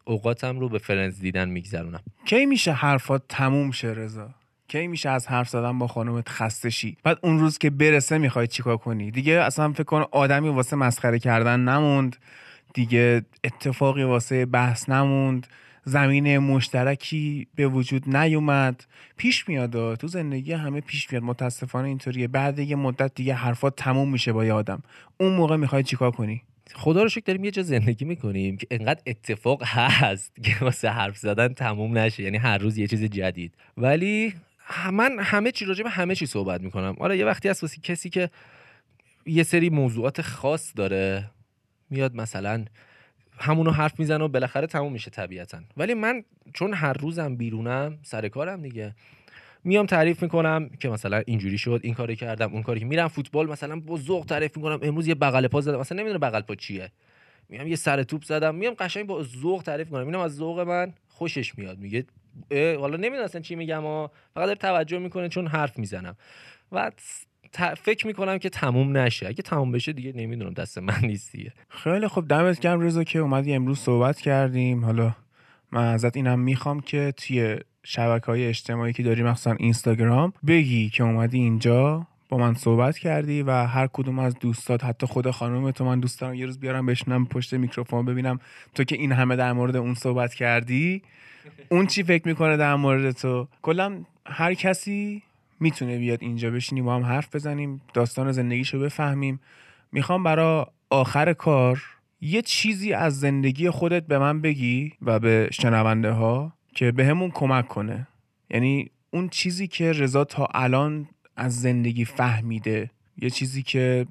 اوقاتم رو به فرنز دیدن میگذرونم. کی میشه حرفات تموم شه رضا؟ کی میشه از حرف زدن با خانومت خسته شی؟ بعد اون روز که برسه می‌خوای چیکار کنی؟ دیگه اصلا فکر کن آدمی واسه مسخره کردن نموند دیگه اتفاقی واسه بحث نموند. زمینه مشترکی به وجود نیومد. پیش میاد تو زندگی همه پیش میاد. متاسفانه اینطوریه. بعد یه مدت دیگه حرفات تموم میشه با یه آدم. اون موقع می‌خوای چیکار کنی؟ خدا رو شکر داریم یه جا زندگی می‌کنیم که انقدر اتفاق هست که واسه حرف زدن تموم نشه. یعنی هر روز یه چیز جدید. ولی من همه چی راجع به همه چی صحبت می‌کنم. آره یه وقتی هست کسی که یه سری موضوعات خاص داره میاد مثلا همونو حرف می‌زنه و بالاخره تموم میشه طبیعتا. ولی من چون هر روزم بیرونم سر کارم دیگه میام تعریف می‌کنم که مثلا اینجوری شد این کاری کردم اون کاری که میرم. فوتبال مثلا با ذوق تعریف می‌کنم. امروز یه بغل پا زدم. مثلا نمی‌دونه بغل پا چیه. میام یه سر توپ زدم. میام قشنگ با ذوق تعریف کنم اینم از ذوق من. خوشش میاد. میگه حالا نمی‌دونستن چی میگم و فقط توجه می‌کنه چون حرف می‌زنم. و فکر می‌کنم که تموم نشه. اگه تموم بشه دیگه نمی‌دونم دست من نیستیه. خیلی خب دمت گرم رضا که اومدی امروز صحبت کردیم. حالا من ازت اینم می‌خوام که توی شبکه های اجتماعی که داری مخصوصا اینستاگرام بگی که اومدی اینجا با من صحبت کردی و هر کدوم از دوستات حتی خود خانم تو من دوست یه روز بیارم بشنم پشت میکروفون ببینم تو که این همه در مورد اون صحبت کردی اون چی فکر می‌کنه در مورد تو کلا هر کسی می‌تونه بیاد اینجا بشینیم با هم حرف بزنیم داستان زندگیشو بفهمیم. می‌خوام برا آخر کار یه چیزی از زندگی خودت به من بگی و به شنونده ها که به همون کمک کنه. یعنی اون چیزی که رضا تا الان از زندگی فهمیده یه چیزی که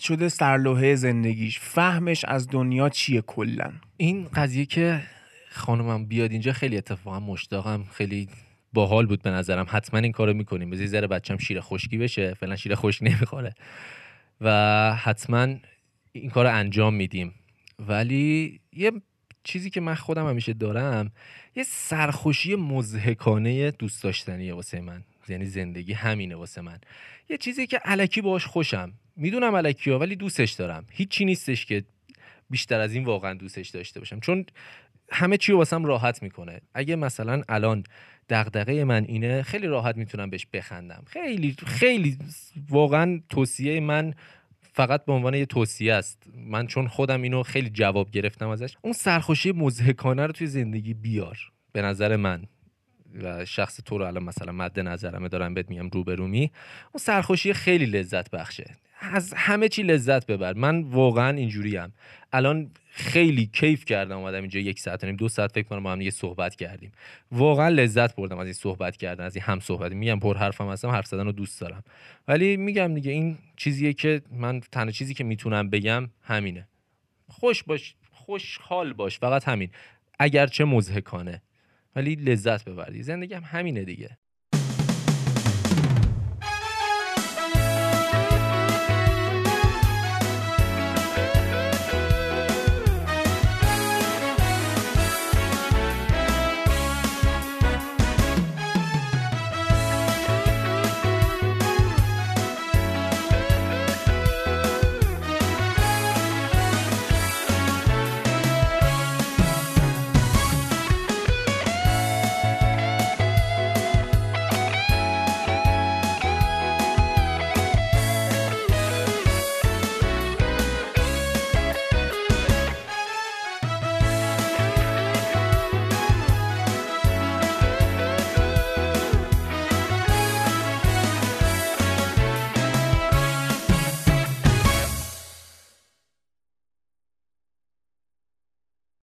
شده سرلوحه زندگیش. فهمش از دنیا چیه کلا؟ این قضیه که خانمم بیاد اینجا خیلی اتفاقا مشتاقم خیلی باحال بود به نظرم. حتما این کارو می‌کنیم. بذاری ذره بچم شیر خشکی بشه. فعلا شیر خشک نمی‌خوره. و حتما این کار انجام میدیم. ولی یه چیزی که من خودم همیشه دارم یه سرخوشی مزهکانه دوست داشتنیه واسه من. یعنی زندگی همینه واسه من. یه چیزی که علکی باش خوشم. می‌دونم علکی ها ولی دوستش دارم. هیچی نیستش که بیشتر از این واقعا دوستش داشته باشم. چون همه چی واسم راحت می‌کنه. اگه مثلا الان دغدغه من اینه خیلی راحت می‌تونم بهش بخندم. خیلی خیلی واقعا توصیه من فقط به عنوان یه توصیه است. من چون خودم اینو خیلی جواب گرفتم ازش. اون سرخوشی مزهکانه رو توی زندگی بیار به نظر من. و شخص تو رو الان مثلا مد نظرمه دارم بهت میگم روبرومی. اون سرخوشی خیلی لذت بخشه. از همه چی لذت ببر. من واقعا اینجوریم. الان خیلی کیف کردم اومدم اینجا یک ساعت نیم دو ساعت فکر کنم با هم یه صحبت کردیم. واقعا لذت بردم از این صحبت کردن از این هم صحبت. میگم پر حرفم هستم حرف زدن رو دوست دارم. ولی میگم دیگه این چیزیه که من تنها چیزی که می‌تونم بگم همینه. خوش باش خوشحال باش. فقط همین. اگرچه مزهکانه. ولی لذت ببری زندگی هم همینه دیگه.